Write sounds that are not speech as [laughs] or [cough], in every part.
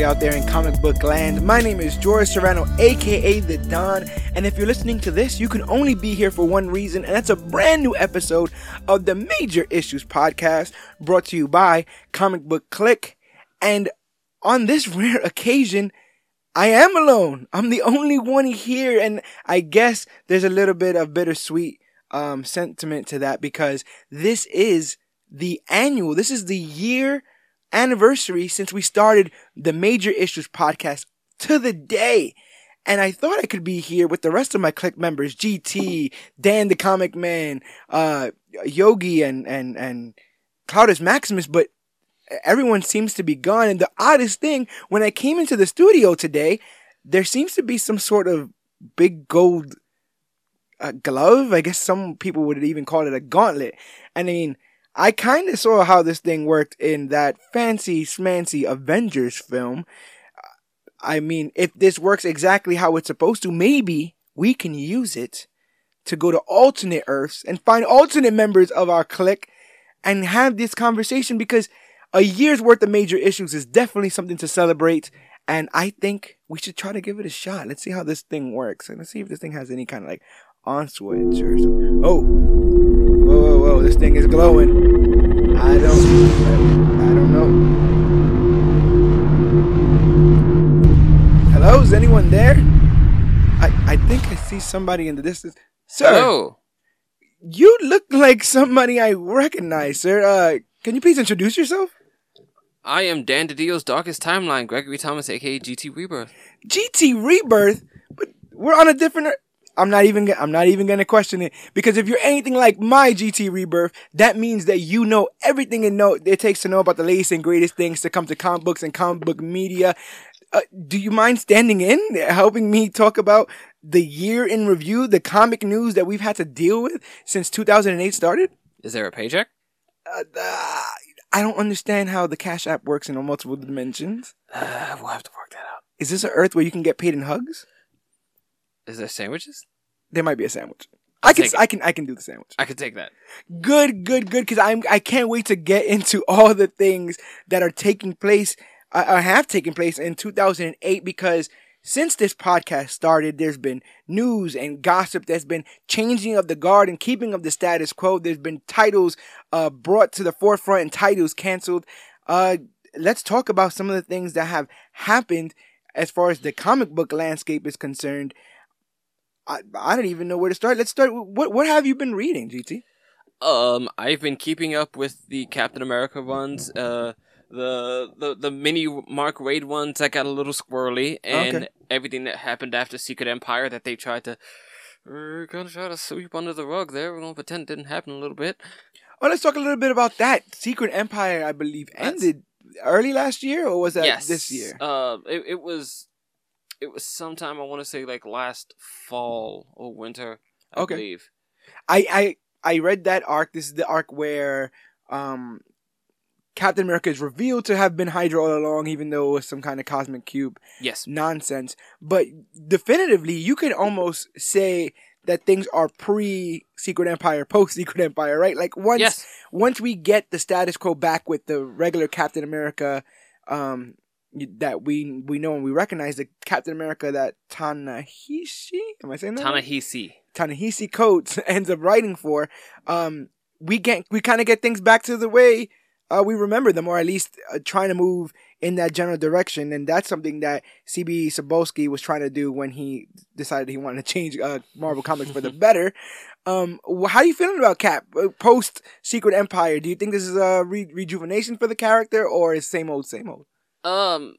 everybody out there in comic book land. My name is George Serrano, aka The Don, and if you're listening to this, you can only be here for one reason, and that's a brand new episode of the Major Issues Podcast brought to you by Comic Book Click. And on this [laughs] rare occasion, I am alone. I'm the only one here, and I guess there's a little bit of bittersweet um, sentiment to that because this is the annual, this is the year anniversary since we started the Major Issues podcast to the day. And I thought I could be here with the rest of my click members, GT, Dan the Comic Man, uh, Yogi, and, and, and Claudius Maximus, but everyone seems to be gone. And the oddest thing, when I came into the studio today, there seems to be some sort of big gold uh, glove. I guess some people would even call it a gauntlet. And I mean, I kind of saw how this thing worked in that fancy smancy Avengers film. I mean, if this works exactly how it's supposed to, maybe we can use it to go to alternate Earths and find alternate members of our clique and have this conversation because a year's worth of major issues is definitely something to celebrate. And I think we should try to give it a shot. Let's see how this thing works. And let's see if this thing has any kind of like on switch or something. Oh, whoa, whoa! This thing is glowing. I don't, I don't know. Hello, is anyone there? I, I think I see somebody in the distance. Sir, Hello. you look like somebody I recognize, sir. Uh, can you please introduce yourself? I am Dan DiDio's Darkest Timeline, Gregory Thomas, aka GT Rebirth. GT Rebirth, but we're on a different. I'm not even. I'm not even gonna question it because if you're anything like my GT Rebirth, that means that you know everything and know it takes to know about the latest and greatest things to come to comic books and comic book media. Uh, do you mind standing in, helping me talk about the year in review, the comic news that we've had to deal with since 2008 started? Is there a paycheck? Uh, uh, I don't understand how the Cash App works in multiple dimensions. Uh, we'll have to work that out. Is this an Earth where you can get paid in hugs? Is there sandwiches? There might be a sandwich. I'll I can. I can, I can do the sandwich. I could take that. Good, good, good. Because I'm, I can't wait to get into [laughs] all the things that are taking place, uh, or have taken place in 2008. Because since this podcast started, there's been news and gossip. There's been changing of the guard and keeping of the status quo. There's been titles uh, brought to the forefront and titles canceled. Uh, let's talk about some of the things that have happened as far as the comic book landscape is concerned. I, I don't even know where to start. Let's start. What what have you been reading, GT? Um, I've been keeping up with the Captain America ones. Uh, the the the mini Mark Waid ones that got a little squirrely, and Okay. everything that happened after Secret Empire that they tried to. We're gonna try to sweep under the rug there. We're gonna pretend it didn't happen a little bit. Oh, let's talk a little bit about that. Secret Empire, I believe, That's- ended early last year, or was that yes, this year? Uh, it, it was, it was sometime I want to say like last fall or winter. I Okay. believe. I I I read that arc. This is the arc where um Captain America is revealed to have been Hydra all along, even though it was some kind of cosmic cube Yes. nonsense. But definitively, you can almost say that things are pre Secret Empire, post Secret Empire, right? Like once Yes. once we get the status quo back with the regular Captain America, um, that we we know and we recognize the Captain America that Tanahishi, am I saying that? right? Tanahisi. Coates [laughs] ends up writing for, um, we get we kind of get things back to the way uh, we remember them, or at least uh, trying to move in that general direction, and that's something that CB Cebulski was trying to do when he decided he wanted to change uh, Marvel Comics for the [laughs] better. Um, how are you feeling about Cap post Secret Empire? Do you think this is a re- rejuvenation for the character, or is same old, same old? Um,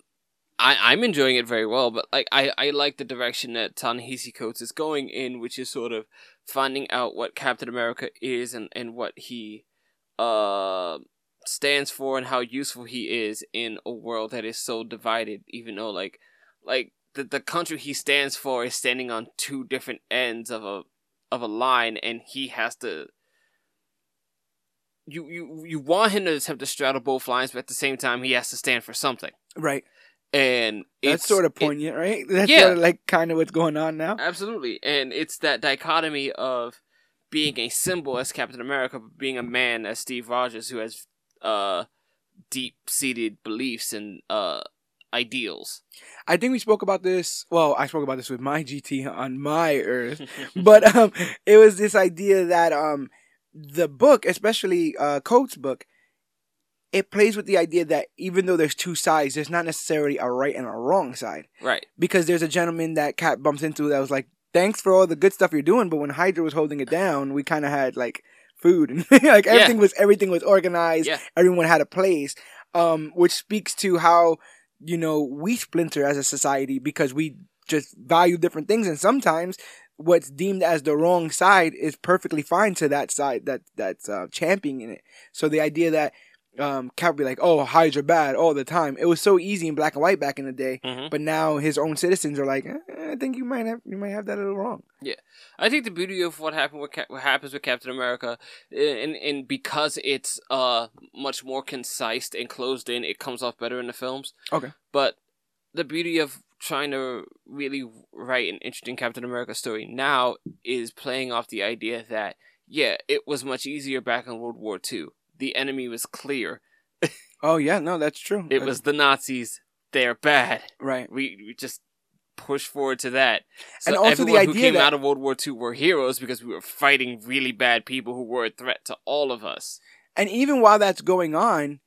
I I'm enjoying it very well, but like I I like the direction that Ta-Nehisi Coates is going in, which is sort of finding out what Captain America is and and what he uh stands for and how useful he is in a world that is so divided. Even though like like the the country he stands for is standing on two different ends of a of a line, and he has to. You, you you want him to attempt to straddle both lines, but at the same time he has to stand for something Right. and That's sort of it- poignant, right? [laughs] That's Yeah. sort of like kind of what's going on now. absolutely, and it's that dichotomy of being a symbol as Captain America, but being a man as Steve Rogers, who has uh deep seated beliefs and uh ideals. I think we spoke about this. Well, I spoke about this with my GT on my Earth, [laughs] but um, it was this idea that um, the book, especially uh, Coates' book, it plays with the idea that even though there's two sides, there's not necessarily a right and a wrong side. Right. Because there's a gentleman that Cap bumps into that was like, "Thanks for all the good stuff you're doing," but when Hydra was holding it down, we kind of had like food and [laughs] like everything was everything was organized. Yeah. Everyone had a place, um, which speaks to how you know we splinter as a society because we just value different things, and sometimes what's deemed as the wrong side is perfectly fine to that side that that's uh, championing it. So the idea that um, Cap be like, "Oh, Hydra bad all the time." It was so easy in black and white back in the day, Mhm. but now his own citizens are like, eh, "I think you might have you might have that a little wrong." Yeah, I think the beauty of what happened with Cap- what happens with Captain America, and and because it's uh much more concise and closed in, it comes off better in the films. Okay. But the beauty of trying to really write an interesting Captain America story now is playing off the idea that yeah, it was much easier back in World War II. The enemy was clear. [laughs] Oh yeah, no, that's true. It That's- was the Nazis. They're bad. right. We we just push forward to that. So And also the everyone who came that- out of World War II were heroes because we were fighting really bad people who were a threat to all of us. And even while that's going on,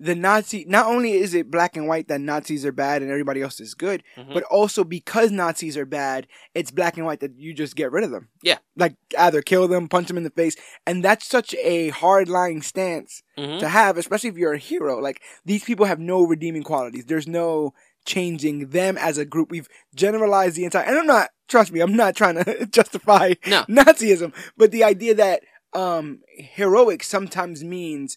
the Nazi not only is it black and white that Nazis are bad and everybody else is good, Mhm. but also because Nazis are bad, it's black and white that you just get rid of them. Yeah. Like either kill them, punch them in the face, and that's such a hard lying stance Mhm. to have, especially if you're a hero. Like these people have no redeeming qualities. There's no changing them as a group. We've generalized the entire and I'm not trust me, I'm not trying to [laughs] justify No. Nazism, but the idea that um heroic sometimes means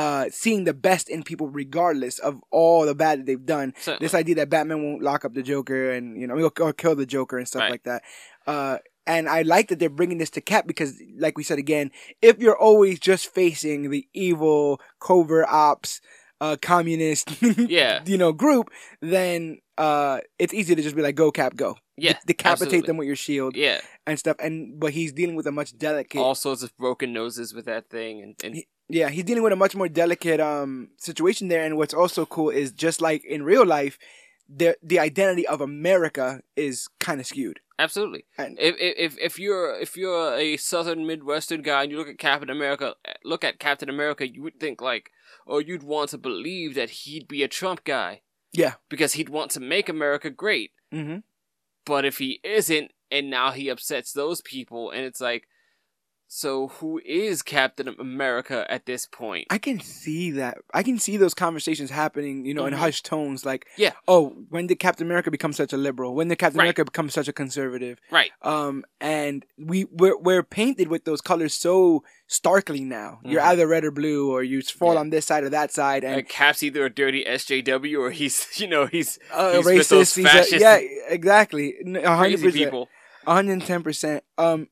uh seeing the best in people regardless of all the bad that they've done. Certainly. This idea that Batman won't lock up the Joker and you know or, kill the Joker and stuff Right. like that. Uh and I like that they're bringing this to Cap because, like we said again, if you're always just facing the evil covert ops, uh, communist, [laughs] Yeah. you know, group, then uh, it's easy to just be like, "Go Cap, go." Yeah, De- decapitate absolutely. them with your shield Yeah, and stuff. And but he's dealing with a much delicate. all sorts of broken noses with that thing, and, and Yeah, he's dealing with a much more delicate um situation there. And what's also cool is just like in real life, the the identity of America is kind of skewed. absolutely. And- If, if if you're if you're a Southern Midwestern guy and you look at Captain America, look at Captain America, you would think like, or you'd want to believe that he'd be a Trump guy Yeah. because he'd want to make America great. Mm-hmm. But if he isn't, and now he upsets those people, and it's like, so who is Captain America at this point? I can see that. I can see those conversations happening, you know, Mhm. in hushed tones. Like, Yeah. oh, when did Captain America become such a liberal? When did Captain Right. America become such a conservative? Right. Um, and we we're, we're painted with those colors so starkly now. You're Mhm. either red or blue, or you fall Yeah. on this side or that side, and Like Cap's either a dirty SJW or he's, [laughs] you know, he's uh, he's racist. he's a- fascist yeah, exactly. N- a hundred crazy percent. people. 110%. Um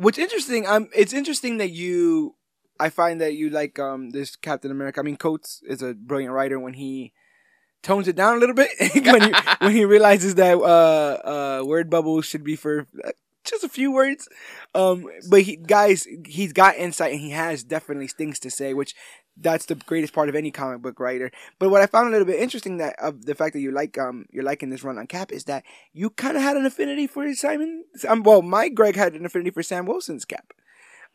what's interesting um it's interesting that you I find that you like um this Captain America. I mean Coates is a brilliant writer when he tones it down a little bit [laughs] [laughs] when he when he realizes that uh uh word bubbles should be for uh, just a few words. Um but he guys he's got insight and he has definitely things to say which that's the greatest part of any comic book writer. But what I found a little bit interesting that of the fact that you like um you're liking this run on Cap is that you kind of had an affinity for Simon. Um, well, my Greg had an affinity for Sam Wilson's Cap.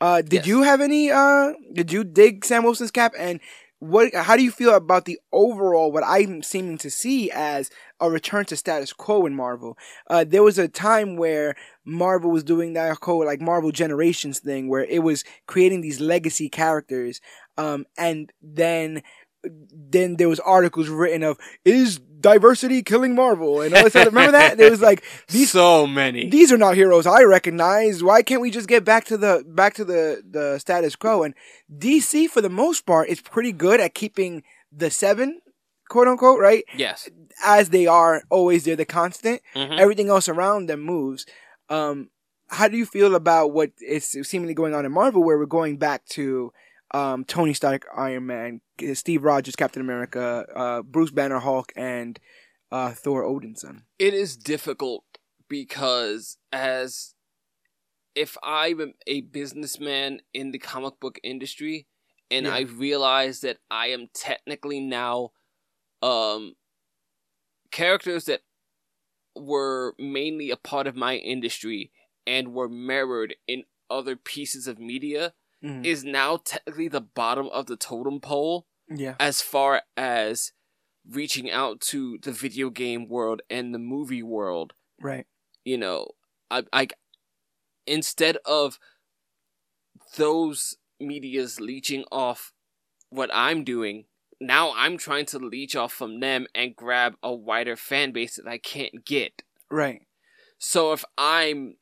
Uh, did Yes. you have any? Uh, did you dig Sam Wilson's Cap? And what? How do you feel about the overall? What I'm seeming to see as a return to status quo in Marvel. Uh, there was a time where Marvel was doing that whole like Marvel Generations thing, where it was creating these legacy characters, um, and then then there was articles written of is diversity killing Marvel and all this other. Remember that? There was like [laughs] these so many. these are not heroes I recognize. Why can't we just get back to the back to the the status quo? And DC for the most part is pretty good at keeping the seven, quote unquote, right? yes. As they are always they're the constant. Mhm. Everything else around them moves. Um, how do you feel about what is seemingly going on in Marvel, where we're going back to um, Tony Stark, Iron Man, Steve Rogers, Captain America, uh, Bruce Banner, Hulk, and uh, Thor, Odinson? It is difficult because as if I'm a businessman in the comic book industry and Yeah. I realize that I am technically now um characters that were mainly a part of my industry and were mirrored in other pieces of media Mhm. is now technically the bottom of the totem pole Yeah. as far as reaching out to the video game world and the movie world Right. you know i i instead of those medias leeching off what i'm doing now i'm trying to leech off from them and grab a wider fan base that i can't get Right. so if i'm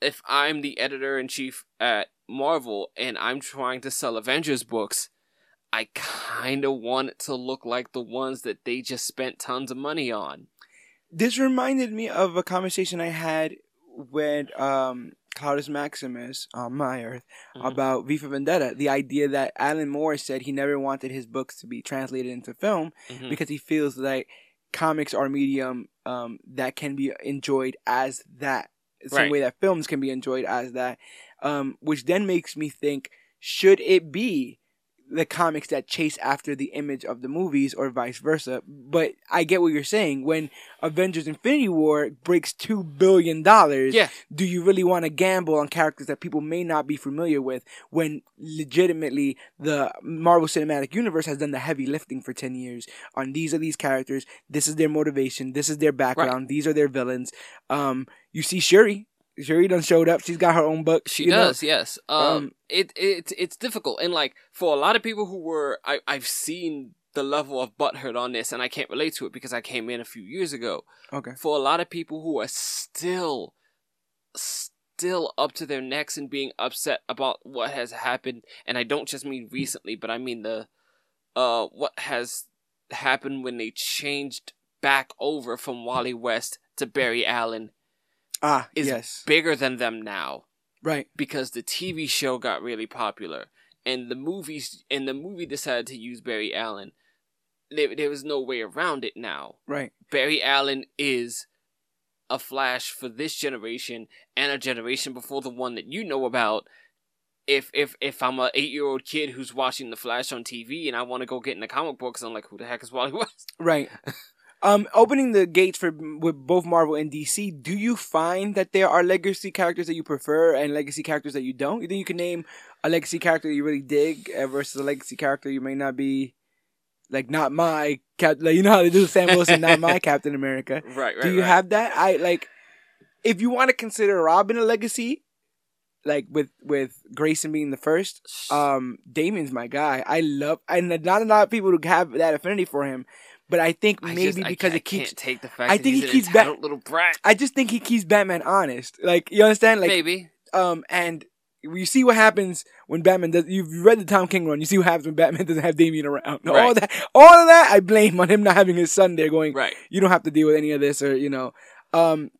if i'm the editor in chief at marvel and i'm trying to sell avengers books i kind of want it to look like the ones that they just spent tons of money on This reminded me of a conversation I had with um, Claudius Maximus on my Earth Mhm. about V for Vendetta. The idea that Alan Moore said he never wanted his books to be translated into film Mhm. because he feels like comics are a medium um, that can be enjoyed as that. The same Right. way that films can be enjoyed as that. Um, which then makes me think should it be the comics that chase after the image of the movies or vice versa? But I get what you're saying. When Avengers Infinity War breaks $2 billion, yeah do you really want to gamble on characters that people may not be familiar with when legitimately the Marvel Cinematic Universe has done the heavy lifting for 10 years on these are these characters, this is their motivation, this is their background, these are their villains. Um you see Shuri, Shuri done showed up, she's got her own book. She you know? does, yes. Um, Um, it it it's difficult, and like for a lot of people who were, I I've seen the level of butthurt on this, and I can't relate to it because I came in a few years ago. Okay. For a lot of people who are still, still up to their necks and being upset about what has happened, and I don't just mean recently, but I mean the, uh, what has happened when they changed back over from Wally West to Barry Allen Ah, is yes. bigger than them now Right. because the TV show got really popular and the movies and the movie decided to use Barry Allen. There, there was no way around it now. Right. Barry Allen is a Flash for this generation and a generation before the one that you know about. If if if I'm a eight year old kid who's watching the Flash on TV and I want to go get in the comic books, I'm like, who the heck is Wally West? Right. [laughs] Um, opening the gates for with both Marvel and DC, do you find that there are legacy characters that you prefer and legacy characters that you don't? You think you can name a legacy character you really dig versus a legacy character you may not be like not my cap? Like you know how they do Sam Wilson, not my [laughs] Captain America. Right, right. do you right. have that? I like if you want to consider Robin a legacy, like with with Grayson being the first. Um, Damian's my guy. I love, and not a lot of people who have that affinity for him. But I think I maybe just- I because it keeps I can't take the fact I that think he's he keeps little brat. I just think he keeps Batman honest. Like you understand? Like Maybe. um and you see what happens when Batman does you've read the Tom King run, you see what happens when Batman [laughs] doesn't have Damian around. All that all of that I blame on him not having his son there going, Right. You don't have to deal with any of this or you know. Um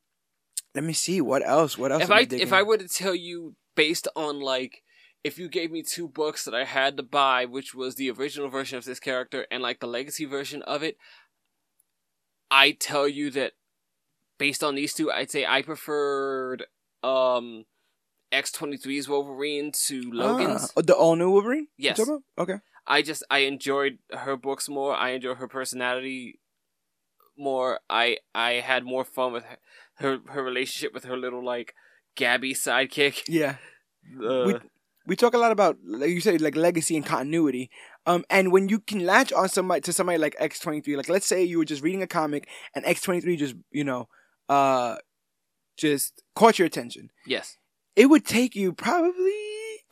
let me see, what else? What else? if I digging? if I were to tell you based on like if you gave me two books that I had to buy, which was the original version of this character and like the legacy version of it, I tell you that based on these two, I'd say I preferred um X 23's Wolverine to Logan's. Ah, the all new Wolverine? Yes. Okay. I just I enjoyed her books more. I enjoyed her personality more. I I had more fun with her her, her relationship with her little like Gabby sidekick. Yeah. Uh, we we talk a lot about like you said like legacy and continuity um and when you can latch on somebody to somebody like x23 like let's say you were just reading a comic and x23 just you know uh just caught your attention yes. it would take you probably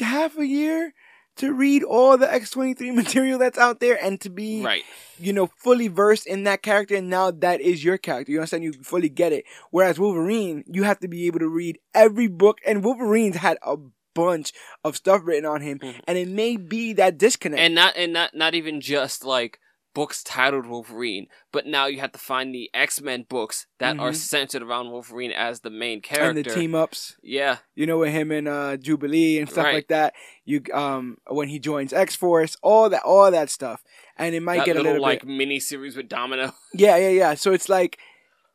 half a year to read all the x23 [laughs] material that's out there and to be Right. you know, fully versed in that character, and now that is your character. You understand? You fully get it. Whereas Wolverine, you have to be able to read every book, and Wolverine's had a bunch of stuff written on him, Mhm. and it may be that disconnect. And not and not not even just like books titled Wolverine, but now you have to find the X Men books that are Mhm. centered around Wolverine as the main character And the team ups, Yeah. you know, with him and uh, Jubilee and stuff Right. like that. You um when he joins X Force, all that, all that stuff, and it might that get a little, little like bit, mini series with Domino. [laughs] yeah, yeah, yeah. So it's like,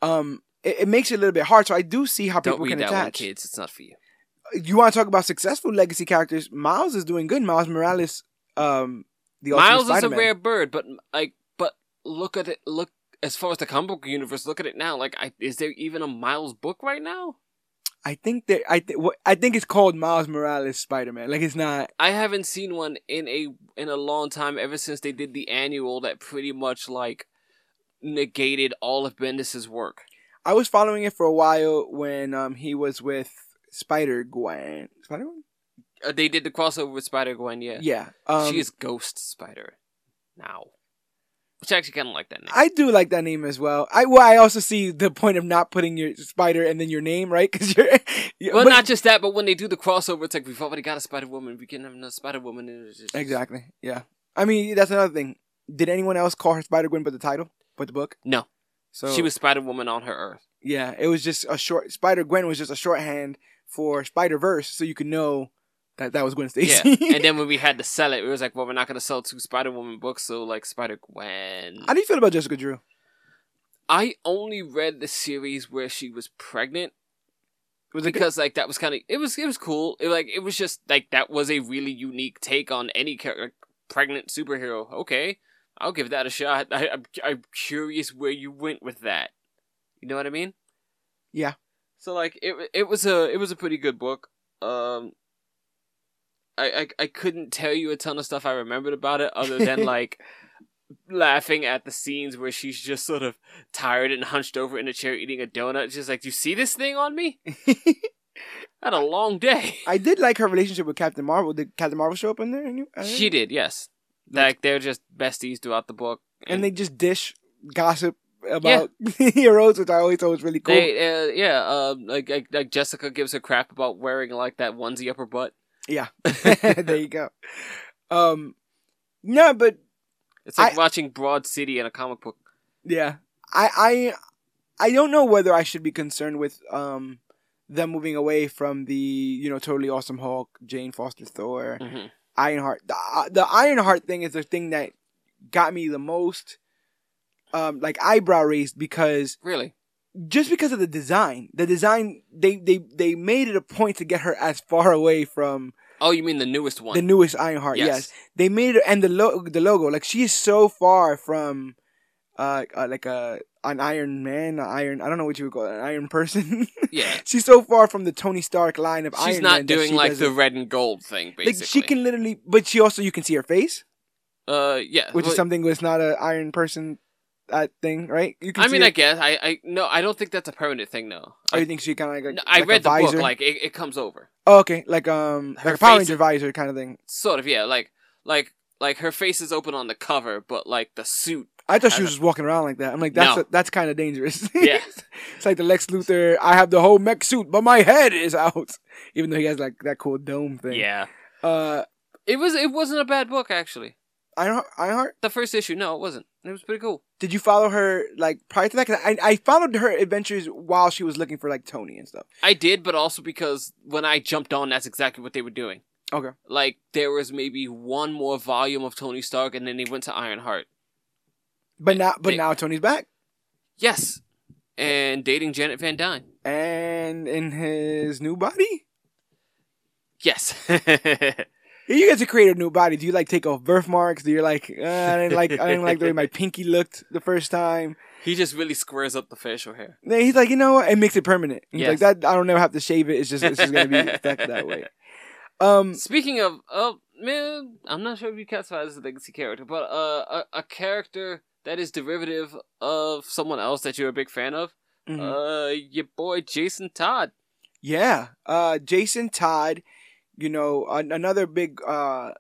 um, it, it makes it a little bit hard. So I do see how Don't people can that one, attach. kids. It's not for you. You want to talk about successful legacy characters? Miles is doing good. Miles Morales, um, the Miles Ultimate is a Spider-Man. rare bird, but like, but look at it. Look as far as the comic book universe, look at it now. Like, I, is there even a Miles book right now? I think that I th- I think it's called Miles Morales Spider Man. Like it's not. I haven't seen one in a in a long time. Ever since they did the annual that pretty much like negated all of Bendis's work. I was following it for a while when um he was with Spider Gwen. Spider Gwen. Uh, they did the crossover with Spider Gwen. Yeah, Yeah. Um, she is Ghost Spider now, which I actually kind of like that name. I do like that name as well. I well, I also see the point of not putting your spider and then your name, right? [laughs] Because you're. yeah, well, not just that, but when they do the crossover, it's like we've already got a Spider Woman. We can have another Spider Woman. just- exactly. Yeah. I mean, that's another thing. Did anyone else call her Spider Gwen but the title, but the book? No. So She was Spider Woman on her Earth. Yeah, it was just a short. Spider Gwen was just a shorthand for Spider Verse, so you could know that that was Gwen Stacy. Yeah, and then when we [laughs] had to sell it, it was like, well, we're not gonna sell two Spider Woman books, so like Spider Gwen. how do you feel about Jessica Drew? I only read the series where she was pregnant Was it good? because like that was kind of it was it was cool. It, like it was just like that was a really unique take on any char- pregnant superhero. Okay, I'll give that a shot. I, I'm I'm curious where you went with that. You know what I mean? Yeah. So like it it was a it was a pretty good book. Um. I, I, I couldn't tell you a ton of stuff I remembered about it other than [laughs] like laughing at the scenes where she's just sort of tired and hunched over in a chair eating a donut. Just like, do you see this thing on me? [laughs] Had a long day. I did like her relationship with Captain Marvel. Did Captain Marvel show up in there? And you- She did, yes. Like they're just besties throughout the book. and they just dish gossip about [laughs] heroes, which I always thought was really cool. They, uh, yeah, um, like, like like Jessica gives a crap about wearing like that onesie up her butt. yeah, [laughs] [laughs] there you go. Um, no, but It's like I- watching Broad City in a comic book. yeah, I I I don't know whether I should be concerned with um them moving away from the you know totally awesome Hulk, Jane Foster Thor, hmm Ironheart. The, uh, the Ironheart thing is the thing that got me the most um like eyebrow raised because Really? just because of the design. The design they they they made it a point to get her as far away from Oh, you mean the newest one? the newest Ironheart. Yes. Yes. They made it and the lo- the logo like she is so far from uh, uh like a an Iron Man, an Iron I don't know what you would call it, an Iron person. [laughs] Yeah. She's so far from the Tony Stark line of She's Iron not Man doing she like the red and gold thing, basically. like she can literally but she also you can see her face, Uh, yeah. which well, is something that's not an Iron person uh, thing, right? You can I mean, her- I guess I, I no, I don't think that's a permanent thing, though. Oh, I, you think she kind of like, no, I like a read the book, like it, it comes over, Oh, okay, like um, Her like a Power Ranger visor kind of thing. sort of, yeah, like like like her face is open on the cover, but like the suit, I thought she I was just walking around like that. I'm like, that's No. that's kind of dangerous. [laughs] Yeah. it's like the Lex Luthor. I have the whole mech suit, but my head is out. [laughs] Even though he has like that cool dome thing. yeah, Uh, it was it wasn't a bad book actually. Ironheart. Ironheart. The first issue, no, it wasn't. It was pretty cool. Did you follow her like prior to that? 'Cause I I followed her adventures while she was looking for like Tony and stuff. I did, but also because when I jumped on, that's exactly what they were doing. Okay. Like there was maybe one more volume of Tony Stark, and then they went to Ironheart. But now, but They- now Tony's back Yes, and dating Janet Van Dyne. and in his new body. Yes. [laughs] You get to create a new body. Do you like take off birthmarks? Do you like? Uh, I didn't like. I didn't like the way my pinky looked the first time. he just really squares up the facial hair. Then he's like, you know what? It makes it permanent. He's Yes. like that. I don't ever have to shave it. It's just it's just gonna be [laughs] effective that way. Um, Speaking of, oh man, I'm not sure if you classify this as a legacy character, but uh, a, a character that is derivative of someone else that you're a big fan of. mhm. Uh, your boy Jason Todd. yeah. Uh, Jason Todd, you know, an- another big uh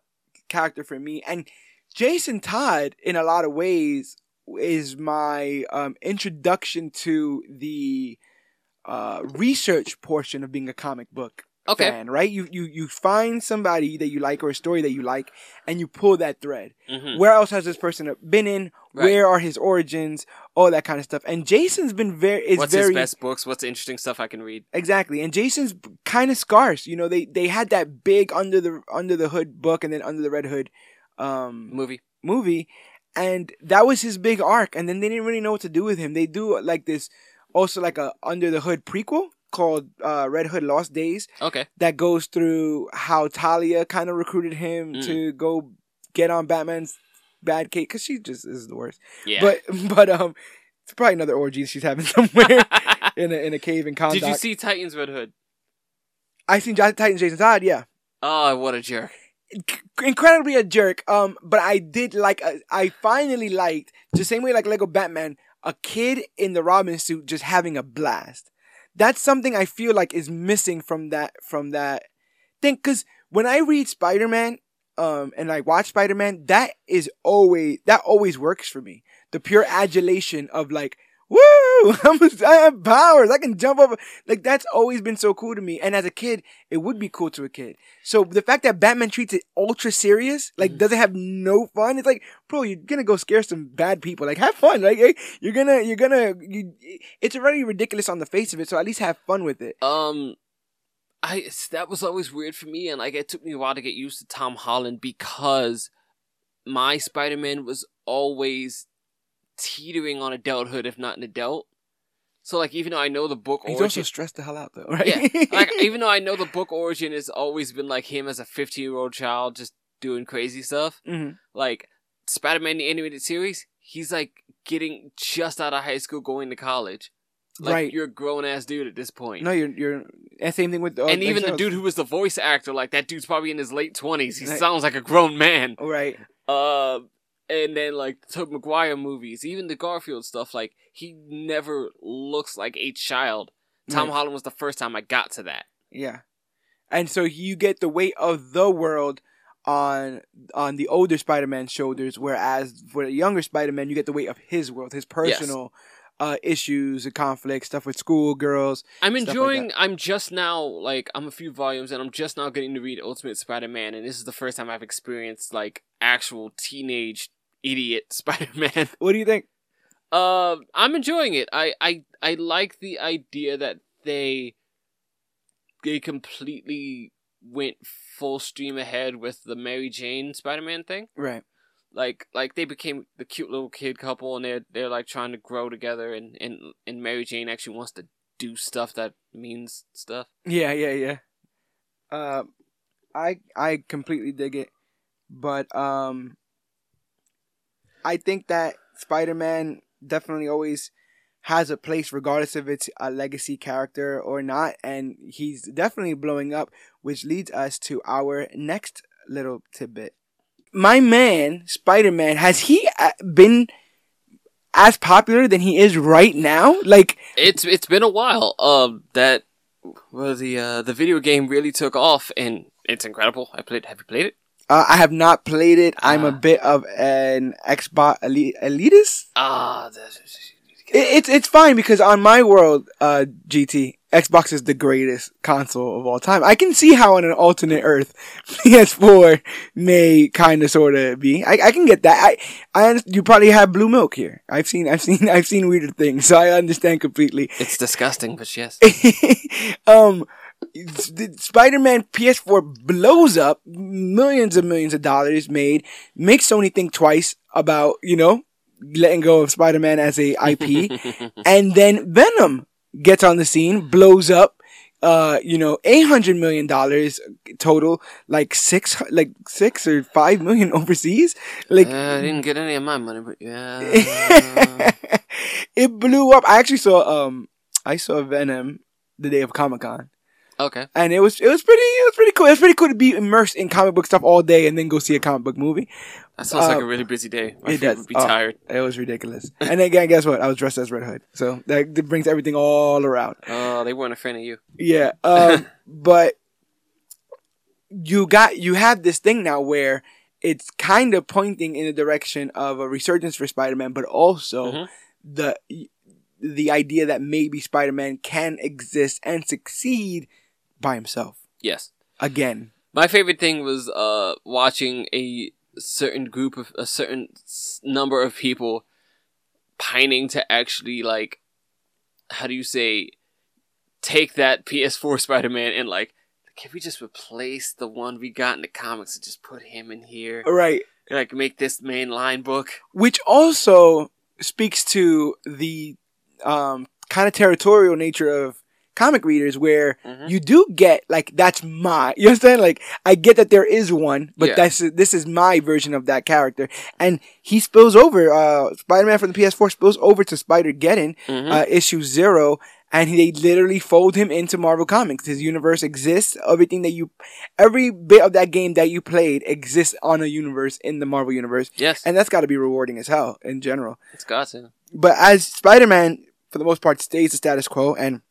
character for me, and Jason Todd, in a lot of ways, is my um introduction to the uh research portion of being a comic book Okay. fan, right? You you you find somebody that you like or a story that you like, and you pull that thread. hmm Where else has this person been in? Right. Where are his origins? All that kind of stuff. And Jason's been very is What's very his best books? What's the interesting stuff I can read? exactly. And Jason's kind of scarce. You know, they they had that big under the under the hood book and then under the red hood um Movie. movie and that was his big arc and then they didn't really know what to do with him. They do like this also like a under the hood prequel called uh Red Hood Lost Days Okay. that goes through how Talia kind of recruited him Mm. to go get on Batman's bad case because she just is the worst. Yeah. But [laughs] but um, It's probably another orgy she's having [laughs] somewhere [laughs] in a in a cave in Kahndaq. Did you see Titans Red Hood? I seen Titans Jason Todd. Yeah, Oh, what a jerk! incredibly a jerk. Um, but I did like. uh, I finally liked the same way like Lego Batman. A kid in the Robin suit just having a blast. That's something I feel like is missing from that from that thing. Because when I read Spider Man, um, and I watch Spider Man, that is always that always works for me. The pure adulation of like, woo, [laughs] I'm, I have powers. I can jump up. Like that's always been so cool to me. And as a kid, it would be cool to a kid. So the fact that Batman treats it ultra serious, like Mhm. doesn't have no fun. It's like, bro, you're gonna go scare some bad people. Like have fun. Like hey, you're gonna, you're gonna, you, it's already ridiculous on the face of it. So at least have fun with it. Um, I that was always weird for me, and like it took me a while to get used to Tom Holland because my Spider Man was always teetering on adulthood, if not an adult. So like, even though I know the book He's origin, also stressed the hell out though, right? yeah, [laughs] like even though I know the book origin has always been like him as a fifteen year old child just doing crazy stuff. hmm Like Spider Man the animated series, he's like getting just out of high school, going to college. Like Right. you're a grown ass dude at this point. No, you're you're and same thing with uh, and even the dude who was the voice actor, like that dude's probably in his late twenties. He Right. sounds like a grown man. right. Uh, and then like the Tobey Maguire movies, even the Garfield stuff, like he never looks like a child. Tom Right. Holland was the first time I got to that. Yeah. And so you get the weight of the world on on the older Spider-Man shoulders, whereas for the younger Spider-Man, you get the weight of his world, his personal uh, issues and conflicts, stuff with school girls. I'm Stuff like enjoying. I'm just now like I'm a few volumes, and I'm just now getting to read Ultimate Spider-Man, and this is the first time I've experienced like actual teenage idiot [laughs] Spider-Man. What do you think? Uh, I'm enjoying it. I, I I like the idea that they they completely went full stream ahead with the Mary Jane Spider-Man thing. Right. Like like they became the cute little kid couple, and they're they're like trying to grow together, and and and Mary Jane actually wants to do stuff that means stuff. Yeah, yeah, yeah. Uh, I I completely dig it, but um, I think that Spider-Man definitely always has a place, regardless if it's a legacy character or not, and he's definitely blowing up, which leads us to our next little tidbit. My man, Spider-Man, has he uh, been as popular than he is right now? Like, It's it's been a while. Um, that well the uh the video game really took off, and it's incredible. I played. Have you played it? Uh, I have not played it. I'm a Ah. bit of an Xbox elite, elitist. Ah, it's it's fine because on my world, uh, GT Xbox is the greatest console of all time. I can see how on an alternate Earth, [laughs] PS4 may kind of sort of be. I, I can get that. I I you probably have blue milk here. I've seen I've seen [laughs] I've seen weirder things, so I understand completely. it's disgusting, but yes. [laughs] um, Spider-Man PS4 blows up, millions and millions of dollars made, makes Sony think twice about, you know, letting go of Spider-Man as a IP. [laughs] and then Venom gets on the scene, blows up, uh, you know, eight hundred million dollars total, like six, like six or five million [laughs] overseas. Like, Uh, I didn't get any of my money, but yeah. [laughs] it blew up. I actually saw, um, I saw Venom the day of Comic Con. Okay. and it was it was pretty it was pretty cool. It was pretty cool to be immersed in comic book stuff all day and then go see a comic book movie. That sounds like Uh, a really busy day. My it does. would be Oh. tired. It was ridiculous. [laughs] and again, guess what? I was dressed as Red Hood, so that, that brings everything all around. Oh, they weren't a fan of you. Yeah, [laughs] um, but you got you have this thing now where it's kind of pointing in the direction of a resurgence for Spider-Man, but also Mhm. the the idea that maybe Spider-Man can exist and succeed by himself Yes. again. My favorite thing was uh watching a certain group of a certain number of people pining to actually like how do you say take that PS4 [laughs] Spider-Man and like can we just replace the one we got in the comics and just put him in here? Right. Like make this main line book. which also speaks to the um, kind of territorial nature of comic readers where Mhm. you do get like that's my [laughs] you understand like I get that there is one but Yeah. that's this is my version of that character and he spills over uh Spider-Man from the PS4 spills over to Spider-Geddon Mhm. uh, issue 0 and they literally fold him into Marvel Comics his universe exists everything that you every bit of that game that you played exists on a universe in the Marvel universe yes, and that's got to be rewarding as hell in general it's got to. but as Spider-Man, for the most part, stays the status quo, and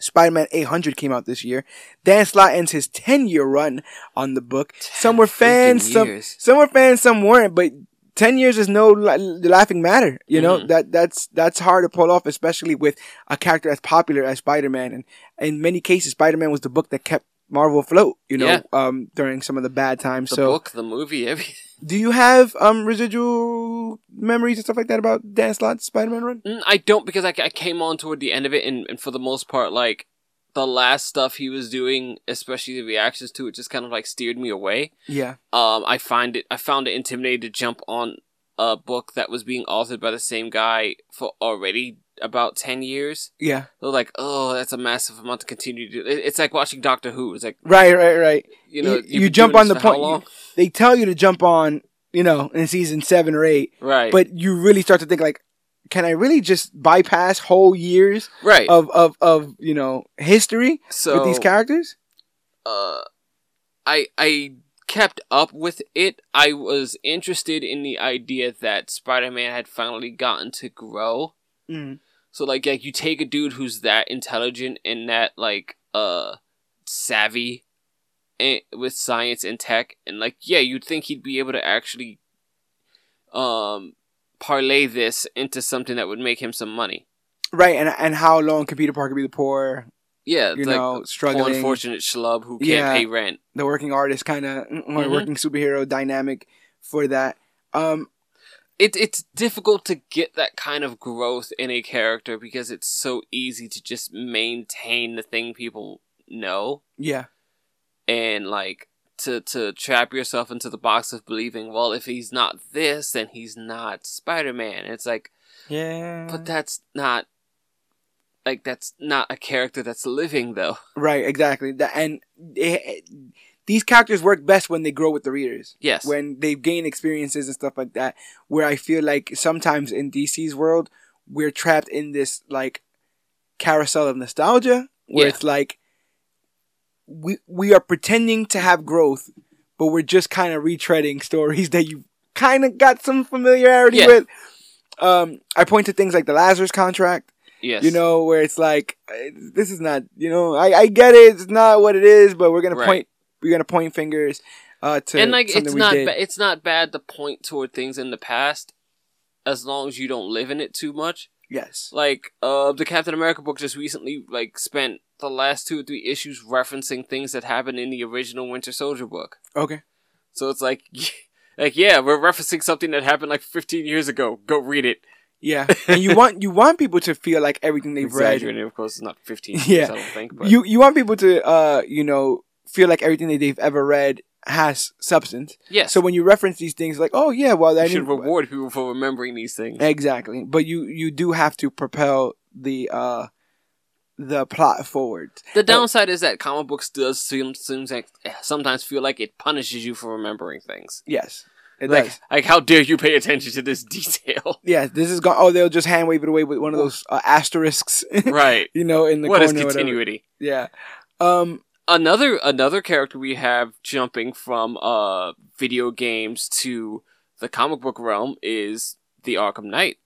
Spider-Man 800 came out this year. Dan Slott ends his 10-year run on the book. Some were fans, some years. some were fans, some weren't. But 10 years is no la- laughing matter. You know Mhm. that that's that's hard to pull off, especially with a character as popular as Spider-Man. And in many cases, Spider-Man was the book that kept Marvel afloat. You know, Yeah. um, during some of the bad times. The so, book, the movie, everything. Do you have um residual memories and stuff like that about Dan Slott's Spider-Man run? Mm, I don't because I, I came on toward the end of it, and, and for the most part, like the last stuff he was doing, especially the reactions to it, just kind of like steered me away. Yeah. Um, I find it, I found it intimidating to jump on a book that was being authored by the same guy for already about ten years. Yeah. They're like, oh, that's a massive amount to continue to do. It's like watching Doctor Who. It's like Right, right, right. you know, You- you jump on the point- They tell you to jump on, you know, in season seven or eight, right? but you really start to think like, can I really just bypass whole years right. of of of you know history so with these characters? uh, I I kept up with it. I was interested in the idea that Spider-Man had finally gotten to grow. Mm. So like, like you take a dude who's that intelligent and that like uh savvy and, with science and tech, and like yeah, you'd think he'd be able to actually um parlay this into something that would make him some money. Right, and and how long can Peter Parker be the poor, Yeah, you like know, struggling, unfortunate schlub who can't Yeah. pay rent. the working artist kind of or Mhm. working superhero dynamic for that? Um, it, it's difficult to get that kind of growth in a character because it's so easy to just maintain the thing people know. Yeah, and like to to trap yourself into the box of believing well if he's not this then he's not spider-man. It's like yeah, but that's not like that's not a character that's living though. Right, exactly. That and it, these characters work best when they grow with the readers. yes when they gain experiences and stuff like that where i feel like sometimes in dc's world we're trapped in this like carousel of nostalgia where Yeah. it's like we we are pretending to have growth but we're just kind of retreading stories [laughs] that you kind of got some familiarity Yeah. with um i point to things like the lazarus contract yes you know where it's like this is not you know i i get it it's not what it is but we're gonna point we're gonna point fingers uh to and like it's not ba- it's not bad to point toward things in the past as long as you don't live in it too much yes like uh the Captain America book just recently like spent the last two or three issues referencing things that happened in the original Winter Soldier book. okay So it's like [laughs] like yeah, we're referencing something that happened like 15 years ago. Go read it. Yeah, [laughs] and you want you want people to feel like everything they've read. Of course, it's not 15 [laughs] years, Yeah. I don't think, but You you want people to uh you know feel like everything that they've ever read has substance. yes. So when you reference these things, like oh yeah, well I should reward people for remembering these things. exactly, but you you do have to propel the uh the plot forward. The downside is that comic books does seem seems like sometimes feel like it punishes you for remembering things. Yes, it Like, does. like how dare you pay attention to this [laughs] detail? Yeah, this is gone. Oh, they'll just hand wave it away with one of those uh, asterisks, [laughs] right. you know, in the What is corner. or whatever. continuity? Yeah. Um. Another another character we have jumping from uh video games to the comic book realm is the Arkham Knight.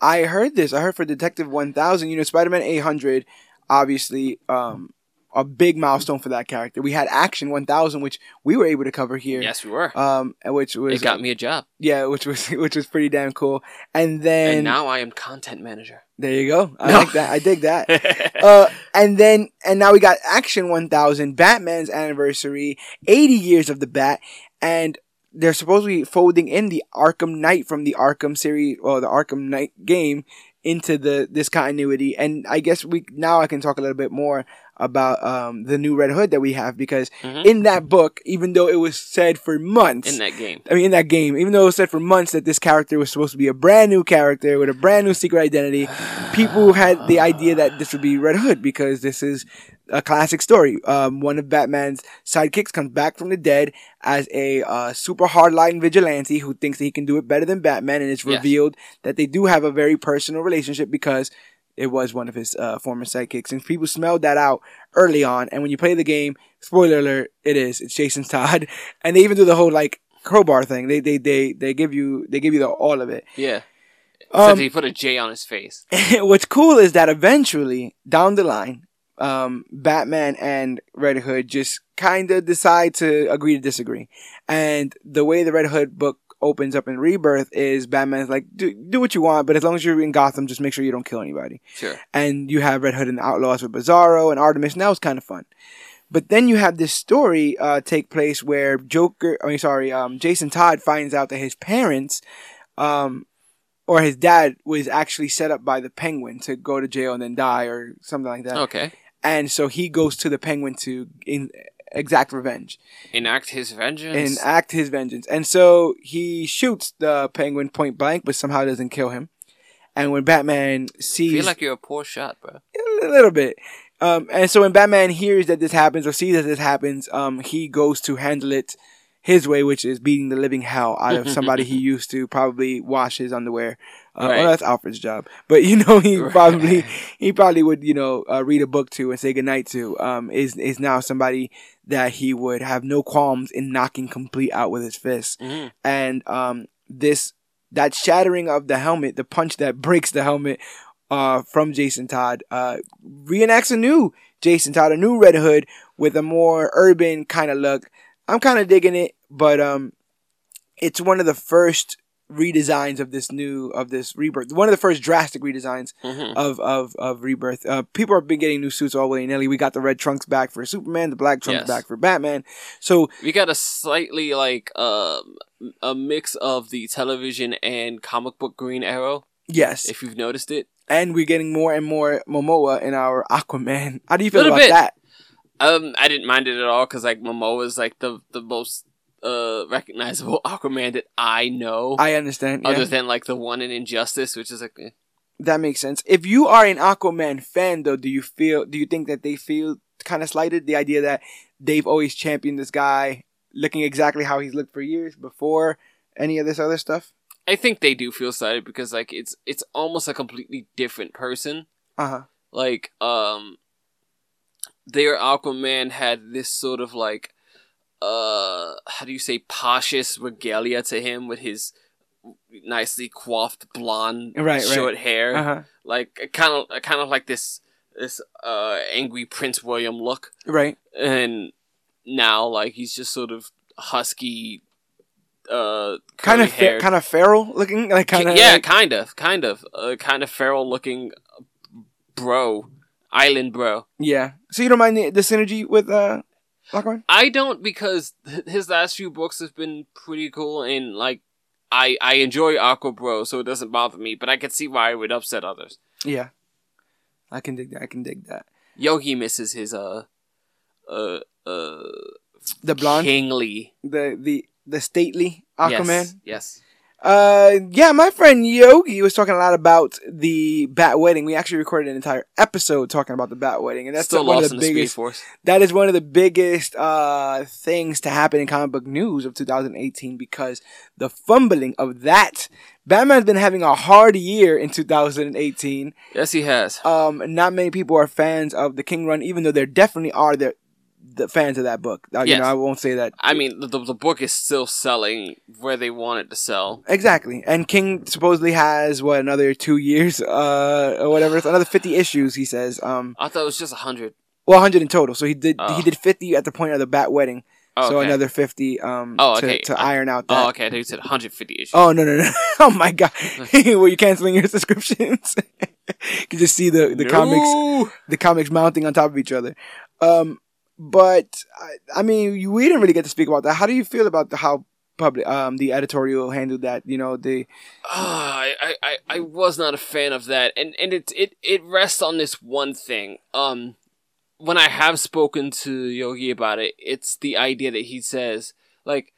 I heard this. I heard for Detective 1000, you know, Spider Man 800, obviously, um, a big milestone for that character. We had Action 1000, which we were able to cover here. Yes, we were. Um, which was it got me a job, yeah, which was [laughs] which was pretty damn cool. And then and now I am content manager. there you go. I No. like that. I dig that. [laughs] uh, and then and now we got Action 1000, Batman's anniversary, 80 years of the Bat, and they're supposedly folding in the Arkham Knight from the Arkham series or the Arkham Knight game into the this continuity. And I guess we now I can talk a little bit more about um, the new Red Hood that we have because Mhm. in that book, even though it was said for months, in that game. I mean, in that game, even though it was said for months that this character was supposed to be a brand new character with a brand new secret identity, people had the idea that this would be Red Hood because this is a classic story. Um, one of Batman's sidekicks comes back from the dead as a uh, super hardline vigilante who thinks that he can do it better than Batman, and it's Yes. revealed that they do have a very personal relationship because it was one of his uh, former sidekicks, and people smelled that out early on. And when you play the game, spoiler alert, it is it's Jason Todd, [laughs] and they even do the whole like crowbar thing. They they they they give you they give you the, all of it. Yeah. Um, Except he put a J on his face. [laughs] what's cool is that eventually down the line, um, Batman and Red Hood just kind of decide to agree to disagree. And the way the Red Hood book opens up in Rebirth is Batman's like, do, do what you want, but as long as you're in Gotham, just make sure you don't kill anybody. Sure. And you have Red Hood and the Outlaws with Bizarro and Artemis, and that was kind of fun. But then you have this story uh, take place where Joker, I mean, sorry, um, Jason Todd finds out that his parents, um, or his dad was actually set up by the Penguin to go to jail and then die or something like that. Okay. And so he goes to the Penguin to in, exact revenge Enact his vengeance. Enact his vengeance. And so he shoots the Penguin point blank, but somehow doesn't kill him. And when Batman sees feel like you're a poor shot, bro. a little bit. Um, and so when Batman hears that this happens or sees that this happens, um, he goes to handle it his way, which is beating the living hell out of [laughs] somebody he used to probably wash his underwear. Uh, Right. Well, that's Alfred's job, but you know he [laughs] Right. probably he probably would you know uh, read a book to and say goodnight to. Um, is is now somebody that he would have no qualms in knocking complete out with his fists Mhm. and um, this that shattering of the helmet, the punch that breaks the helmet uh, from Jason Todd, uh, reenacts a new Jason Todd, a new Red Hood with a more urban kind of look. I'm kind of digging it, but um, it's one of the first redesigns of this new of this rebirth. One of the first drastic redesigns Mhm. of of of rebirth. Uh, people have been getting new suits all willy nilly. We got the red trunks back for Superman, the black trunks Yes. back for Batman. So We got a slightly like um a mix of the television and comic book Green Arrow, yes, if you've noticed it. and we're getting more and more Momoa in our Aquaman. How do you feel about bit. that? Um, I didn't mind it at all because like Momoa is like the the most uh recognizable [laughs] Aquaman that I know, I understand. Yeah. other than like the one in Injustice, which is like eh. that makes sense. If you are an Aquaman fan, though, do you feel? Do you think that they feel kind of slighted? The idea that they've always championed this guy, looking exactly how he's looked for years before any of this other stuff. I think they do feel slighted because like it's it's almost a completely different person. Uh huh. Like um, their Aquaman had this sort of like uh how do you say poshest regalia to him with his nicely coiffed blonde Right, right. short hair Uh huh. like kind of kind of like this this uh angry Prince William look, Right. and now like he's just sort of husky, uh, Kind of, curly-haired. kind of feral looking, like kind of. yeah, kind of, kind of, uh, kind of feral looking, bro, island bro. yeah. So you don't mind the, the synergy with uh, Aquaman? I don't because his last few books have been pretty cool and like. I, I enjoy Aqua Bro, so it doesn't bother me, but I can see why it would upset others. Yeah. I can dig that. I can dig that. Yogi misses his uh uh uh The blonde, kingly the the the stately Aquaman. Yes. yes. Uh, yeah, my friend Yogi was talking a lot about the Bat Wedding. We actually recorded an entire episode talking about the Bat Wedding, and that's Still one lost of the in the biggest. Force. That is one of the biggest uh things to happen in comic book news of 2018 because the fumbling of that. Batman's been having a hard year in 2018. Yes, he has. Um, not many people are fans of the King Run, even though there definitely are the the fans of that book. Uh, You know, I won't say that. I mean, the, the book is still selling where they want it to sell. Exactly. And King supposedly has what another two years, uh, or whatever. It's another fifty issues. He says. Um, I thought it was just a hundred. well, hundred in total. So he did Oh. he did fifty at the point of the Bat Wedding. Oh, So okay. another fifty. Um, Oh, to, okay. to I- iron out that. Oh, okay. I thought you said 150 issues. Oh no no no! [laughs] Oh my god! [laughs] [laughs] Were you canceling your subscriptions? you can just see the the No! comics the comics mounting on top of each other. Um, but I, I mean, we didn't really get to speak about that. How do you feel about the, how public um the editorial handled that. You know the I, I, I, I was not a fan of that, and and it it it rests on this one thing. Um, when I have spoken to Yogi about it, it's the idea that he says like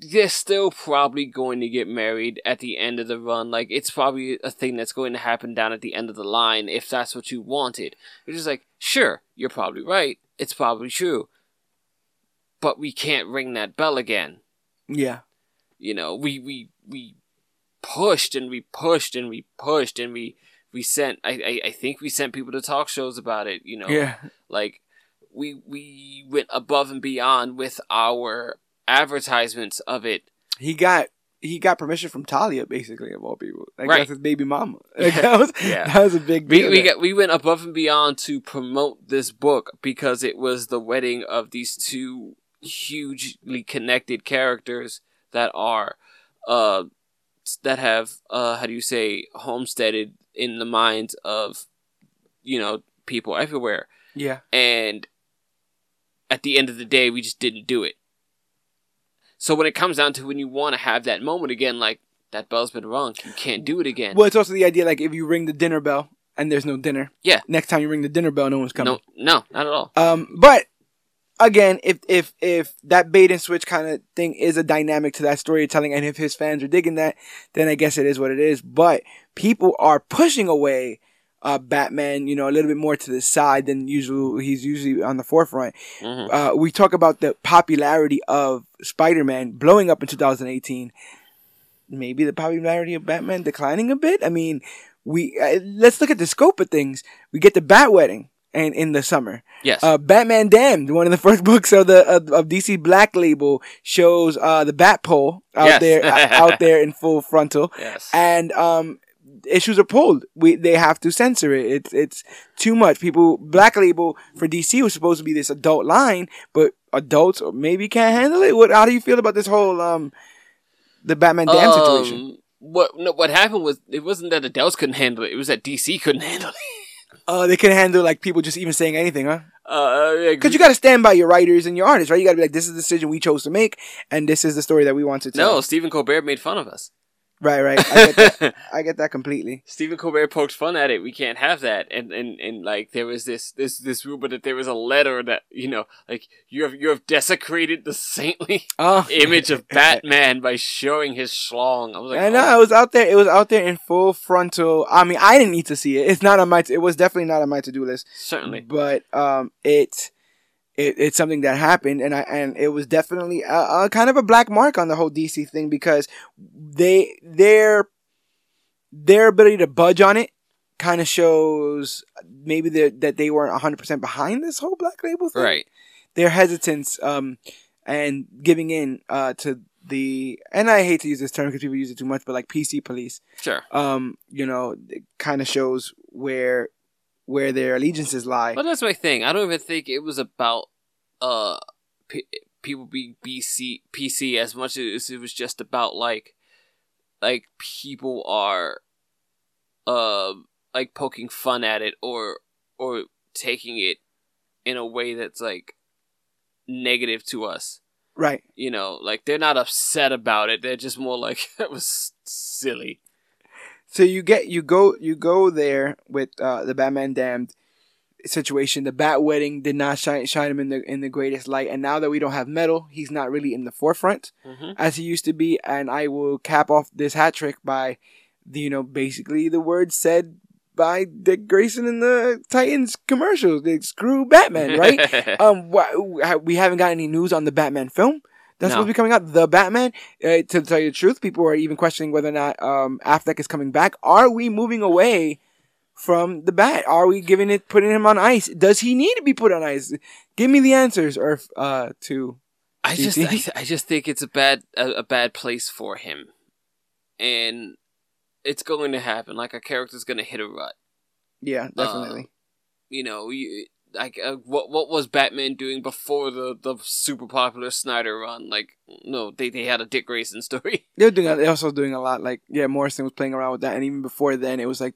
they're still probably going to get married at the end of the run. Like it's probably a thing that's going to happen down at the end of the line if that's what you wanted. It's just like sure, you're probably right. It's probably true, but we can't ring that bell again. yeah You know, we we we pushed and we pushed and we pushed and we we sent I, I, I think we sent people to talk shows about it, you know. yeah Like we we went above and beyond with our advertisements of it. he got he got permission from Talia basically of all people. Like Right. that's his baby mama. [laughs] Like, that was Yeah. [laughs] that was a big We deal. we got we went above and beyond to promote this book because it was the wedding of these two hugely connected characters that are uh that have uh how do you say homesteaded in the minds of you know people everywhere yeah. and at the end of the day we just didn't do it so when it comes down to when you want to have that moment again like that bell's been rung you can't do it again Well, it's also the idea like if you ring the dinner bell and there's no dinner. Yeah. Next time you ring the dinner bell, no one's coming. no no not at all Um, but again, if if if that bait and switch kind of thing is a dynamic to that storytelling, and if his fans are digging that, then I guess it is what it is. But people are pushing away uh, Batman, you know, a little bit more to the side than usual. He's usually on the forefront. Mhm. Uh, we talk about the popularity of Spider-Man blowing up in 2018. Maybe the popularity of Batman declining a bit. I mean, we uh, let's look at the scope of things. We get the Bat Wedding, and in the summer, yes uh, Batman Damned, one of the [laughs] first books of the of, of DC Black Label, shows uh, the Bat Pole out Yes. there [laughs] out there in full frontal, yes and um, issues are pulled. We they have to censor it. It's it's too much. People Black Label for DC was supposed to be this adult line, but adults maybe can't handle it. What? How do you feel about this whole um, the Batman Damned situation? Um, What no, what happened was it wasn't that adults couldn't handle it; it was that DC couldn't handle it. [laughs] Uh, they can handle like people just even saying anything, huh? Uh, Because you got to stand by your writers and your artists, right? You got to be like, this is the decision we chose to make, and this is the story that we want to tell. no, Stephen Colbert made fun of us. Right, right. I get that. [laughs] I get that completely. Stephen Colbert poked fun at it. We can't have that. And, and, and like there was this this this rumor that there was a letter that you know like you have you have desecrated the saintly Oh, [laughs] image of Batman by showing his schlong. I was like, I know oh, it was out there. It was out there in full frontal. I mean, I didn't need to see it. It's not on my. It was definitely not on my to do list. certainly. But um, it, it it's something that happened, and I and it was definitely a, a kind of a black mark on the whole DC thing because they their their ability to budge on it kind of shows maybe that that they weren't hundred percent behind this whole black label thing. Right. Their hesitance um and giving in uh to the and I hate to use this term because people use it too much, but like PC police Sure. um, you know, it kind of shows where where their allegiances lie. But that's my thing. I don't even think it was about uh p- people being BC PC as much as it was just about like like people are uh like poking fun at it or or taking it in a way that's like negative to us. Right. You know, like they're not upset about it. They're just more like [laughs] that was silly. So you get you go you go there with uh, the Batman Damned situation. The Bat Wedding did not shine shine him in the in the greatest light, and now that we don't have metal, he's not really in the forefront Mm-hmm. as he used to be. And I will cap off this hat trick by, the, you know, basically the words said by Dick Grayson in the Titans commercials. They screw Batman, right? [laughs] um, we haven't got any news on the Batman film. That's No. supposed to be coming out. The Batman. Uh, to tell you the truth, people are even questioning whether or not um, Affleck is coming back. Are we moving away from the Bat? Are we giving it, putting him on ice? Does he need to be put on ice? Give me the answers, or uh, to I just I, I just think it's a bad a, a bad place for him, and it's going to happen. Like a character's going to hit a rut. yeah, definitely. You know, you, like uh, what what was Batman doing before the the super popular Snyder run? Like no, they they had a Dick Grayson [laughs] story. They're doing. They're also doing a lot. Like yeah, Morrison was playing around with that, and even before then, it was like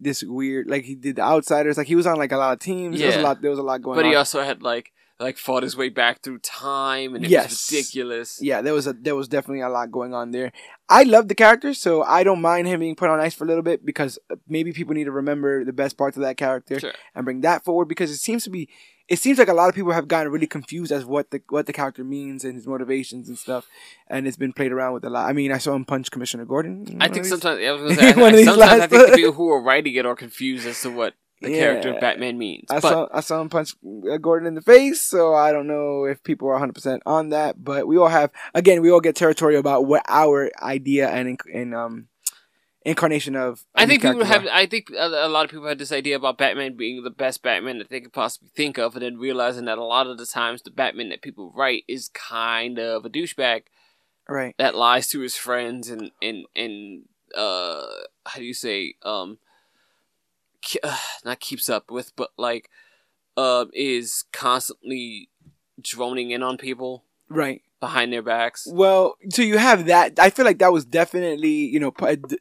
this weird. Like he did the Outsiders. Like he was on like a lot of teams. There was a Yeah. lot. There was a lot going on. but on. he also had like like fought his way back through time, and it Yes. was ridiculous. yeah, there was a there was definitely a lot going on there. I love the character, so I don't mind him being put on ice for a little bit because uh, maybe people need to remember the best parts of that character Sure. and bring that forward because it seems to be it seems like a lot of people have gotten really confused as what the what the character means and his motivations and stuff, and it's been played around with a lot. I mean, I saw him punch Commissioner Gordon. I think sometimes yeah, I was gonna [laughs] say, I- One of I- these sometimes I think the people [laughs] who are writing it are confused as to what the character of Batman means. I but saw I saw him punch uh, Gordon in the face, so I don't know if people are 100 percent on that. But we all have again, we all get territorial about what our idea and and um incarnation of. I think people have. I think a, lot of people had this idea about Batman being the best Batman that they could possibly think of, and then realizing that a lot of the times the Batman that people write is kind of a douchebag right. that lies to his friends and and and uh, how do you say um, uh, not keeps up with, but like uh, is constantly droning in on people Right. behind their backs. Well, so you have that. I feel like that was definitely, you know,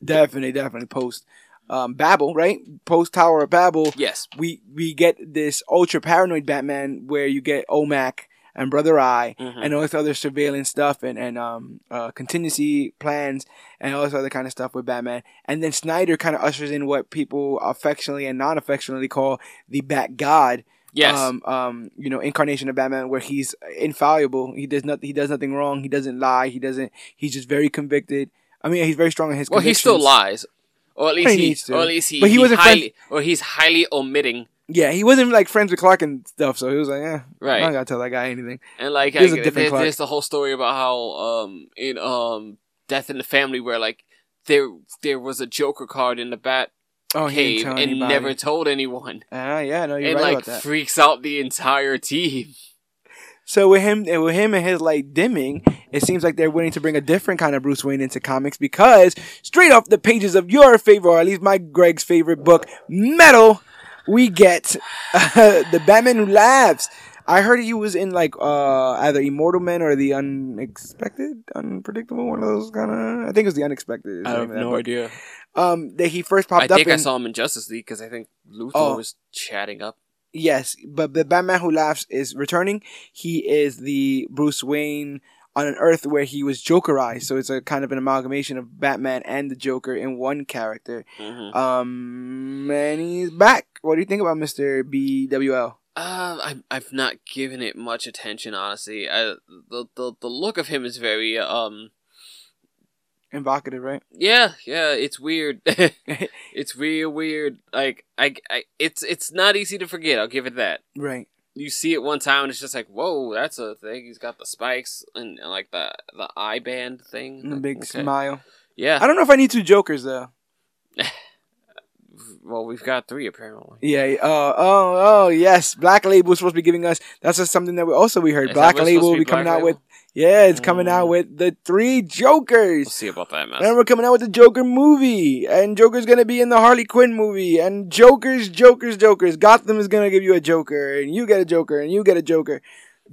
definitely, definitely post um, Babel, right? Post Tower of Babel. Yes. We we get this ultra paranoid Batman where you get Omac and Brother Eye Mhm. and all this other surveillance stuff and and um uh, contingency plans and all this other kind of stuff with Batman. And then Snyder kind of ushers in what people affectionately and non affectionately call the Bat God Yes. um, um, you know, incarnation of Batman, where he's infallible. He does not, he does nothing wrong. He doesn't lie. He doesn't. He's just very convicted. I mean, he's very strong in his. well, he still lies, or at least He he, or at least he, But he he wasn't highly, or he's highly omitting. Yeah, he wasn't like friends with Clark and stuff. So he was like, yeah, I Right. don't gotta tell that guy anything. And like, I- different there- there's the whole story about how um in um Death in the Family where like there there was a Joker card in the Bat Oh, cave and anybody. never told anyone, Ah, yeah, no, you're and right like about that. freaks out the entire team. So with him, with him and his light dimming, it seems like they're willing to bring a different kind of Bruce Wayne into comics because straight off the pages of your favorite, or at least my Greg's favorite book, Metal, we get [laughs] the Batman who laughs. I heard he was in like uh either Immortal Men or the Unexpected, Unpredictable, one of those kind of. I think it was the Unexpected. I have no book. idea. Um, that he first popped I up I think in. I saw him in Justice League because I think Luthor Oh. was chatting up. Yes, but the Batman Who Laughs is returning. He is the Bruce Wayne on an Earth where he was Jokerized, so it's a kind of an amalgamation of Batman and the Joker in one character. hmm Um, and he's back. What do you think about Mister BWL? Uh, I, I've not given it much attention, honestly. I, the, the the look of him is very um Invocative, right? yeah yeah it's weird. [laughs] [laughs] it's real weird. Like I, I it's it's not easy to forget. I'll give it that. right. You see it one time and it's just like whoa, that's a thing. He's got the spikes and, and like the the eye band thing. And Like, big okay. smile. Yeah. I don't know if I need two Jokers though. [laughs] Well, we've got three apparently. Yeah. Oh. Oh. Oh. Yes. Black Label is supposed to be giving us. That's just something that we also we heard. Is Black Label will be be coming Black out with. Label? Yeah, it's coming out with the three Jokers. We'll see about that man. And we're coming out with the Joker movie, and Joker's gonna be in the Harley Quinn movie, and Jokers, Jokers, Jokers. Gotham is gonna give you a Joker, and you get a Joker, and you get a Joker.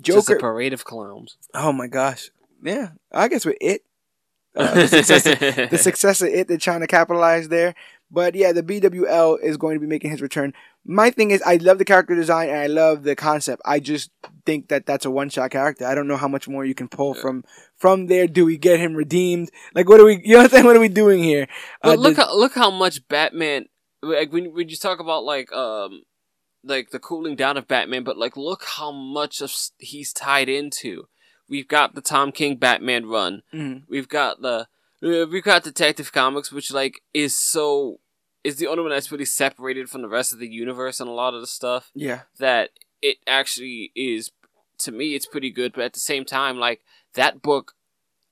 Just a Joker. parade of clowns. Oh my gosh. Yeah, I guess with it, uh, the, success of, the [laughs] success of it, they're trying to capitalize there. But yeah, the BWL is going to be making his return. My thing is, I love the character design and I love the concept. I just think that that's a one-shot character. I don't know how much more you can pull from from there. Do we get him redeemed? Like, what are we? [laughs] You know what I'm saying? What are we doing here? But Uh, look the- how look how much Batman like when when you talk about like um like the cooling down of Batman, but like look how much of he's tied into. We've got the Tom King Batman run. Mhm. We've got the we've got Detective Comics, which like is so is the only one that's really separated from the rest of the universe and a lot of the stuff yeah. that it actually is to me it's pretty good but at the same time like that book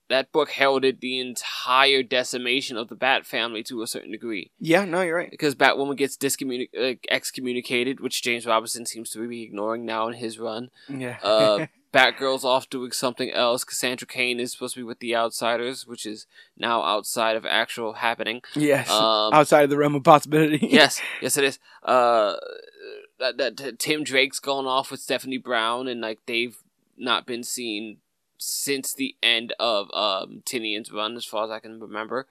that book heralded the entire decimation of the bat family to a certain degree Yeah, no, you're right. because batwoman gets discommuni- uh, excommunicated which james robinson seems to be ignoring now in his run Yeah. uh, [laughs] batgirl's off doing something else cassandra Cain is supposed to be with the outsiders which is now outside of actual happening yes. um, Outside of the realm of possibility. [laughs] yes, yes, it is. Uh, that, that, Tim Drake's gone off with Stephanie Brown, and like they've not been seen since the end of um Tynion's run, as far as I can remember.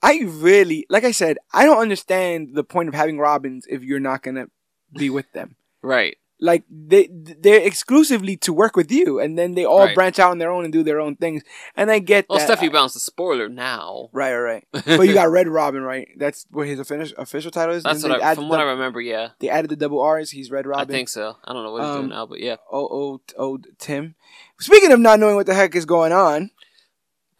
I really, like I said, I don't understand the point of having Robins if you're not gonna be with them. [laughs] Right. Like they they're exclusively to work with you, and then they all Right. branch out on their own and do their own things. And I get Well, that. Stephanie Brown's the spoiler now. Right, right, right. [laughs] but you got Red Robin, right? That's what his official official title is. That's what I, from the what I remember. Yeah, They added the double R's. He's Red Robin. I think so. I don't know what he's Um, doing now, but yeah. Oh, oh, oh, Tim. Speaking of not knowing what the heck is going on,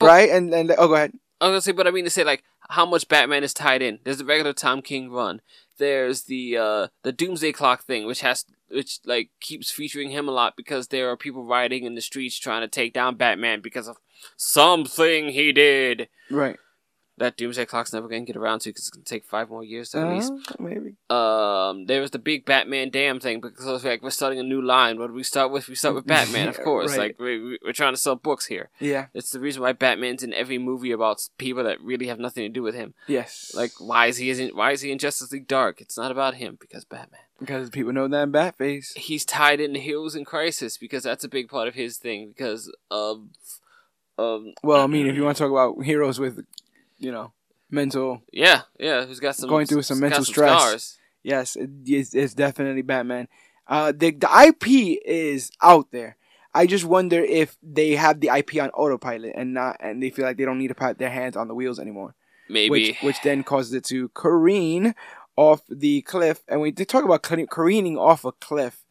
But- right? And and oh, go ahead. I was gonna say, but I mean to say like how much Batman is tied in. There's the regular Tom King run. There's the uh the Doomsday Clock thing, which has which like keeps featuring him a lot because there are people rioting in the streets trying to take down Batman because of something he did. Right. That Doomsday Clock's never gonna get around to because it's gonna take five more years to release. Uh, maybe. Um, there was the big Batman damn thing because I was like we're starting a new line. What do we start with? We start with [laughs] Batman, of course. right. Like we, we- we're trying to sell books here. Yeah. It's the reason why Batman's in every movie about people that really have nothing to do with him. Yes. Like, why is he isn't? Why is he in Justice League Dark? It's not about him because Batman. because people know that in Batface. He's tied into Heroes in Crisis because that's a big part of his thing because of, um, Well, I mean, if you want to talk about heroes with, you know, mental, yeah, yeah, who's got some Going through some mental stress. scars. yes, it, it's, it's definitely Batman. Uh, the the IP is out there. I just wonder if they have the IP on autopilot and not, and they feel like they don't need to put their hands on the wheels anymore. Maybe which which then causes it to careen off the cliff. And we did talk about careening off a cliff.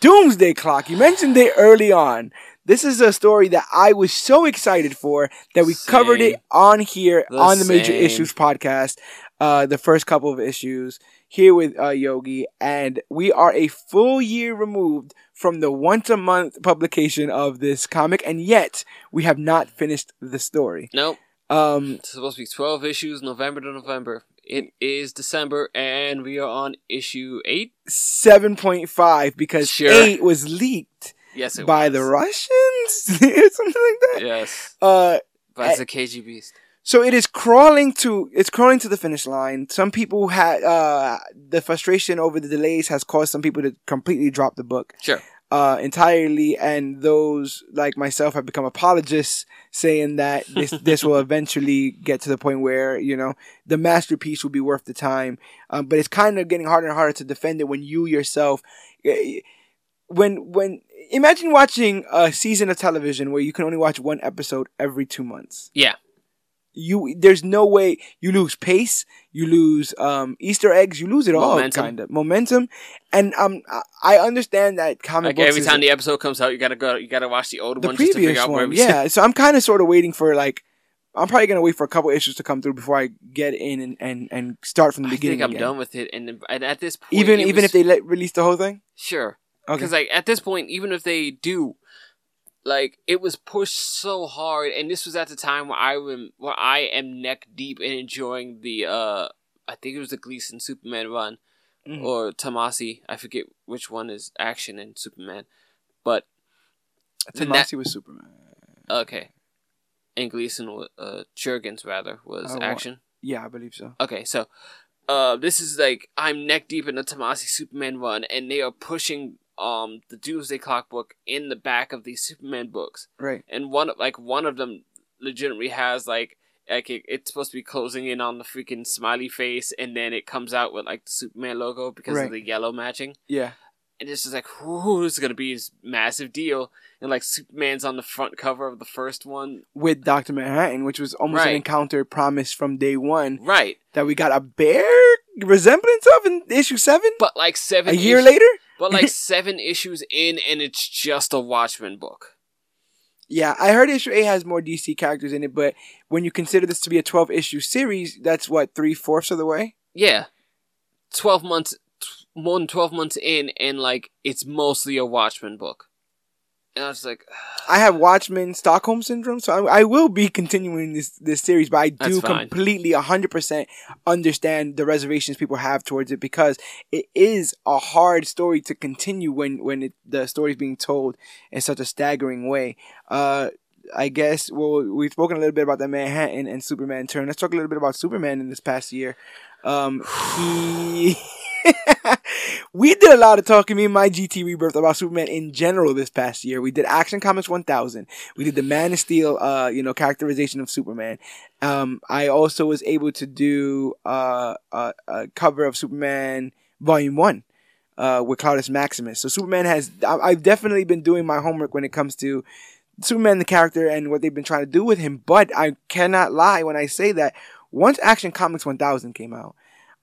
Doomsday Clock. You mentioned it early on. This is a story that I was so excited for that we covered it on here The on the Major. Issues podcast. Uh, the first couple of issues here with uh, Yogi, and we are a full year removed from the once a month publication of this comic, and yet we have not finished the story. nope. Um, It's supposed to be twelve issues, November to November. It is December, and we are on issue eight. seven point five because Sure. eight was leaked Yes, by was. the Russians or [laughs] something like that. Yes, Uh, by Eh. the Beast. so it is crawling to it's crawling to the finish line. Some people had uh the frustration over the delays has caused some people to completely drop the book Sure. Uh entirely, and those like myself have become apologists, saying that this this will [laughs] eventually get to the point where you know the masterpiece will be worth the time. Um, but it's kind of getting harder and harder to defend it when you yourself, when when imagine watching a season of television where you can only watch one episode every two months. Yeah. You there's no way you lose pace, you lose um Easter eggs, you lose it all Momentum. kind of momentum, and um I- I understand that comic Like books every time the episode comes out, you gotta go. You gotta watch the old the one just to figure previous out where one. Yeah, so I'm kind of sort of waiting for like I'm probably gonna wait for a couple issues to come through before I get in and, and, and start from the I beginning. think I'm again. done with it, and, and at this point, Even even was- if they let release the whole thing. sure, Okay. because like at this point, even if they do, like it was pushed so hard, and this was at the time where I am where I am neck deep in enjoying the uh, I think it was the Gleason Superman run Mhm. or Tomasi, I forget which one is action and Superman, but net- was Superman. okay, and Gleason uh Jurgens rather was what? action. Yeah, I believe so. Okay, so uh, this is like I'm neck deep in the Tomasi Superman run, and they are pushing um the Doomsday Clock book in the back of these Superman books, Right. and one like one of them legitimately has like like it, it's supposed to be closing in on the freaking smiley face, and then it comes out with like the Superman logo because Right. of the yellow matching, Yeah. and it's just like, whoo, this is gonna be this massive deal, and like Superman's on the front cover of the first one, With Doctor Manhattan, which was almost an encounter promised from day one right? that we got a bare resemblance of in issue seven. But like seven A year later. But like [laughs] seven issues in, and it's just a Watchmen book. Yeah, I heard issue eight has more DC characters in it, but when you consider this to be a twelve issue series, that's what three fourths of the way. Yeah, twelve months, t- more than twelve months in, and like it's mostly a Watchmen book. And I was like, [sighs] I have Watchmen Stockholm syndrome, so I, I will be continuing this this series, but I do completely hundred percent understand the reservations people have towards it because it is a hard story to continue when when it, the story is being told in such a staggering way. Uh, I guess well we've spoken a little bit about the Manhattan and Superman turn. Let's talk a little bit about Superman in this past year. Um, he. [sighs] [laughs] [laughs] we did a lot of talking, me and my GT Rebirth, about Superman in general this past year. We did Action Comics 1000. We did the Man of Steel, uh, you know, characterization of Superman. Um, I also was able to do uh, a, a cover of Superman Volume 1. uh, with Claudius Maximus. So Superman has I- I've definitely been doing my homework when it comes to Superman the character and what they've been trying to do with him. But I cannot lie when I say that once Action Comics 1000 came out,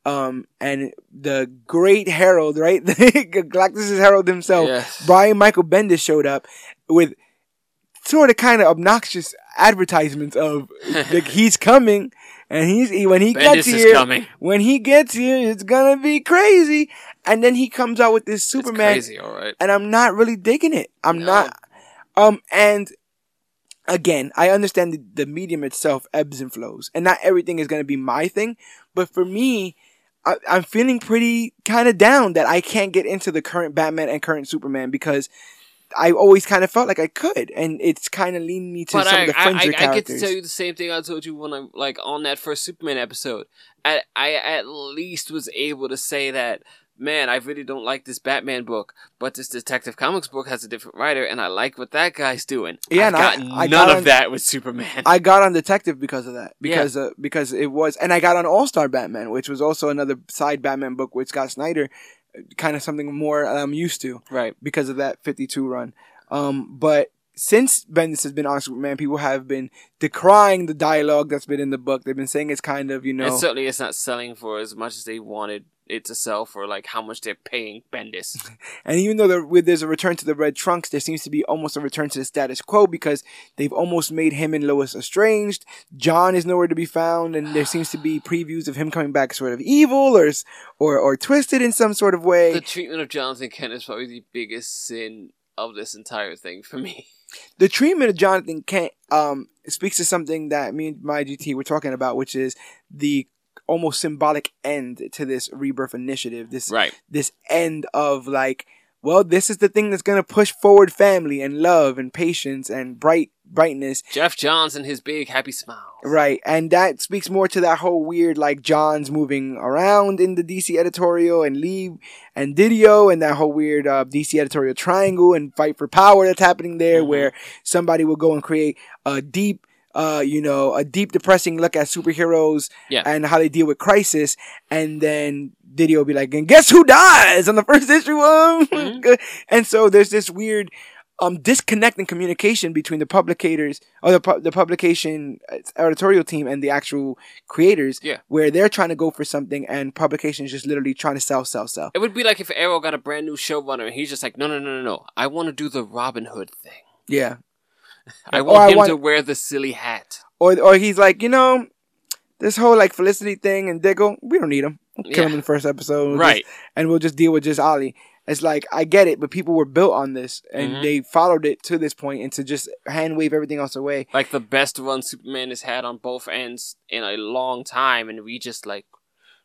um, and the great Herald, right, [laughs] The Galactus' Herald himself, Yes. Brian Michael Bendis showed up with sort of kind of obnoxious advertisements of [laughs] like he's coming and he's he, when he Bendis gets here coming. when he gets here it's gonna be crazy and then he comes out with this It's Superman crazy, all right. and I'm not really digging it. I'm No. not. Um, and again, I understand the, the medium itself ebbs and flows, and not everything is going to be my thing. But for me, I, I'm feeling pretty kind of down that I can't get into the current Batman and current Superman because I always kind of felt like I could, and it's kind of leaning me to But some I, of the I, I, fringier I get to tell you the same thing I told you when I'm like on that first Superman episode. I, I at least was able to say that, man, I really don't like this Batman book, but this Detective Comics book has a different writer, and I like what that guy's doing. Yeah, I've I- got I none got of on- that with Superman. I got on Detective because of that. Yeah. Because uh, because it was, and I got on All Star Batman, which was also another side Batman book with Scott Snyder, kind of something more I'm used to. right. because of that 52 run. Um, but since Bendis has been on Superman, people have been decrying the dialogue that's been in the book. They've been saying it's kind of, you know, And certainly it's not selling for as much as they wanted it to sell for, like how much they're paying Bendis. [laughs] and even though there, there's a return to the red trunks, there seems to be almost a return to the status quo because they've almost made him and Lois estranged. John is nowhere to be found, and there seems to be [sighs] previews of him coming back sort of evil or or or twisted in some sort of way. the treatment of Jonathan Kent is probably the biggest sin of this entire thing for me. [laughs] the treatment of Jonathan Kent um speaks to something that me and my GT were talking about, which is the almost symbolic end to this rebirth initiative. This Right. this end of like, well, this is the thing that's gonna push forward family and love and patience and bright brightness. Geoff Johns and his big happy smile. Right. And that speaks more to that whole weird like John's moving around in the DC editorial and Lee and Didio and that whole weird uh, DC editorial triangle and fight for power that's happening there Mhm. where somebody will go and create a deep uh, you know, a deep depressing look at superheroes Yeah. and how they deal with crisis and then Didio will be like, and guess who dies on the first issue of [laughs] Mhm. and so there's this weird um disconnect in communication between the publicators or the pu- the publication uh, editorial team and the actual creators Yeah. where they're trying to go for something and publication is just literally trying to sell sell sell It would be like if Arrow got a brand new showrunner and he's just like, no, no, no, no, no. I want to do the Robin Hood thing. yeah I want I him want- to wear the silly hat. or or he's like you know this whole like felicity thing and diggle we don't need him we'll kill Yeah. him in the first episode We'll Right. just- and we'll just deal with just ollie it's like i get it but people were built on this and Mhm. they followed it to this point and to just hand wave everything else away Like the best run Superman has had on both ends in a long time, and we just like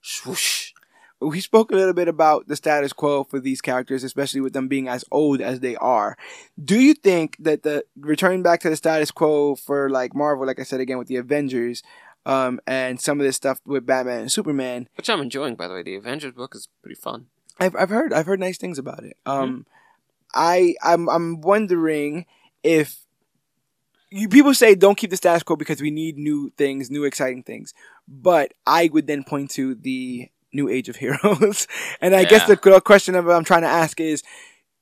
swoosh. We spoke a little bit about the status quo for these characters, especially with them being as old as they are. Do you think that the returning back to the status quo for like Marvel, like I said again with the Avengers, um, and some of this stuff with Batman and Superman, Which I'm enjoying, by the way. The Avengers book is pretty fun. I've I've heard I've heard nice things about it. Um, I I'm I'm wondering if you people say don't keep the status quo because we need new things, new exciting things. But I would then point to the new age of heroes, [laughs] and I guess the question I'm trying to ask is.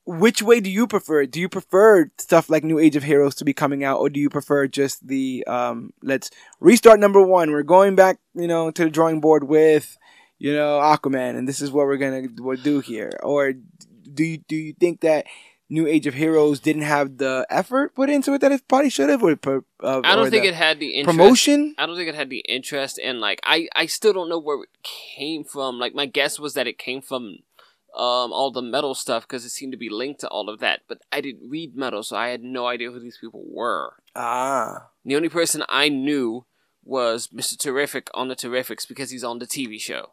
Which way do you prefer? Do you prefer stuff like New Age of Heroes to be coming out, or do you prefer just the um, let's restart number one? We're going back, you know, to the drawing board with you know, Aquaman, and this is what we're gonna we'll do here? Or do you do you think that New Age of Heroes didn't have the effort put into it that it probably should have? Or, uh, I don't think it had the interest. promotion. I don't think it had the interest, and like I, I still don't know where it came from. Like my guess was that it came from um all the metal stuff because it seemed to be linked to all of that. But I didn't read metal, so I had no idea who these people were. Ah, The only person I knew was Mr. Terrific on the Terrifics because he's on the TV show,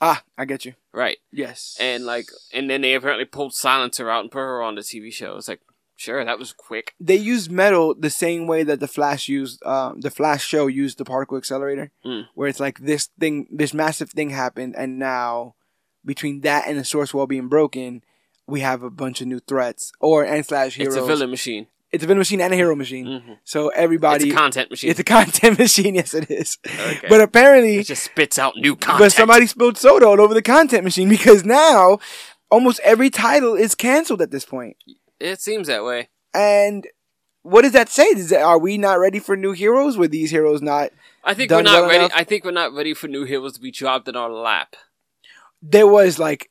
ah, I get you. right? Yes, And like, and then they apparently pulled Silencer out and put her on the TV show. It's like, sure, that was quick. they used metal the same way that the Flash used um, the Flash show used the particle accelerator, Mm. where it's like this thing, this massive thing happened, and now between that and the source wall being broken, we have a bunch of new threats or and slash heroes. It's a villain machine. It's a villain machine and a hero machine. hmm So everybody, It's a content machine. It's a content [laughs] machine. Yes, it is. Okay. But apparently, it just spits out new content. but somebody spilled soda all over the content machine because now almost every title is canceled at this point. It seems that way. And what does that say? Is that, are we not ready for new heroes? Were these heroes not? I think we're not well ready. enough? I think we're not ready for new heroes to be dropped in our lap. There was like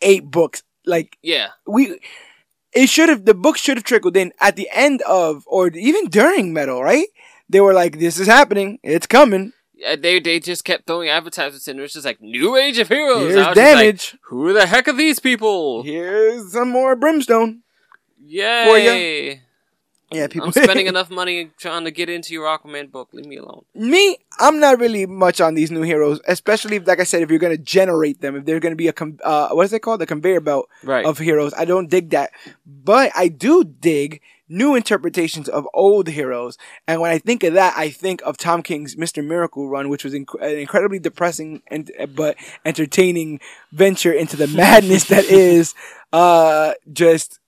eight books. Like Yeah, we, it should have. The book should have trickled in at the end of, or even during Metal. Right? They were like, "This is happening. It's coming. Uh, they they just kept throwing advertisements in. It was just like new age of heroes. Here's just like, damage. Who the heck are these people? Here's some more brimstone." Yay! Yeah, people I'm [laughs] spending enough money trying to get into your Aquaman book. Leave me alone. Me, I'm not really much on these new heroes, especially if, like I said, if you're gonna generate them, if they're gonna be a com- uh, what is it called, the conveyor belt Right. of heroes. I don't dig that, but I do dig new interpretations of old heroes. And when I think of that, I think of Tom King's Mister Miracle run, which was inc- an incredibly depressing and but entertaining venture into the [laughs] madness that is uh just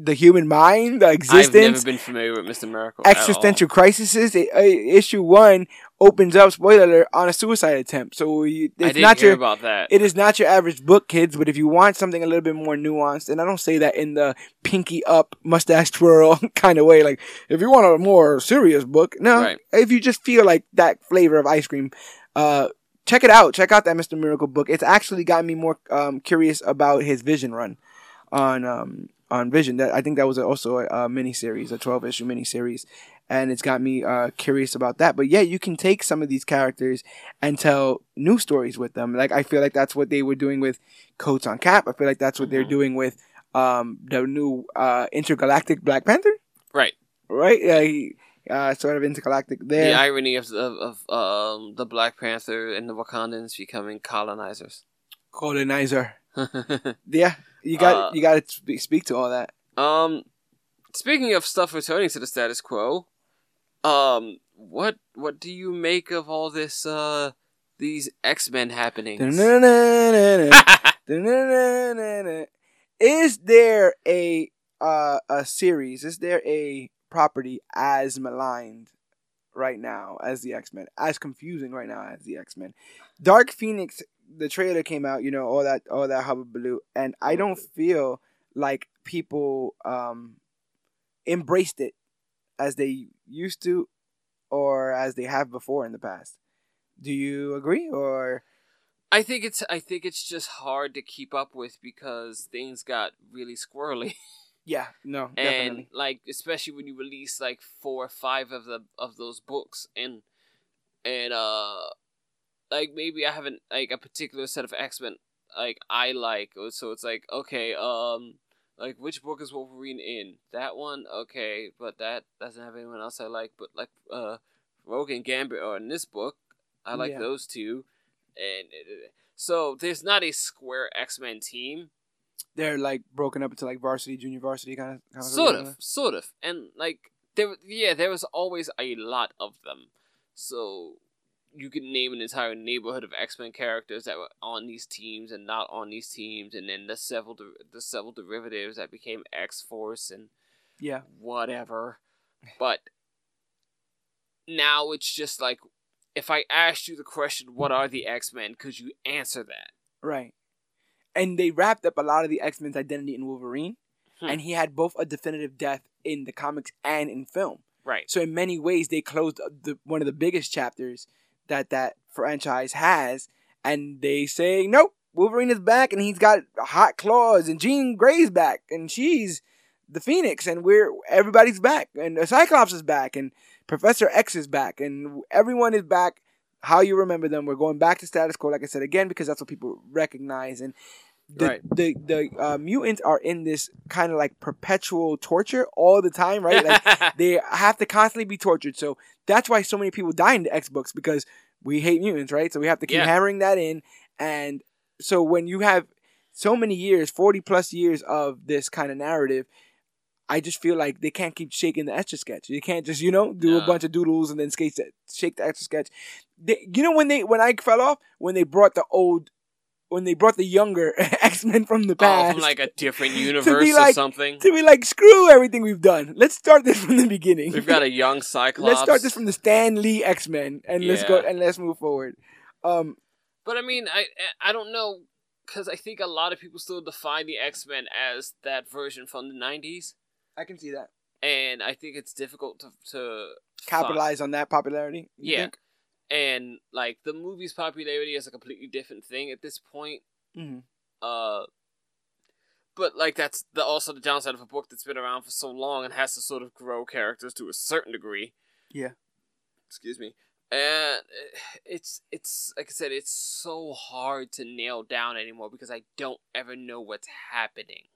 the human mind, the existence. I've never been familiar with Mr. Miracle. existential crises. It, uh, issue one opens up spoiler alert on a suicide attempt. So you, I it's didn't not hear your about that. it is not your average book, kids. But if you want something a little bit more nuanced, and I don't say that in the pinky up mustache twirl [laughs] kind of way. Like if you want a more serious book, no. Right. If you just feel like that flavor of ice cream, uh, check it out. Check out that Mr. Miracle book. It's actually got me more um, curious about his Vision run on um, on Vision. That I think that was also a, a mini series, a twelve issue mini series, and it's got me uh, curious about that. But yeah, you can take some of these characters and tell new stories with them. Like I feel like that's what they were doing with Coates on Cap. I feel like that's what they're Mhm. doing with um, the new uh, intergalactic Black Panther. Right. Right? Yeah, he uh, sort of intergalactic there. The irony of, of, of um, the Black Panther and the Wakandans becoming colonizers. Colonizer. [laughs] Yeah, you got Uh, you got to speak to all that. um, speaking of stuff returning to the status quo, um, what what do you make of all this? Uh, these X Men happenings. Is there a uh, a series? Is there a property as maligned right now as the X Men? As confusing right now as the X Men? Dark Phoenix. The trailer came out. You know all that all that hullabaloo, and I don't feel like people um embraced it as they used to, or as they have before in the past. Do you agree or? I think it's I think it's just hard to keep up with because things got really squirrely. [laughs] Yeah, no, and definitely. like especially when you release like four or five of the of those books and and uh like maybe I haven't like a particular set of X Men like I like. So it's like okay um like which book is Wolverine in? That one? Okay but that doesn't have anyone else I like but like uh Rogue and Gambit are in this book. I like Yeah. those two. And uh, so there's not a square X Men team. They're like broken up into like varsity, junior varsity kind of. Kind sort of sort of. And like there yeah there was always a lot of them. So you could name an entire neighborhood of x-men characters that were on these teams and not on these teams and then the several der- the several derivatives that became x-force and Yeah, whatever but now it's just like if i asked you the question what are the x-men could you answer that right. And they wrapped up a lot of the X Men's identity in Wolverine, Hmm. and he had both a definitive death in the comics and in film. right So in many ways, they closed the one of the biggest chapters that that franchise has, and they say nope, Wolverine is back, and he's got hot claws, and Jean Grey's back, and she's the Phoenix, and we're everybody's back, and Cyclops is back, and Professor X is back, and everyone is back. How you remember them? We're going back to status quo, like I said again, because that's what people recognize, and the Right. the the uh, mutants are in this kind of like perpetual torture all the time, right? Like [laughs] they have to constantly be tortured. So that's why so many people die in the X books because we hate mutants, right? So we have to keep Yeah. hammering that in. And so when you have so many years, 40 plus years of this kind of narrative, I just feel like they can't keep shaking the etch a sketch. You can't just, you know, do a bunch of doodles and then skate shake the etch a sketch. They, you know when they when I fell off when they brought the old when they brought the younger [laughs] X Men from the oh, past from like a different [laughs] universe or like- something to be like screw everything we've done. Let's start this [laughs] from the beginning. we've got a young cyclops Let's start this from the Stan Lee X Men and let's go and let's move forward. Um, But I mean, I I don't know because I think a lot of people still define the X Men as that version from the '90s, I can see that. and I think it's difficult to to Capitalize on that popularity. Yeah. think? And like the movie's popularity is a completely different thing at this point. Mhm. Uh, but like that's the also the downside of a book that's been around for so long and has to sort of grow characters to a certain degree. Yeah. Excuse me. And it's it's like I said, it's so hard to nail down anymore because I don't ever know what's happening.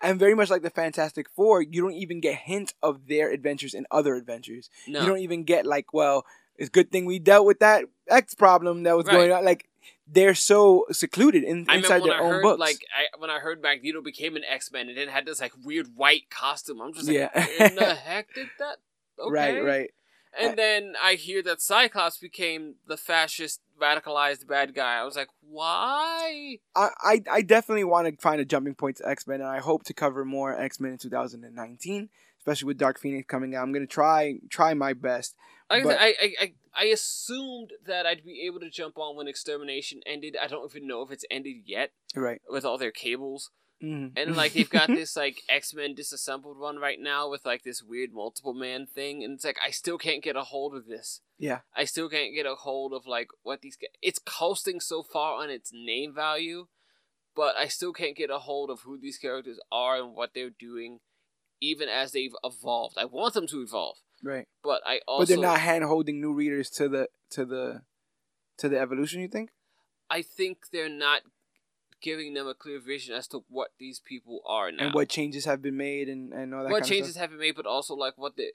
And very much like the Fantastic Four, you don't even get hints of their adventures in other adventures. No, You don't even get like, well, it's a good thing we dealt with that X problem that was Right. going on. Like they're so secluded in, inside their I own heard books. like I, when I heard Magneto became an X Men and then had this like weird white costume. I'm just like, Yeah. in the [laughs] heck did that? Okay. Right, right. And then I hear that Cyclops became the fascist, radicalized bad guy. I was like, why? I, I, I definitely want to find a jumping point to X Men, and I hope to cover more X Men in 2019, especially with Dark Phoenix coming out. I'm gonna try try my best. Like But- I, I, I, I, assumed that I'd be able to jump on when Extermination ended. I don't even know if it's ended yet Right. with all their cables. Mhm. And like they've got this like [laughs] X Men disassembled one right now with like this weird multiple man thing, and it's like I still can't get a hold of this. Yeah. I still can't get a hold of like what these. It's coasting so far on its name value, but I still can't get a hold of who these characters are and what they're doing, even as they've evolved. I want them to evolve, right. but I also but they're not hand holding new readers to the to the to the evolution. You think? I think they're not giving them a clear vision as to what these people are now. And what changes have been made and and all that. what kind changes Of stuff? have been made, but also like what the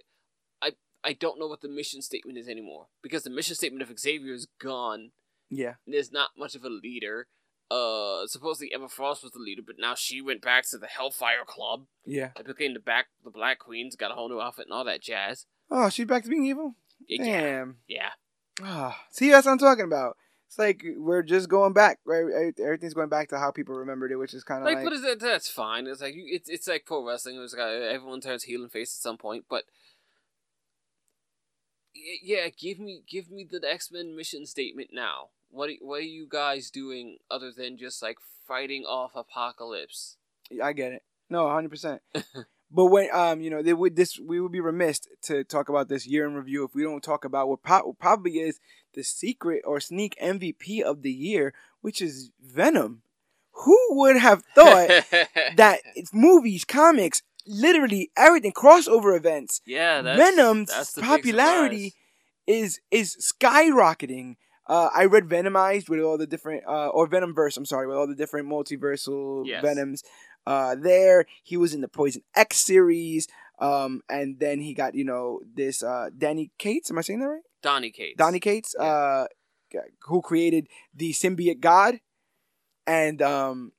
I I don't know what the mission statement is anymore because the mission statement of Xavier is gone. Yeah. And there's not much of a leader. Uh, supposedly Emma Frost was the leader, but now she went back to the Hellfire Club Yeah. and became the back the Black Queen's got a whole new outfit and all that jazz. Oh, she's back to being evil. Yeah, Damn. yeah. Ah, see, that's what I'm talking about. It's like we're just going back, right? Everything's going back to how people remembered it, which is kind of Like, like, what is that? That's fine. It's like it's it's like pro wrestling. It was like everyone turns heel and face at some point, but yeah, give me give me the X Men mission statement now. What are, what are you guys doing other than just like fighting off apocalypse? I get it. No, 100. percent [laughs] But when um, you know, they would this we would be remiss to talk about this year in review if we don't talk about what pro- probably is the secret or sneak MVP of the year, which is Venom. Who would have [laughs] thought that it's movies, comics, literally everything, crossover events, yeah, that's, Venom's that's popularity is is skyrocketing. Uh, I read Venomized with all the different, uh, or Venomverse. I'm sorry, with all the different multiversal Yes. Venoms. Uh, there he was in the Poison X series, um, and then he got you know this uh, Danny Cates. Am I saying that right? Donny Cates. Donny Cates, Yeah. uh, who created the symbiote god, and um,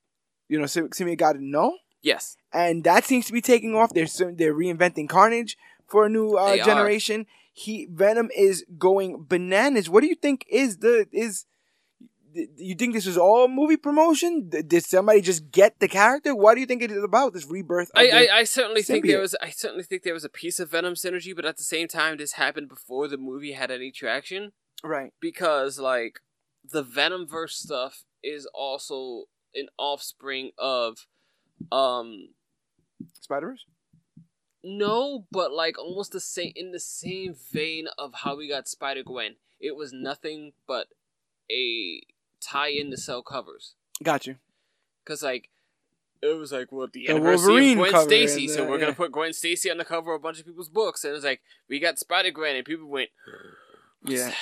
you know sym- symbiote god no, Yes. and that seems to be taking off. They're they're reinventing Carnage for a new uh, They are. generation. He Venom is going bananas. What do you think is the is? You think this is all movie promotion? Did somebody just get the character? What do you think it is about this rebirth? Of I, I, I certainly think there was I certainly think there was a piece of Venom synergy, but at the same time, this happened before the movie had any traction. right. because like the Venomverse stuff is also an offspring of um Spider Verse. no, but like almost the same in the same vein of how we got Spider Gwen. It was nothing but a tie in to sell covers. Got you. Cause like it was like well the The anniversary Wolverine of Gwen Stacy, so we're yeah. gonna put Gwen Stacy on the cover of a bunch of people's books, and it was like we got Spider Gwen, and people went, "What's Yeah. that?"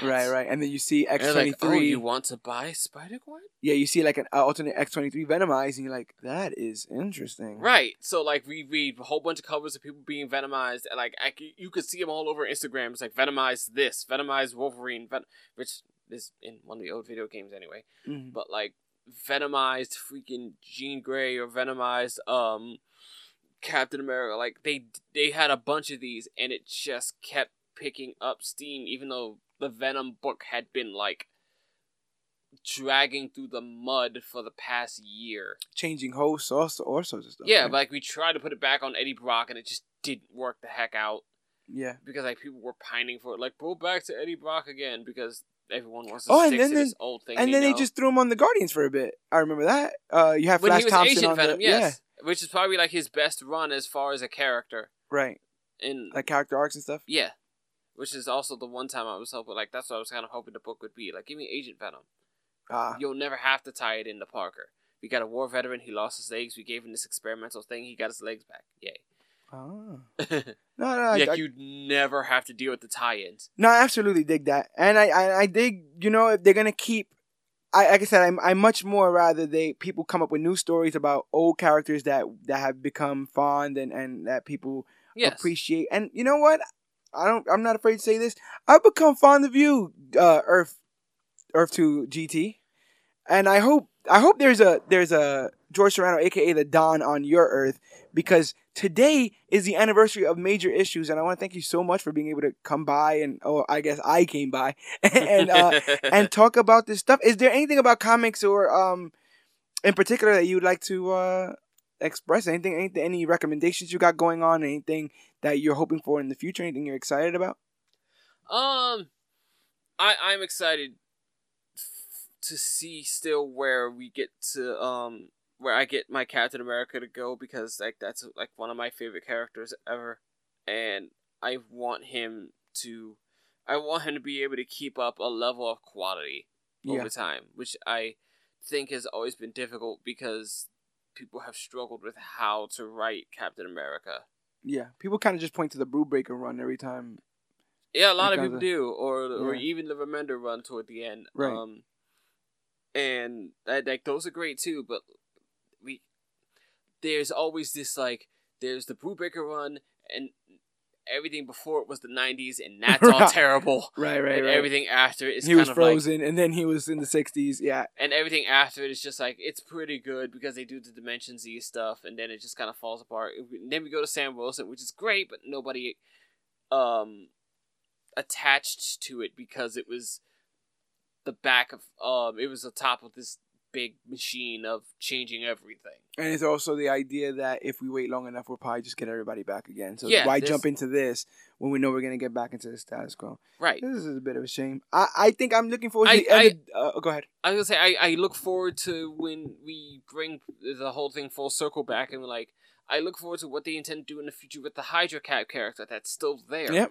Right, right. And then you see X they're twenty oh, three. you want to buy Spider Gwen? yeah, you see like an uh, alternate X twenty three Venomized, and you're like, that is interesting. Right. So like we read a whole bunch of covers of people being venomized, and like I, you could see them all over Instagram. It's like venomized this, venomized Wolverine, ven- which is in one of the old video games anyway. Mhm. But like venomized freaking Jean Grey or venomized um Captain America. Like they they had a bunch of these, and it just kept picking up steam, even though the Venom book had been like dragging through the mud for the past year. Changing hosts, also, of stuff. Yeah, like we tried to put it back on Eddie Brock and it just didn't work the heck out yeah, because like people were pining for it. Like go back to Eddie Brock again because everyone wants to Oh, and stick then to this old thing. and then they just threw him on the Guardians for a bit. I remember that. Uh, you have when Flash he was Thompson Agent on Venom, the yes, which is probably like his best run as far as a character. right, In like character arcs and stuff. yeah, which is also the one time I was hoping like that's what I was kind of hoping the book would be like. Give me Agent Venom. Ah, You'll never have to tie it into Parker. We got a war veteran. He lost his legs. We gave him this experimental thing. He got his legs back. Yay. Yeah, no, no, [laughs] I, I, you'd never have to deal with the tie-ins. no, I absolutely dig that, and I, I, I dig. You know, if they're gonna keep. I, like I said, I'm, I much more rather they people come up with new stories about old characters that that have become fond and and that people Yes. appreciate. And you know what? I don't. I'm not afraid to say this. I've become fond of you, uh, Earth, Earth Two GT, and I hope I hope there's a there's a George Serrano, aka the Don, on your Earth because today is the anniversary of major issues, and I want to thank you so much for being able to come by and oh, I guess I came by [laughs] and uh, and [laughs] talk about this stuff. Is there anything about comics or um in particular that you'd like to uh express? Anything, anything any recommendations you got going on? Anything that you're hoping for in the future? Anything you're excited about? Um, I I'm excited to see still where we get to um where I get my Captain America to go because like that's like one of my favorite characters ever, and I want him to, I want him to be able to keep up a level of quality Yeah. over time, which I think has always been difficult because people have struggled with how to write Captain America. Yeah. People kind of just point to the Brubaker run every time. Yeah, a lot of people of- do, or or even the Remender run toward the end. Right. Um, and like those are great too, but there's always this like there's the Brubaker run and everything before it was the '90s, and [laughs] that's all terrible. Right, right, and right. everything after it is he kind was of like, frozen, and then he was in the '60s. Yeah, and everything after it is just like it's pretty good because they do the Dimension Z stuff, and then it just kind of falls apart. And then we go to Sam Wilson, which is great, but nobody um attached to it because it was the back of um it was the top of this big machine of changing everything. and it's also the idea that if we wait long enough, we'll probably just get everybody back again. So Yeah, why this- jump into this when we know we're gonna get back into the status quo? Right. This is a bit of a shame. I, I think I'm looking forward to I- the end. of, uh, go ahead. I was gonna say I, I look forward to when we bring the whole thing full circle back and we're like I look forward to what they intend to do in the future with the Hydra Cap character that's still there. Yep.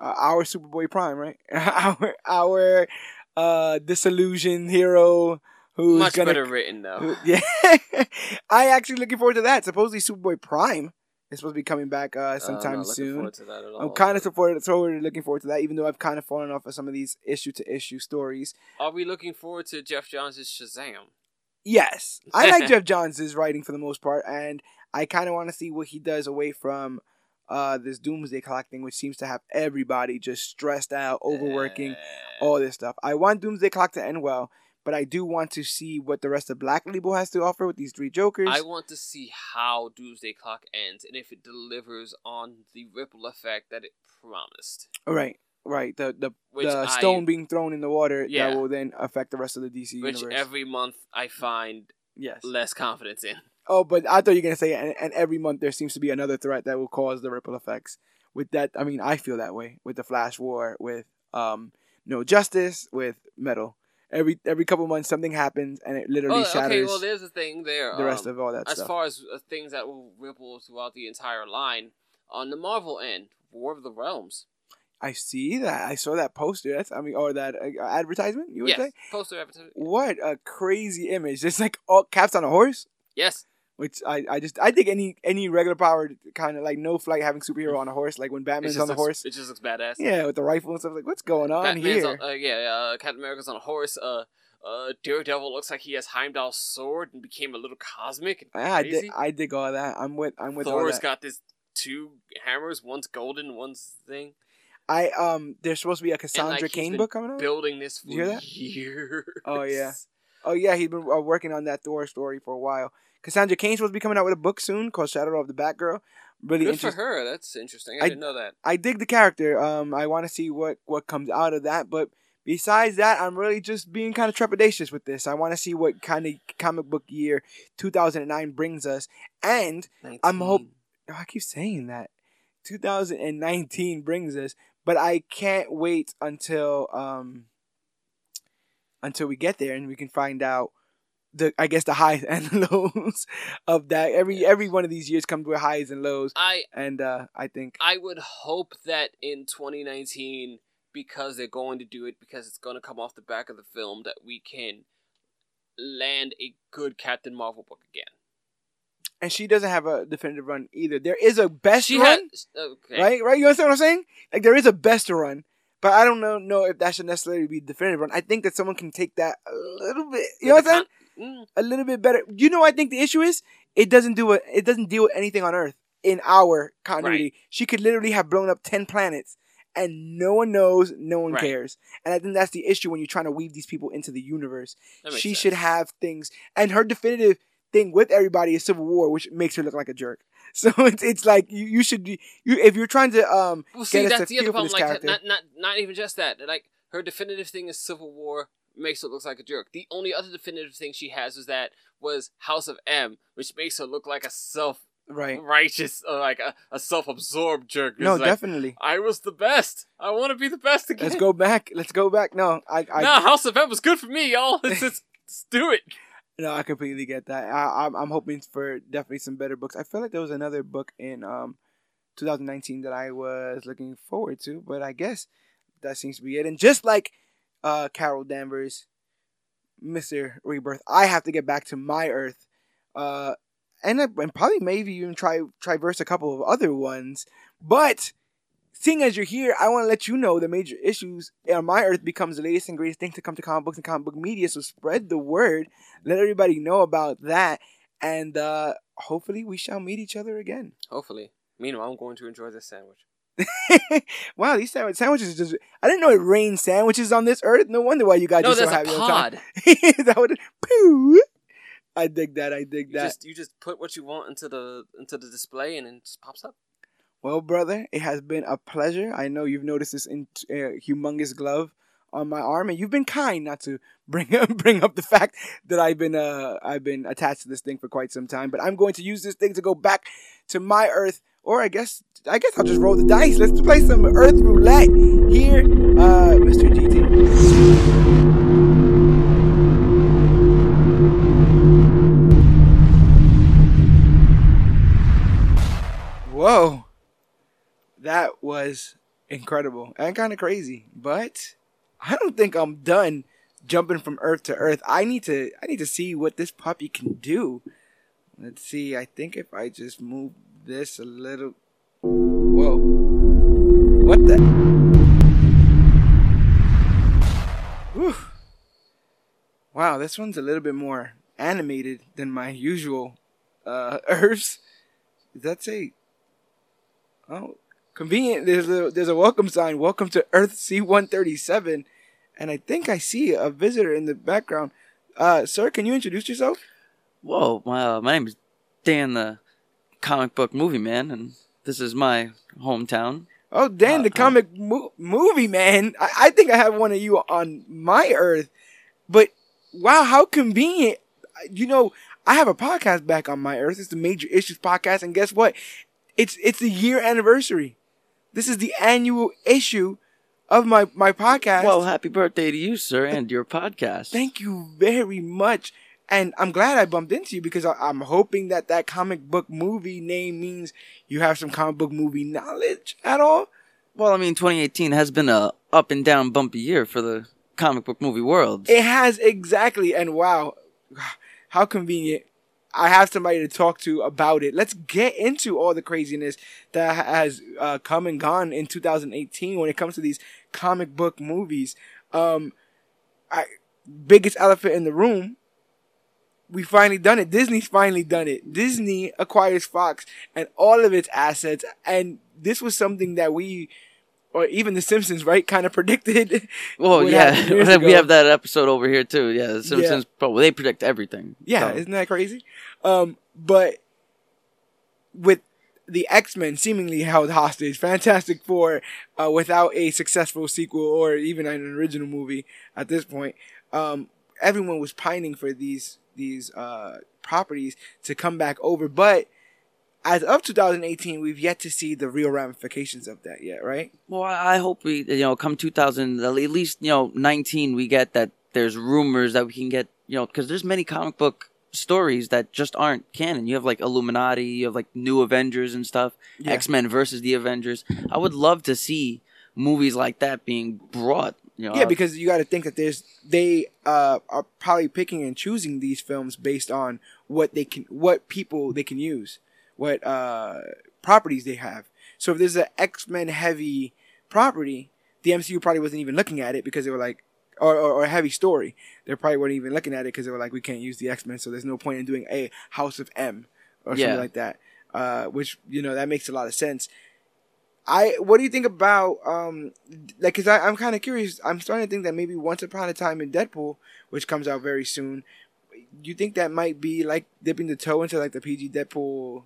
Uh, our Superboy Prime, right? [laughs] our our uh disillusioned hero who's Much gonna better written though. who- [laughs] yeah. I actually looking forward to that. Supposedly Superboy Prime is supposed to be coming back uh Uh, sometime looking soon. to that at I'm kind of supported, forward looking forward to that, even though I've kind of fallen off of some of these issue to issue stories. Are we looking forward to Geoff Johns' Shazam? Yes, I like [laughs] Geoff Johns' writing for the most part, and I kind of want to see what he does away from uh, this Doomsday Clock thing, which seems to have everybody just stressed out, overworking, Uh, all this stuff. I want Doomsday Clock to end well, but I do want to see what the rest of Black Label has to offer with these three Jokers. I want to see how Doomsday Clock ends and if it delivers on the ripple effect that it promised. right, right. The the, Which the I- stone being thrown in the water Yeah. that will then affect the rest of the DC Which universe. every month I find yes. less confidence in. Oh, but I thought you were gonna say, and, and every month there seems to be another threat that will cause the ripple effects. With that, I mean, I feel that way with the Flash War, with um, No Justice, with Metal. Every every couple months something happens, and it literally Oh, shatters okay, well, there's a thing there. the rest um, of all that as stuff. far as uh, things that will ripple throughout the entire line, on the Marvel end, War of the Realms. I see that. I saw that poster. That's I mean, or that uh, advertisement. You would Yes, say. poster advertisement. What a crazy image! It's like all caps on a horse. Yes, Which I, I just I think any any regular powered kind of like no flight having superhero on a horse like when Batman's on the looks, horse It just looks badass. yeah with the rifle and stuff like what's going on Batman's here on, uh, yeah, uh, Captain America's on a horse. Uh, uh, Daredevil looks like he has Heimdall's sword and became a little cosmic and Yeah, I dig, I dig all that. I'm with I'm with Thor's got this two hammers, one's golden, one's thing. I um, there's supposed to be a Cassandra Cain been book coming out. Building this for you hear that? years. Oh, yeah. [laughs] Oh yeah, he's been uh, working on that Thor story for a while. Cassandra Cain's supposed to be coming out with a book soon called Shadow of the Batgirl. Really Good for interesting. her. That's interesting. I, I- didn't know that. I dig the character. Um, I want to see what what comes out of that. But besides that, I'm really just being kind of trepidatious with this. I want to see what kind of comic book year 2009 brings us. And I'm hope- oh, I keep saying that 2019 brings us, but I can't wait until um until we get there and we can find out the I guess the highs and [laughs] lows of that. Every every one of these years comes with highs and lows, I and uh, I think I would hope that in 2019, because they're going to do it, because it's going to come off the back of the film, that we can land a good Captain Marvel book again. and she doesn't have a definitive run either. There is a best She run, okay. right? Right? You understand what I'm saying? Like there is a best run, but I don't know know if that should necessarily be definitive run. I think that someone can take that a little bit. You know what I'm saying? A little bit better. You know, what I think the issue is it doesn't do it. It doesn't deal with anything on Earth in our continuity. She could literally have blown up ten planets. And no one knows, no one Right. cares. And I think that's the issue when you're trying to weave these people into the universe. She sense. should have things, and her definitive thing with everybody is Civil War, which makes her look like a jerk. [laughs] So it's it's like you, you should be you if you're trying to um Well, see, get us that's to the other feel for problem. this Like, character. not, not, not even just that. Like, her definitive thing is Civil War makes her look like a jerk. The only other definitive thing she has was that was House of M, which makes her look like a self right? righteous, or like a, a self absorbed jerk. It's No, like, definitely. I was the best. I want to be the best again. Let's go back. Let's go back. No, I I no, House of M was good for me, y'all. [laughs] Let's just let's do it. no, I completely get that. I, I'm I'm hoping for definitely some better books. I feel like there was another book in um 2019 that I was looking forward to, but I guess that seems to be it. And just like uh Carol Danvers, Mr. Rebirth, I have to get back to my Earth. Uh and, I- and probably maybe even try traverse a couple of other ones. But seeing as you're here, I want to let you know the major issues on my Earth becomes the latest and greatest thing to come to comic books and comic book media. So spread the word, let everybody know about that, and uh, hopefully we shall meet each other again. Hopefully. Meanwhile, I'm going to enjoy this sandwich. [laughs] wow, these sandwich- sandwiches just. I didn't know it rained sandwiches on this earth. No wonder why you guys no, are so happy a all the time. pod. [laughs] That it, Pooh. I dig that. I dig You that. just you just put what you want into the into the display and it just pops up. Well, brother, it has been a pleasure. I know you've noticed this in, uh, humongous glove on my arm, and you've been kind not to bring [laughs] up bring up the fact that I've been uh I've been attached to this thing for quite some time. But I'm going to use this thing to go back to my Earth, or I guess I guess I'll just roll the dice. Let's play some Earth roulette here, uh, Mr. GT. Whoa. That was incredible and kind of crazy. But I don't think I'm done jumping from earth to earth. I need to I need to see what this puppy can do. Let's see. I think if I just move this a little Whoa. What the Whew. Wow, this one's a little bit more animated than my usual uh [laughs] Earths. Does that say Oh, convenient. There's a there's a welcome sign. Welcome to Earth C137, and I think I see a visitor in the background. Uh, sir, can you introduce yourself? Whoa, my, my name is Dan, the comic book movie man, and this is my hometown. Oh, Dan, the Uh, comic mo- movie man. I-, I think I have one of you on my Earth, but wow, how convenient. You know, I have a podcast back on my Earth. It's the Major Issues podcast, and guess what? It's it's the year anniversary. This is the annual issue of my my podcast. Well, happy birthday to you, sir, and your podcast. Thank you very much. And I'm glad I bumped into you because I, I'm hoping that that comic book movie name means you have some comic book movie knowledge at all. Well, I mean, 2018 has been a up and down bumpy year for the comic book movie world. It has exactly. And wow, [sighs] how convenient. I have somebody to talk to about it. Let's get into all the craziness that has uh, come and gone in 2018 when it comes to these comic book movies. Um, I biggest elephant in the room. We finally done it. Disney's finally done it. Disney acquires Fox and all of its assets, and this was something that we, or even The Simpsons, right, kind of [laughs] predicted. well, yeah, [laughs] we ago. have that episode over here too. Yeah, the Simpsons. Probably they predict everything. Yeah, So, isn't that crazy? Um, but with the X Men seemingly held hostage, Fantastic Four uh, without a successful sequel or even an original movie at this point, um, everyone was pining for these these uh, properties to come back over. But as of 2018, we've yet to see the real ramifications of that yet, right? Well, I hope we, you know, come 2000, at least you know, 19, we get that there's rumors that we can get, you know, because there's many comic book stories that just aren't canon. You have like Illuminati, you have like New Avengers and stuff, Yeah. X Men versus the Avengers. I would love to see movies like that being brought. You know, Yeah, because you got to think that there's they uh, are probably picking and choosing these films based on what they can, what people they can use, what uh, properties they have. So if there's an X Men heavy property, the MCU probably wasn't even looking at it because they were like, or, or, or a heavy story, they probably weren't even looking at it because they were like, we can't use the X Men, so there's no point in doing a House of M or Yeah. something like that. Uh, which you know that makes a lot of sense. I what do you think about um like because I'm kind of curious. I'm starting to think that maybe Once Upon a Time in Deadpool, which comes out very soon, you think that might be like dipping the toe into like the PG Deadpool?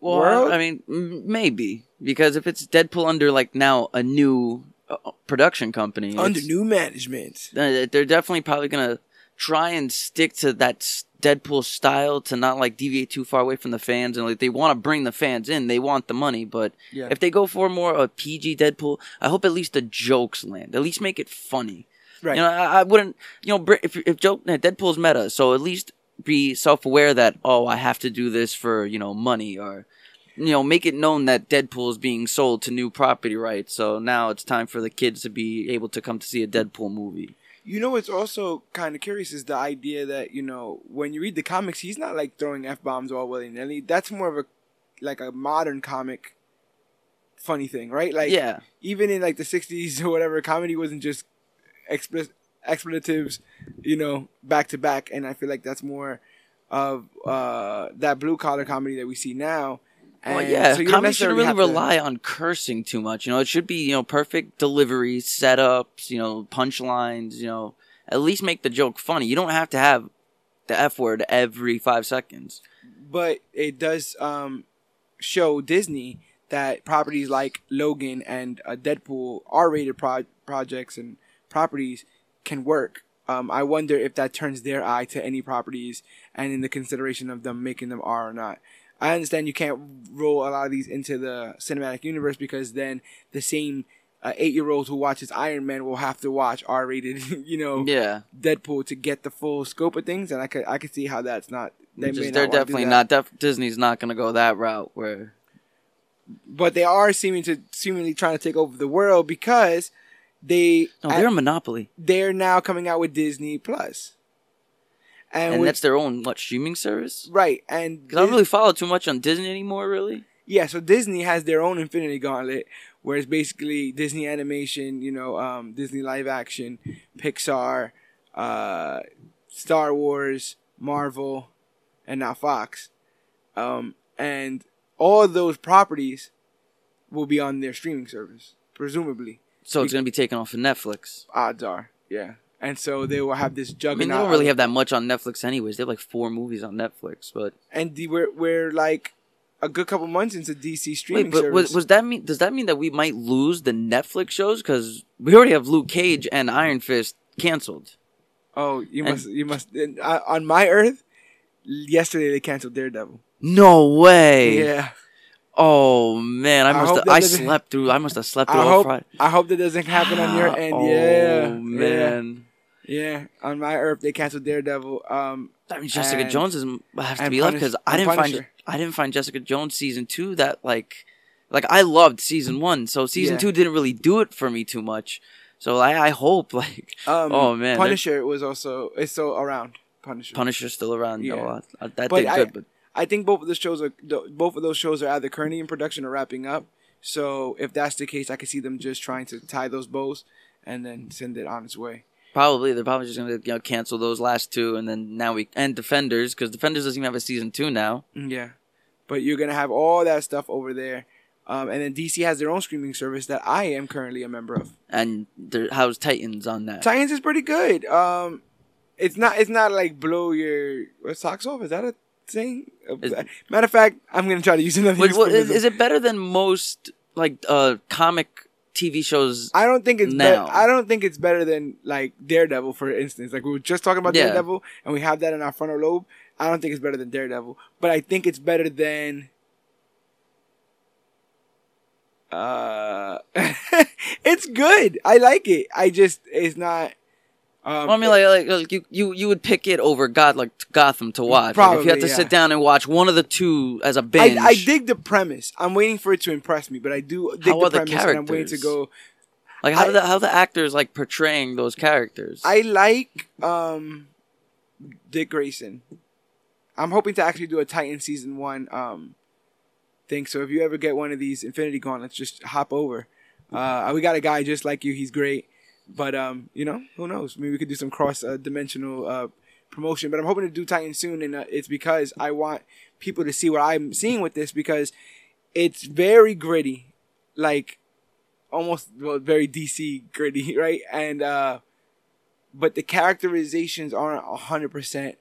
Well, world? I mean, maybe because if it's Deadpool under like now a new uh, production company, Under new management, uh, they're definitely probably gonna try and stick to that Deadpool style to not like deviate too far away from the fans and like they want to bring the fans in. They want the money, but Yeah. if they go for more a PG Deadpool, I hope at least the jokes land. At least make it funny. right? You know, I, I wouldn't. You know, if if joke uh, Deadpool's meta, so at least be self aware that oh, I have to do this for you know money or. You know, make it known that Deadpool is being sold to new property rights. So now it's time for the kids to be able to come to see a Deadpool movie. You know what's also kind of curious is the idea that you know when you read the comics, he's not like throwing f bombs all willy nilly. That's more of a like a modern comic funny thing, right? Like yeah, even in like the '60s or whatever, comedy wasn't just expl- expletives, you know, back to back. And I feel like that's more of uh, that blue collar comedy that we see now. Well, And yeah, so comedy shouldn't really have to- rely on cursing too much. You know, it should be you know perfect delivery, setups, you know, punchlines. You know, at least make the joke funny. You don't have to have the f word every five seconds. but it does um, show Disney that properties like Logan and uh, Deadpool R-rated pro- projects and properties can work. Um, I wonder if that turns their eye to any properties and in the consideration of them making them R or not. I understand you can't roll a lot of these into the cinematic universe because then the same uh, eight-year-old who watches Iron Man will have to watch R-rated, [laughs] you know, Yeah, Deadpool to get the full scope of things, and I could I could see how that's not. They Just, they're do definitely not. Def- Disney's not gonna go that route. Where but they are seeming to seemingly trying to take over the world because they no, they're a monopoly, they're now coming out with Disney Plus, and, and with- that's their own what streaming service. right. And Because I don't really follow too much on Disney anymore. Really, yeah, so Disney has their own Infinity Gauntlet, where it's basically Disney animation, you know, um, Disney live action, Pixar, uh, Star Wars, Marvel, and now Fox, um, and all of those properties will be on their streaming service, presumably. So it's gonna be taken off of Netflix. odds are, yeah. And so they will have this I juggernaut. mean, they don't really have that much on Netflix, anyways. They have like four movies on Netflix, but And the, we're we're like a good couple months into DC streaming Wait, but service. was, was that mean? Does that mean that we might lose the Netflix shows? Because we already have Luke Cage and Iron Fist canceled. oh, you and- must you must uh, on my Earth. Yesterday they canceled Daredevil. No way. Yeah, Oh man, I I must. have, I slept through. I must have slept through all hope Friday. I hope that doesn't happen on your end. Yeah. Oh yeah, man. yeah, yeah. On my Earth they canceled Daredevil. Um, I mean, Jessica And- Jones is has to be left because I didn't find I didn't find Jessica Jones season two that like like I loved season one, so season Yeah. two didn't really do it for me too much. So I I hope [laughs] like um, Oh, man, Punisher was also it's so around Punisher. Punisher's still around. Yeah. No, I, I, that But did I- good, but I think both of the shows are both of those shows are either currently in production or wrapping up. So if that's the case, I could see them just trying to tie those bows and then send it on its way. Probably they're probably just gonna you know cancel those last two, and then now we and Defenders because Defenders doesn't even have a season two now. Yeah, but you're gonna have all that stuff over there, um, and then DC has their own streaming service that I am currently a member of. And there, how's Titans on that? Titans is pretty good. Um, it's not it's not like blow your socks off. Is that a thing? Is- Matter of fact, I'm gonna try to use another. What, is, is it better than most like uh comic TV shows? I don't think it's now? be- I don't think it's better than like Daredevil, for instance. Like we were just talking about Yeah. Daredevil, and we have that in our frontal lobe. I don't think it's better than Daredevil, but I think it's better than. Uh, [laughs] it's good. I like it. I just it's not. Um, Well, I mean, like, like, like you, you, you would pick it over God, like Gotham to watch. Like, if you had to yeah. sit down and watch one of the two as a I, binge, I dig the premise. I'm waiting for it to impress me, but I do dig How the are the premise, and I'm waiting to go. like how I- the how the actors like portraying those characters. I like um, Dick Grayson. I'm hoping to actually do a Titan season one um, thing. So if you ever get one of these Infinity Gauntlets, just hop over. Uh, we got a guy just like you. He's great, but um, you know, who knows? Maybe we could do some cross uh, dimensional uh, promotion. But I'm hoping to do Titan soon, and uh, it's because I want people to see what I'm seeing with this because it's very gritty, like almost well, very DC gritty, [laughs] right? And uh, but the characterizations aren't hundred percent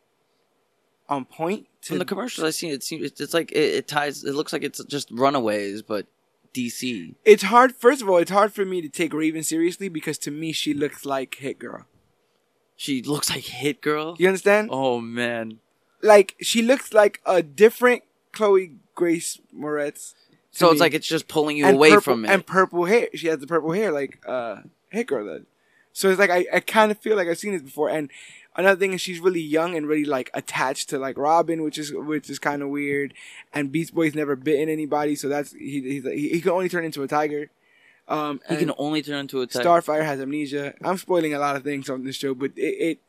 on point. To, From the commercials I've seen, it seems it's, it's like it, it ties. It looks like it's just Runaways, but DC. it's hard. First of all, it's hard for me to take Raven seriously because to me she looks like Hit Girl. She looks like Hit Girl. You understand? Oh man. Like she looks like a different Chloe Grace Moretz. So it's like it's just pulling you And away purple- from it. And purple hair. She has the purple hair like uh Hit Girl does. So it's like I, I kind of feel like I've seen this before. And another thing is she's really young and really like attached to like Robin, which is which is kind of weird. And Beast Boy's never bitten anybody, so that's he he's, he, he can only turn into a tiger. Um, he can only turn into a tiger. Starfire has amnesia. I'm spoiling a lot of things on this show, but it, it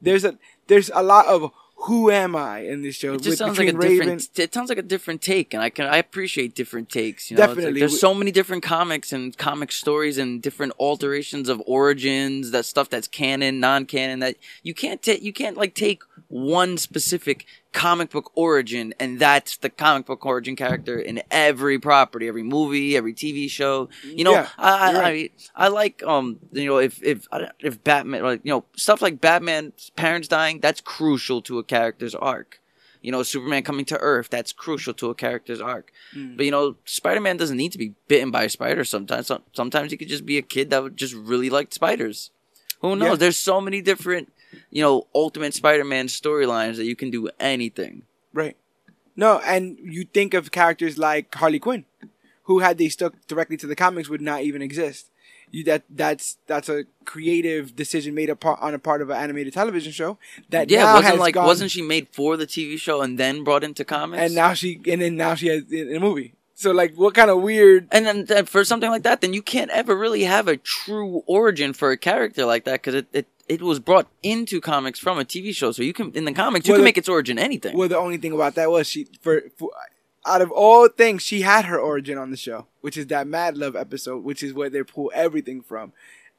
there's a there's a lot of who am I in this show. It just with- sounds like a Raven- different. It sounds like a different take, and I can I appreciate different takes. You know, It's like Definitely. there's so many different comics and comic stories and different alterations of origins. That stuff that's canon, non-canon. That you can't take. You can't like take one specific comic book origin and that's the comic book origin character in every property, every movie, every TV show. You know, Yeah, I, I, you're I I like um you know if if if Batman like you know stuff like Batman's parents dying that's crucial to a character's arc. You know, Superman coming to Earth that's crucial to a character's arc. Mm. But you know, Spider Man doesn't need to be bitten by a spider. Sometimes, sometimes he could just be a kid that would just really like spiders. Who knows? Yeah. There's so many different you know Ultimate Spider Man storylines that you can do anything. Right. No, and you think of characters like Harley Quinn, who had they stuck directly to the comics would not even exist. You that that's that's a creative decision made upon on a part of an animated television show that yeah, wasn't like gone, wasn't she made for the TV show and then brought into comics? and now she and then now she has in, a movie. So like, what kind of weird? And then then for something like that, then you can't ever really have a true origin for a character like that because it, it, it was brought into comics from a TV show. So you can in the comics you Well, can the- make its origin anything. Well, the only thing about that was she for, for out of all things, she had her origin on the show, which is that Mad Love episode, which is where they pull everything from.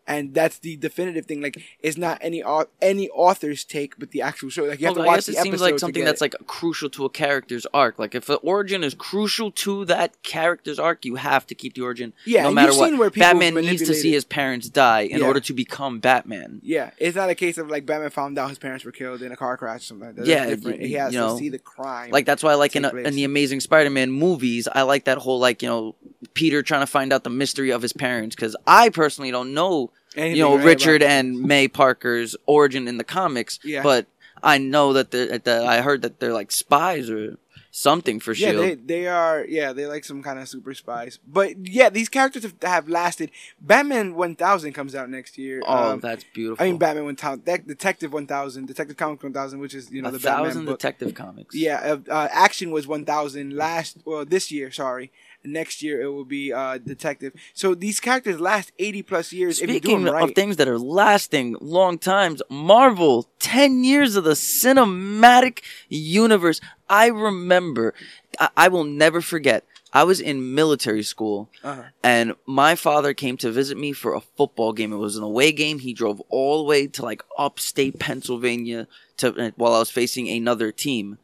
And that's the definitive thing. Like, it's not any au- any author's take, but the actual show. Like, you have Well, to I guess the it episode seems like something that's it. like crucial to a character's arc. Like if the origin is crucial to that character's arc, you have to keep the origin. Yeah, no matter what. Batman needs to see his parents die in Yeah. order to become Batman. Yeah, it's not a case of like Batman found out his parents were killed in a car crash or something like that. Yeah, That's different. y- He has you to see the crime. Like that's why like in, a, in the Amazing Spider-Man movies, I like that whole like you know Peter trying to find out the mystery of his parents because I personally don't know Anything you know right Richard and May Parker's origin in the comics, Yeah. but I know that they're that I heard that they're like spies or something for sure. Yeah, Shield. they they are. Yeah, they're like some kind of super spies. But yeah, these characters have, have lasted. Batman One Thousand comes out next year. oh, Um, that's beautiful. I mean, Batman One Thousand, Detective One Thousand, Detective Comics One Thousand, which is you know a the thousand Batman book. detective comics. Yeah, uh, uh, Action was one thousand last. Well, this year, sorry. Next year it will be uh, Detective. So these characters last eighty plus years if you do Speaking right. of things that are lasting long times, Marvel, 10 years of the cinematic universe. I remember, I, I will never forget, I was in military school Uh-huh. and my father came to visit me for a football game. It was an away game. He drove all the way to like upstate Pennsylvania to while I was facing another team.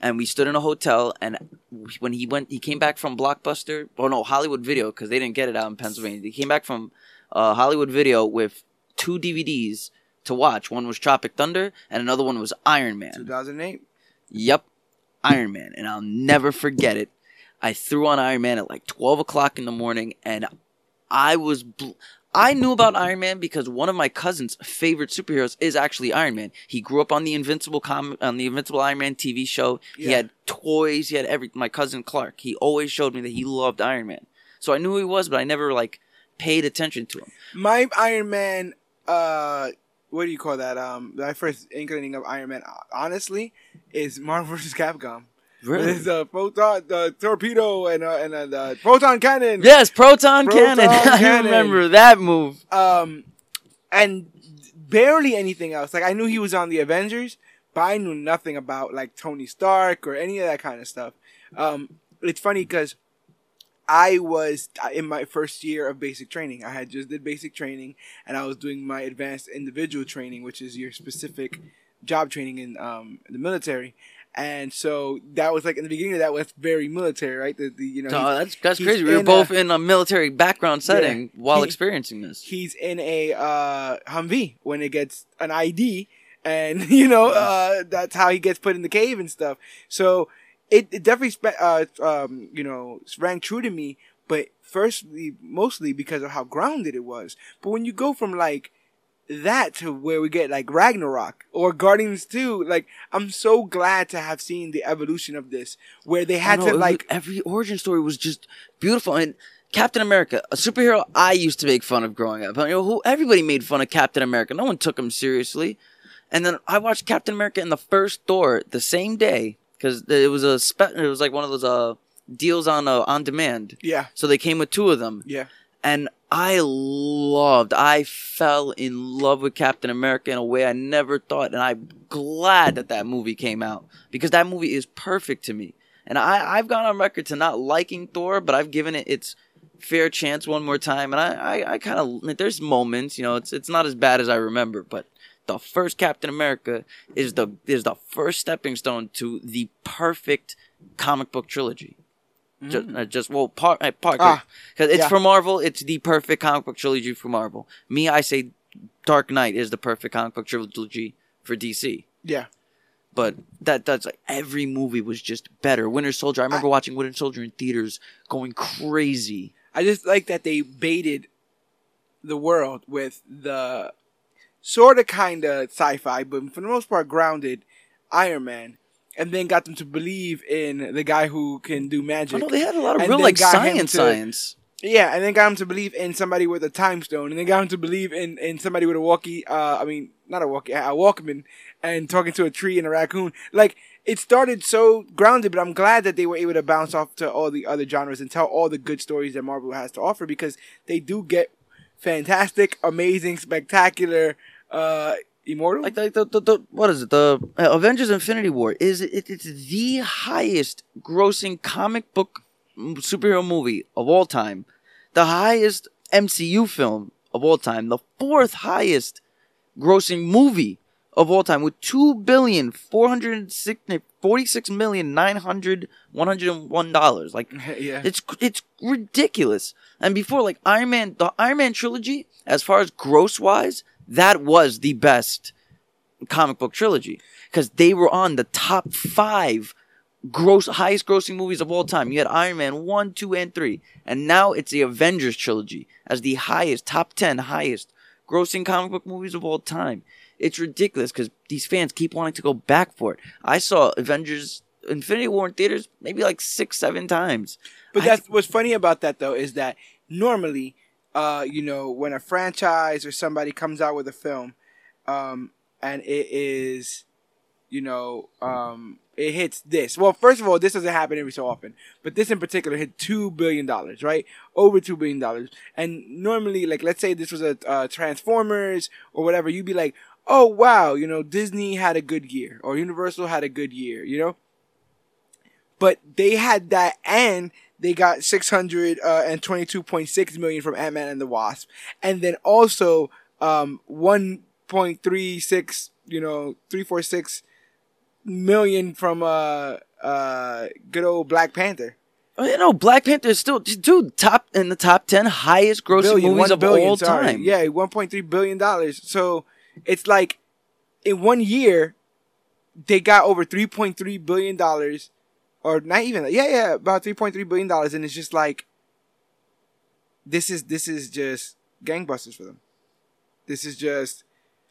And we stood in a hotel, and when he went, he came back from Blockbuster. Oh no, Hollywood Video, because they didn't get it out in Pennsylvania. He came back from uh, Hollywood Video with two DVDs to watch. One was Tropic Thunder, and another one was Iron Man. Two thousand eight. Yep, Iron Man, and I'll never forget it. I threw on Iron Man at like twelve o'clock in the morning, and I was. Bl- I knew about Iron Man because one of my cousin's favorite superheroes is actually Iron Man. He grew up on the Invincible com- on the Invincible Iron Man TV show. He had toys. He had every. My cousin Clark. He always showed me that he loved Iron Man. So I knew who he was, but I never like paid attention to him. My Iron Man uh what do you call that? Um, my first inkling of Iron Man, honestly, is Marvel vs. Capcom. Really? There's a photon, the torpedo, and uh, and uh, the proton cannon. Yes, proton, Proton cannon. [laughs] I remember that move. Um, and barely anything else. Like I knew he was on the Avengers, but I knew nothing about like Tony Stark or any of that kind of stuff. Um, it's funny because I was in my first year of basic training. I had just did basic training, and I was doing my advanced individual training, which is your specific job training in um, the military. And so that was like in the beginning of that was very military, right? The, the you know Oh, that's that's crazy. We were both a- in a military background setting while He- experiencing this. he's in a uh, Humvee when it gets an ID, and [laughs] you know uh, that's how he gets put in the cave and stuff. So it, it definitely spe- uh, um, you know rang true to me. But firstly, mostly because of how grounded it was. But when you go from like that to where we get like Ragnarok or Guardians 2, like I'm so glad to have seen the evolution of this where they had know, to it was- like every origin story was just beautiful and Captain America, a superhero I used to make fun of growing up. You know, who everybody made fun of Captain America. No one took him seriously. And then I watched Captain America in the first Thor the same day because it was a spe- it was like one of those uh deals on uh, on demand. yeah, So they came with two of them. yeah. and I loved, I fell in love with Captain America in a way I never thought, and I'm glad that that movie came out because that movie is perfect to me. And I, I've gone on record to not liking Thor, but I've given it its fair chance one more time, and I, I, I kind of there's moments, you know, it's it's not as bad as I remember, but the first Captain America is the is the first stepping stone to the perfect comic book trilogy. Just, uh, just well, par- uh, Parker, Ah, because it's yeah. for Marvel. It's the perfect comic book trilogy for Marvel. Me, I say, Dark Knight is the perfect comic book trilogy for DC. Yeah. But that that's like every movie was just better. Winter Soldier. I remember watching Winter Soldier in theaters, going crazy. I just like that they baited the world with the sort of kind of sci-fi, but for the most part grounded Iron Man, and then got them to believe in the guy who can do magic. Oh no, they had a lot of And real like science, to- science. yeah, and then got him to believe in somebody with a time stone, and then got him to believe in, in somebody with a walkie. Uh, I mean, not a walkie, a Walkman, and talking to a tree and a raccoon. Like it started so grounded, but I'm glad that they were able to bounce off to all the other genres and tell all the good stories that Marvel has to offer because they do get fantastic, amazing, spectacular, uh, immortal. Like the, the, the, the what is it? The uh, Avengers: Infinity War is it, it's the highest grossing comic book superhero movie of all time, the highest MCU film of all time, the fourth highest grossing movie of all time with two billion four hundred forty six million nine hundred one hundred and one dollars. Like [laughs] yeah, it's it's ridiculous. And before, like Iron Man, the Iron Man trilogy, as far as gross wise, that was the best comic book trilogy because they were on the top five gross highest grossing movies of all time. You had Iron Man one, two, and three, and now it's the Avengers trilogy as the highest top ten highest grossing comic book movies of all time. It's ridiculous because these fans keep wanting to go back for it. I saw Avengers Infinity War in theaters maybe like six, seven times. But I that's what's funny about that though is that normally, uh, you know, when a franchise or somebody comes out with a film, um, and it is, you know, um, it hits this. Well, first of all, this doesn't happen every so often, but this in particular hit two billion dollars, right? Over two billion dollars. And normally, like, let's say this was a uh, Transformers or whatever, you'd be like, oh wow, you know, Disney had a good year or Universal had a good year, you know but they had that and they got 622.6 million from Ant-Man and the Wasp and then also um 1.36 you know 346 million from uh uh good old Black Panther Oh, you know, Black Panther is still, dude, top in the top ten highest grossing billion, movies of billion, all sorry. time. Yeah, 1.3 billion dollars. So it's like in one year they got over 3.3 billion dollars or not even yeah yeah about 3.3 billion dollars and it's just like this is this is just gangbusters for them this is just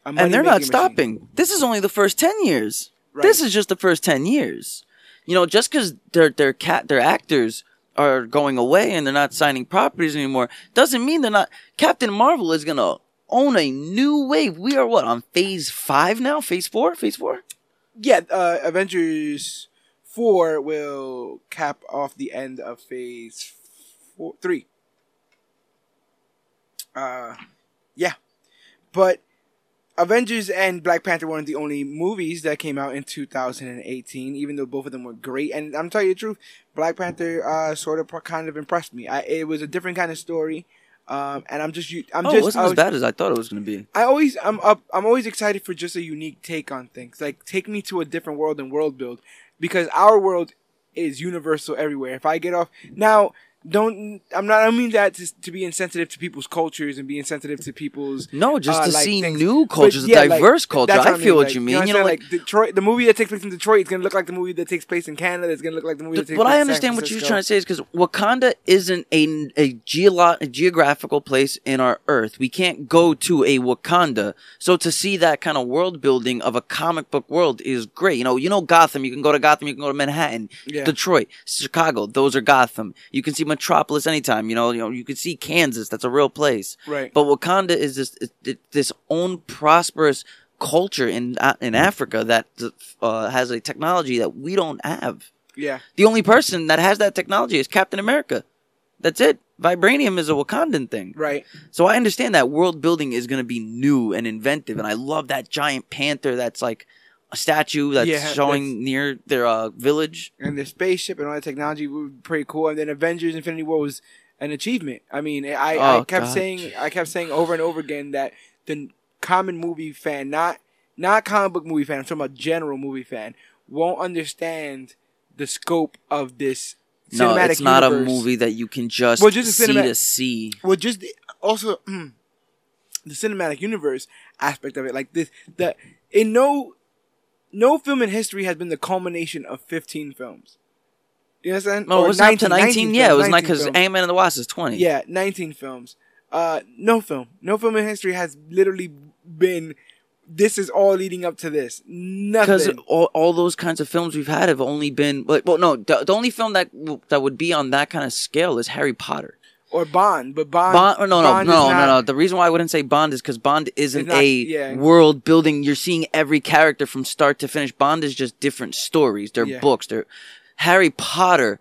a and they're not machine. stopping. This is only the first ten years. Right. This is just the first ten years. You know, just because their their cat their actors are going away and they're not signing properties anymore doesn't mean they're not. Captain Marvel is gonna own a new wave. We are what on phase five now? Phase four? Phase four? Yeah, uh, Avengers four will cap off the end of Phase four, three. Uh, yeah, but Avengers and Black Panther weren't the only movies that came out in 2018, even though both of them were great. And I'm telling you the truth, Black Panther uh, sort of kind of impressed me. I, it was a different kind of story. Um, and I'm just, I'm oh, just, it wasn't I as bad as I thought it was gonna be. I always I'm up I'm always excited for just a unique take on things. Like take me to a different world and world build because our world is universal everywhere. If I get off now don't I'm not I don't mean that to, to be insensitive to people's cultures and be insensitive to people's No, just uh, to like, see things. new cultures, yeah, a like, diverse culture. that's I what feel what like, you mean. know You know, like, like Detroit the movie that takes place in Detroit is gonna look like the movie that takes place in Canada, it's gonna look like the movie that takes what place I understand what you're trying to say is because Wakanda isn't a a, geolo- a geographical place in our Earth. We can't go to a Wakanda, so to see that kind of world building of a comic book world is great. You know, you know Gotham. You can go to Gotham. You can go to Manhattan, Yeah. Detroit, Chicago. Those are Gotham. You can see Metropolis anytime. You know, you know you can see Kansas. That's a real place. Right. But Wakanda is this this own prosperous culture in uh, in Africa that uh, has a technology that we don't have. Yeah. The only person that has that technology is Captain America. That's it. Vibranium is a Wakandan thing. Right. So I understand that world building is going to be new and inventive, and I love that giant panther that's like statue that's Yeah, showing near their uh, village. and the spaceship and all that technology were pretty cool. And then Avengers: Infinity War was an achievement. I mean, I, I Oh, kept God. saying, I kept saying over and over again that the common movie fan, not not comic book movie fan, I'm talking about general movie fan, won't understand the scope of this cinematic No, it's not a movie that you can just, Well, just see cinema- to see. Well, just the, also [clears throat] the cinematic universe aspect of it, like this, the in no no film in history has been the culmination of 15 films. You understand? No, Or it was up to 19. yeah, it was not 19 because films. Ant Man and the Wasp is 20. Yeah, 19 films. Uh, no film. No film in history has literally been. This is all leading up to this. Nothing. Because all, all those kinds of films we've had have only been like well no the, the only film that that would be on that kind of scale is Harry Potter. Or Bond, but Bond. Bond no no Bond is no not- no no the reason why I wouldn't say Bond is because Bond isn't not- a yeah. world building. You're seeing every character from start to finish. Bond is just different stories. They're Yeah. books. They're Harry Potter.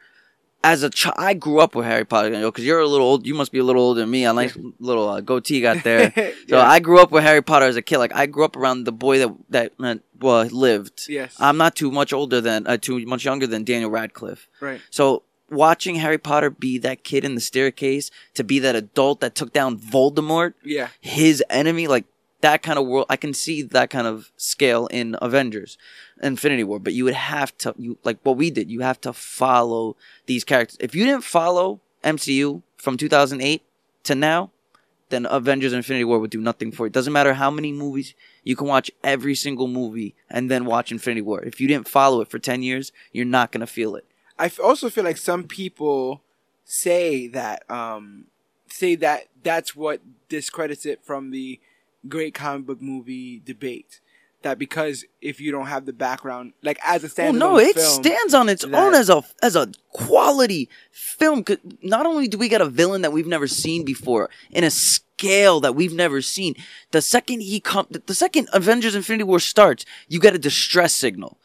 As a child, I grew up with Harry Potter. You know, because you're a little old. You must be a little older than me. A nice little uh, goatee got [laughs] there. So. I grew up with Harry Potter as a kid. Like I grew up around the boy that that uh, well lived. Yes. I'm not too much older than uh, too much younger than Daniel Radcliffe. Right. So watching Harry Potter be that kid in the staircase to be that adult that took down Voldemort, Yeah. his enemy, like that kind of world, I can see that kind of scale in Avengers, Infinity War. But you would have to, you like what we did. You have to follow these characters. If you didn't follow MCU from 2008 to now, then Avengers Infinity War would do nothing for you. It doesn't matter how many movies you can watch every single movie and then watch Infinity War. If you didn't follow it for 10 years, you're not going to feel it. I also feel like some people say that um say that that's what discredits it from the great comic book movie debate. That because if you don't have the background, like as a standalone no, it film, stands on its own as a as a quality film. Not only do we get a villain that we've never seen before in a scale that we've never seen, the second he come, the second Avengers: Infinity War starts, you get a distress signal,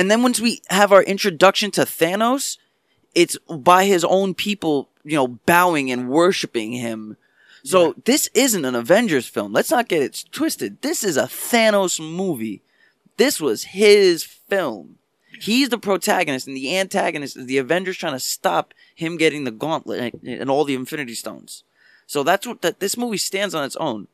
and then once we have our introduction to Thanos, it's by his own people, you know, bowing and worshiping him. So this isn't an Avengers film. Let's not get it twisted. This is a Thanos movie. This was his film. He's the protagonist, and the antagonist is the Avengers trying to stop him getting the gauntlet and all the Infinity Stones. So that's what that this movie stands on its own.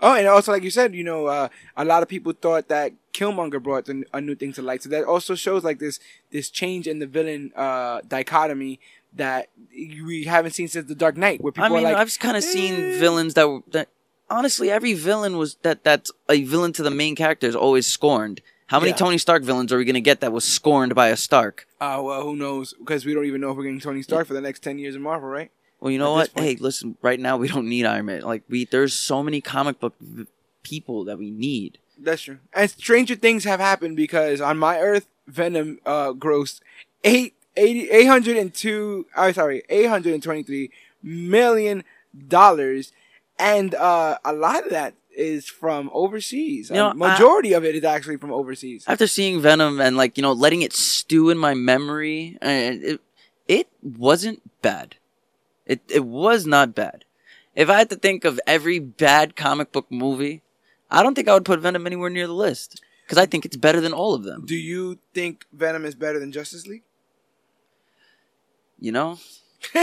Oh, and also like you said, you know, uh, a lot of people thought that Killmonger brought a, a new thing to light. So that also shows like this this change in the villain uh, dichotomy that we haven't seen since the Dark Knight, where people I mean, are like, I've kind of seen "Eh." villains that were that. Honestly, every villain was that that's a villain to the main character is always scorned. How many Yeah. Tony Stark villains are we gonna get that was scorned by a Stark? Uh, well, who knows? Because we don't even know if we're getting Tony Stark for the next ten years in Marvel, right? Well, you know what? point. Hey, listen. Right now, we don't need Iron Man. Like we, there's so many comic book v- people that we need. That's true. And stranger things have happened because on my Earth, Venom uh, grossed eight eighty eight hundred and two. I'm sorry, eight hundred and twenty three million dollars, and uh, a lot of that is from overseas. You know, majority of it is actually from overseas. After seeing Venom and like you know letting it stew in my memory, and it it wasn't bad. It it was not bad. If I had to think of every bad comic book movie, I don't think I would put Venom anywhere near the list because I think it's better than all of them. Do you think Venom is better than Justice League? You know, [laughs]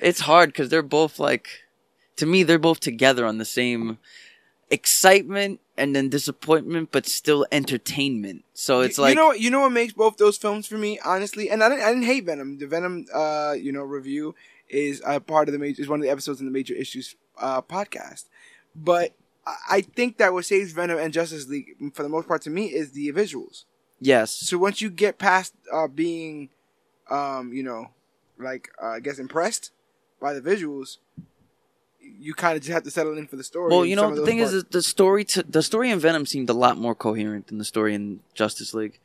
it's hard because they're both like, to me, they're both together on the same excitement and then disappointment, but still entertainment. So it's you, like you know what you know what makes both those films for me honestly, and I didn't, I didn't hate Venom. The Venom, uh, you know, review is a part of the major is one of the episodes in the Major Issues uh, podcast, but I- I think that what saves Venom and Justice League for the most part to me is the visuals. yes, So once you get past uh, being, um, you know, like uh, I guess impressed by the visuals, you kind of just have to settle in for the story. Well, you know the thing is, parts- is the story to the story in Venom seemed a lot more coherent than the story in Justice League,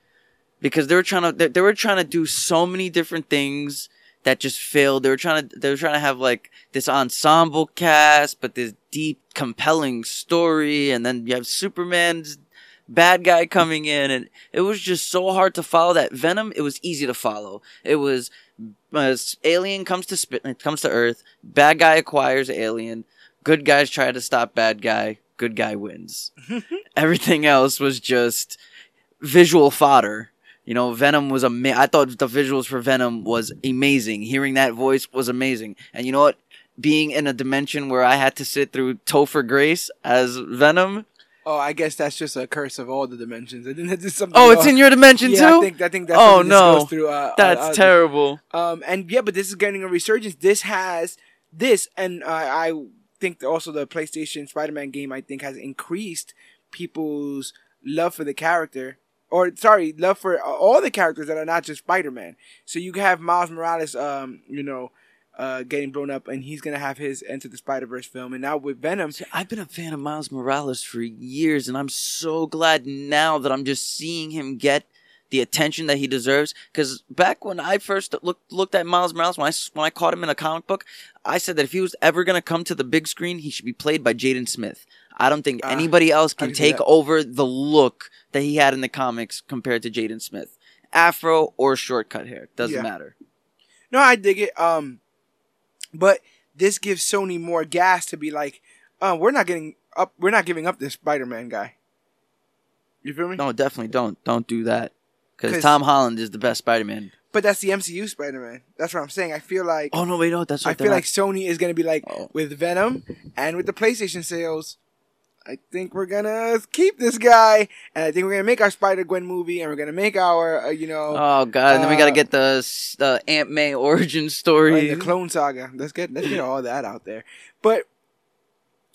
because they were trying to they, they were trying to do so many different things that just failed. They were trying to they were trying to have like this ensemble cast, but this deep, compelling story, and then you have Superman's bad guy coming in, and it was just so hard to follow. That Venom, it was easy to follow. It was uh, alien comes to spit comes to Earth, bad guy acquires alien good guys try to stop bad guy good guy wins. [laughs] Everything else was just visual fodder. You know venom was ama- i thought the visuals for venom was amazing. Hearing that voice was amazing. And you know what? Being in a dimension where i had to sit through topher grace as venom Oh, I guess that's just a curse of all the dimensions. I didn't just something. oh it's in your dimension yeah, too I think I think that's Oh, no. goes through. Uh, that's uh, terrible Um, and yeah, but this is getting a resurgence. This has this, and uh, I think also the PlayStation Spider-Man game I think has increased people's love for the character, or sorry, love for uh, all the characters that are not just Spider-Man. So you have Miles Morales, um, you know, uh, getting blown up, and he's gonna have his Enter the Spider Verse film, and now with Venom, See, I've been a fan of Miles Morales for years, and I'm so glad now that I'm just seeing him get the attention that he deserves. Because back when I first looked looked at Miles Morales, when I when I caught him in a comic book, I said that if he was ever gonna come to the big screen, he should be played by Jaden Smith. I don't think Ah, anybody else can can take over the look that he had in the comics compared to Jaden Smith. Afro or shortcut hair doesn't Yeah. matter. No, I dig it. Um, but this gives Sony more gas to be like, uh, we're not getting up. We're not giving up this Spider-Man guy. You feel me? No, definitely don't don't do that Because Tom Holland is the best Spider-Man. But that's the MCU Spider-Man. That's what I'm saying. I feel like Oh no, wait, no, that's. I feel not- like Sony is gonna be like Oh. with Venom and with the PlayStation sales. I think we're gonna keep this guy, and I think we're gonna make our Spider Gwen movie, and we're gonna make our, uh, you know, Oh god, and then we gotta Uh, get the the Aunt May origin story. and the Clone Saga. Let's get let's get all that out there. But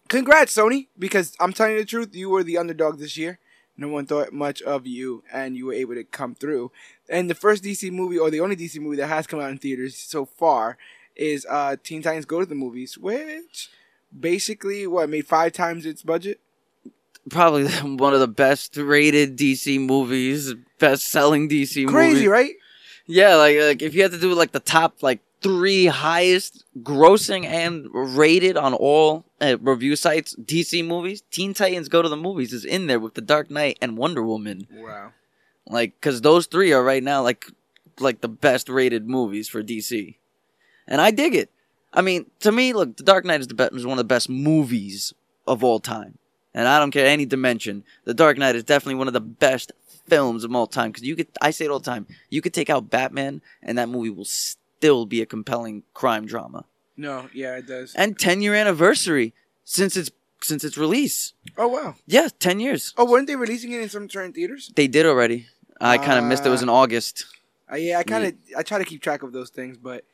congrats, Sony, because I'm telling you the truth, you were the underdog this year. No one thought much of you, and you were able to come through. And the first DC movie, or the only DC movie that has come out in theaters so far, is uh, Teen Titans Go to the Movies, which basically what made five times its budget. Probably [laughs] one of the best rated DC movies, best selling DC Crazy, movie. right? Yeah, like like if you had to do like the top like three highest grossing and rated on all uh, review sites DC movies, Teen Titans Go to the Movies is in there with The Dark Knight and Wonder Woman. Wow. Like, cause those three are right now like like the best rated movies for DC, and I dig it. I mean, to me, look, The Dark Knight is the best, is one of the best movies of all time, and I don't care any dimension. The Dark Knight is definitely one of the best films of all time because you could, I say it all the time, you could take out Batman, and that movie will still be a compelling crime drama. No, yeah, it does. And ten year anniversary since its since its release. Oh wow. Yeah, ten years. Oh, weren't they releasing it in some certain theaters? They did already. I kind of missed it. It was in August. Uh, yeah, I kind of I try to keep track of those things, but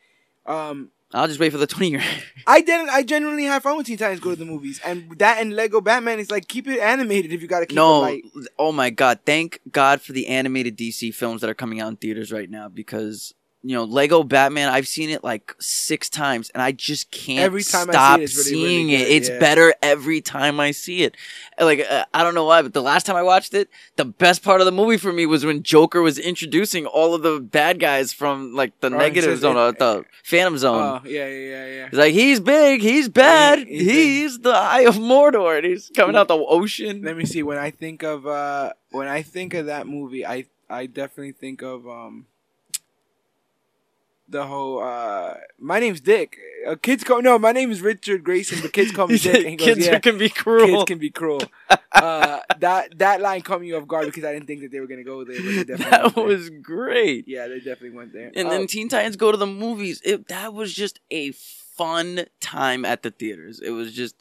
um, I'll just wait for the [laughs] 20 year. I didn't. I genuinely have fun with Teen Titans Go to the movies, and that and Lego Batman is like keep it animated if you got to keep no, it light. oh my god! Thank God for the animated DC films that are coming out in theaters right now because you know, Lego Batman. I've seen it like six times, and I just can't Every time I see stop it, really, really seeing it. It's yeah. better every time I see it. Like uh, I don't know why, but the last time I watched it, the best part of the movie for me was when Joker was introducing all of the bad guys from like the Oh, negative zone, it- uh, the Phantom Zone. Oh yeah, yeah, yeah, yeah. He's like, he's big, he's bad, he- he's he's, the Eye of Mordor, and he's coming out the ocean. Let me see. When I think of uh, when I think of that movie, I I definitely think of um, the whole. Uh, my name's Dick. Uh, kids call no. My name is Richard Grayson, but kids call me [laughs] Dick. And he goes, kids yeah, can be cruel. kids can be cruel. [laughs] uh, that that line caught me off guard because I didn't think that they were gonna go there. But they [laughs] definitely that went there. was great. yeah, they definitely went there. And then Teen Titans Go to the Movies. It that was just a fun time at the theaters. It was just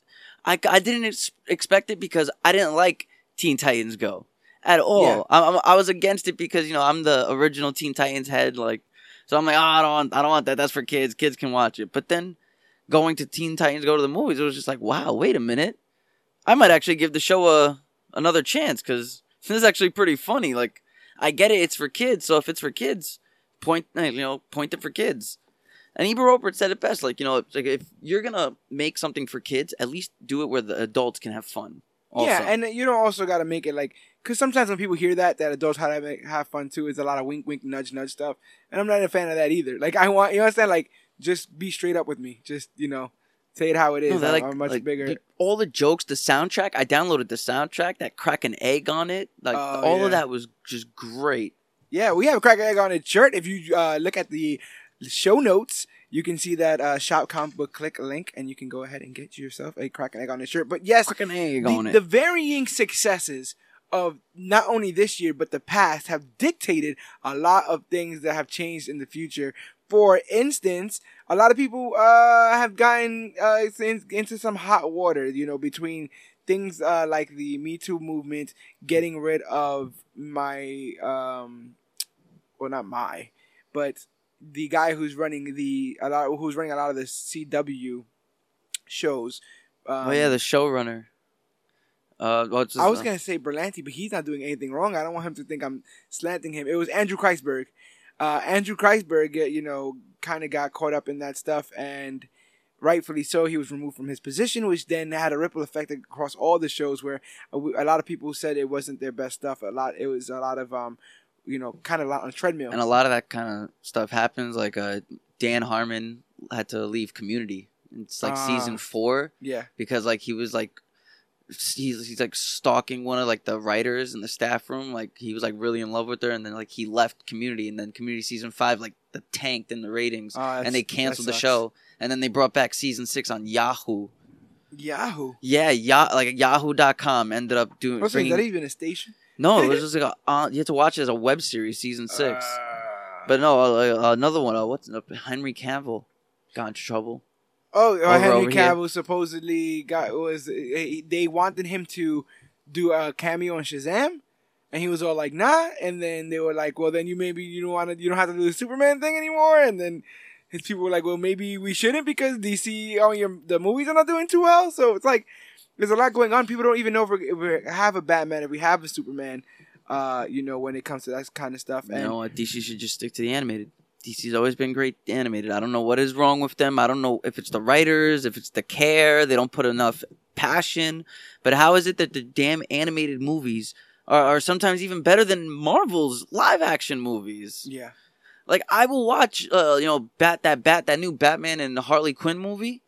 I, I didn't ex- expect it because I didn't like Teen Titans Go at all. Yeah. I, I, I was against it because you know I'm the original Teen Titans head. Like, so I'm like, oh, I don't want I don't want that. That's for kids. Kids can watch it. But then going to Teen Titans Go to the Movies, it was just like, wow, wait a minute. I might actually give the show a another chance because [laughs] this is actually pretty funny. Like, I get it, it's for kids. So if it's for kids, point eh, you know point it for kids. And Ebert Roeper said it best. Like you know, it's like if you're gonna make something for kids, at least do it where the adults can have fun. Also. Yeah, and you don't also got to make it like because sometimes when people hear that that adults have to make, have fun too, is a lot of wink, wink, nudge, nudge stuff, and I'm not a fan of that either. Like I want you know what I'm saying? Like just be straight up with me. Just you know, say it how it is. No, like, I'm much like, bigger. the- all the jokes, the soundtrack. I downloaded the soundtrack that crack an egg on it. Like Oh, all yeah. of that was just great. Yeah, we have a crack egg on its shirt. If you uh, look at the show notes, you can see that uh, shop comic book click link, and you can go ahead and get yourself a crack egg on its shirt. But yes, Crack an egg the, on it. the varying successes of not only this year but the past have dictated a lot of things that have changed in the future. For instance, a lot of people uh, have gotten uh, in- into some hot water, you know, between things uh, like the Me Too movement, getting rid of my, um, well, not my, but the guy who's running the a lot, who's running a lot of the CW shows. Um, oh yeah, the showrunner. Uh, what's his, I was uh, gonna say Berlanti, but he's not doing anything wrong. I don't want him to think I'm slanting him. It was Andrew Kreisberg. Uh, Andrew Kreisberg, uh, you know, kind of got caught up in that stuff, and rightfully so. He was removed from his position, which then had a ripple effect across all the shows, where a, a lot of people said it wasn't their best stuff. A lot, it was a lot of, um, you know, kind of a lot on a treadmill. and a lot of that kind of stuff happens. Like uh, Dan Harmon had to leave Community. It's like Ah. season four yeah, because like he was like he's he's like stalking one of like the writers in the staff room. Like he was like really in love with her, and then like he left Community, and then Community season five like the tanked in the ratings, Oh, and they canceled the show, and then they brought back season six on Yahoo. Yahoo. Yeah, yeah, like Yahoo.com ended up doing. What's bringing, that even a station? no, it was just like a, uh, you had to watch it as a web series, season six. Uh, But no, uh, uh, another one. Uh, what's uh, Henry Cavill got into trouble. Oh, uh, Henry. Cavill supposedly got was they wanted him to do a cameo on Shazam, and he was all like, "Nah." And then they were like, "Well, then you maybe you don't want to you don't have to do the Superman thing anymore." And then his people were like, "Well, maybe we shouldn't because DC on your the movies are not doing too well." So it's like there's a lot going on. People don't even know if we, if we have a Batman, if we have a Superman. Uh, you know, when it comes to that kind of stuff. You And know? DC should just stick to the animated. DC's always been great animated. I don't know what is wrong with them. I don't know if it's the writers, if it's the care. They don't put enough passion. But how is it that the damn animated movies are, are sometimes even better than Marvel's live action movies? yeah, Like I will watch, uh, you know, Bat that Bat that new Batman and the Harley Quinn movie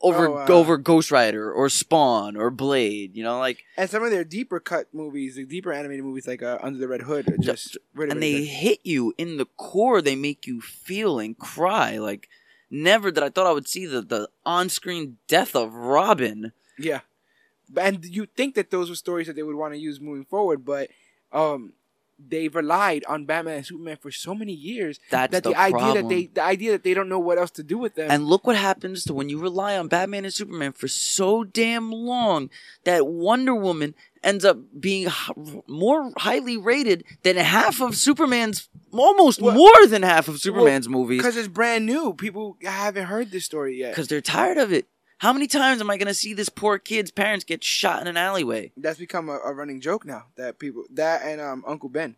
over Oh, uh, over Ghost Rider or Spawn or Blade. You know, like and some of their deeper cut movies, the deeper animated movies like uh, Under the Red Hood, are just and they hit you in the core. They make you feel and cry. Like never did I thought I would see the the on screen death of Robin. Yeah, and you think that those were stories that they would want to use moving forward, but um, they relied on Batman and Superman for so many years That's that the, the, idea that they the idea that they don't know what else to do with them. and look what happens to when you rely on Batman and Superman for so damn long that Wonder Woman ends up being h- more highly rated than half of Superman's, almost Well- more than half of Superman's movies. because it's brand new, people haven't heard this story yet. Because they're tired of it. How many times am I going to see this poor kid's parents get shot in an alleyway? That's become a, a running joke now. That people that and um Uncle Ben.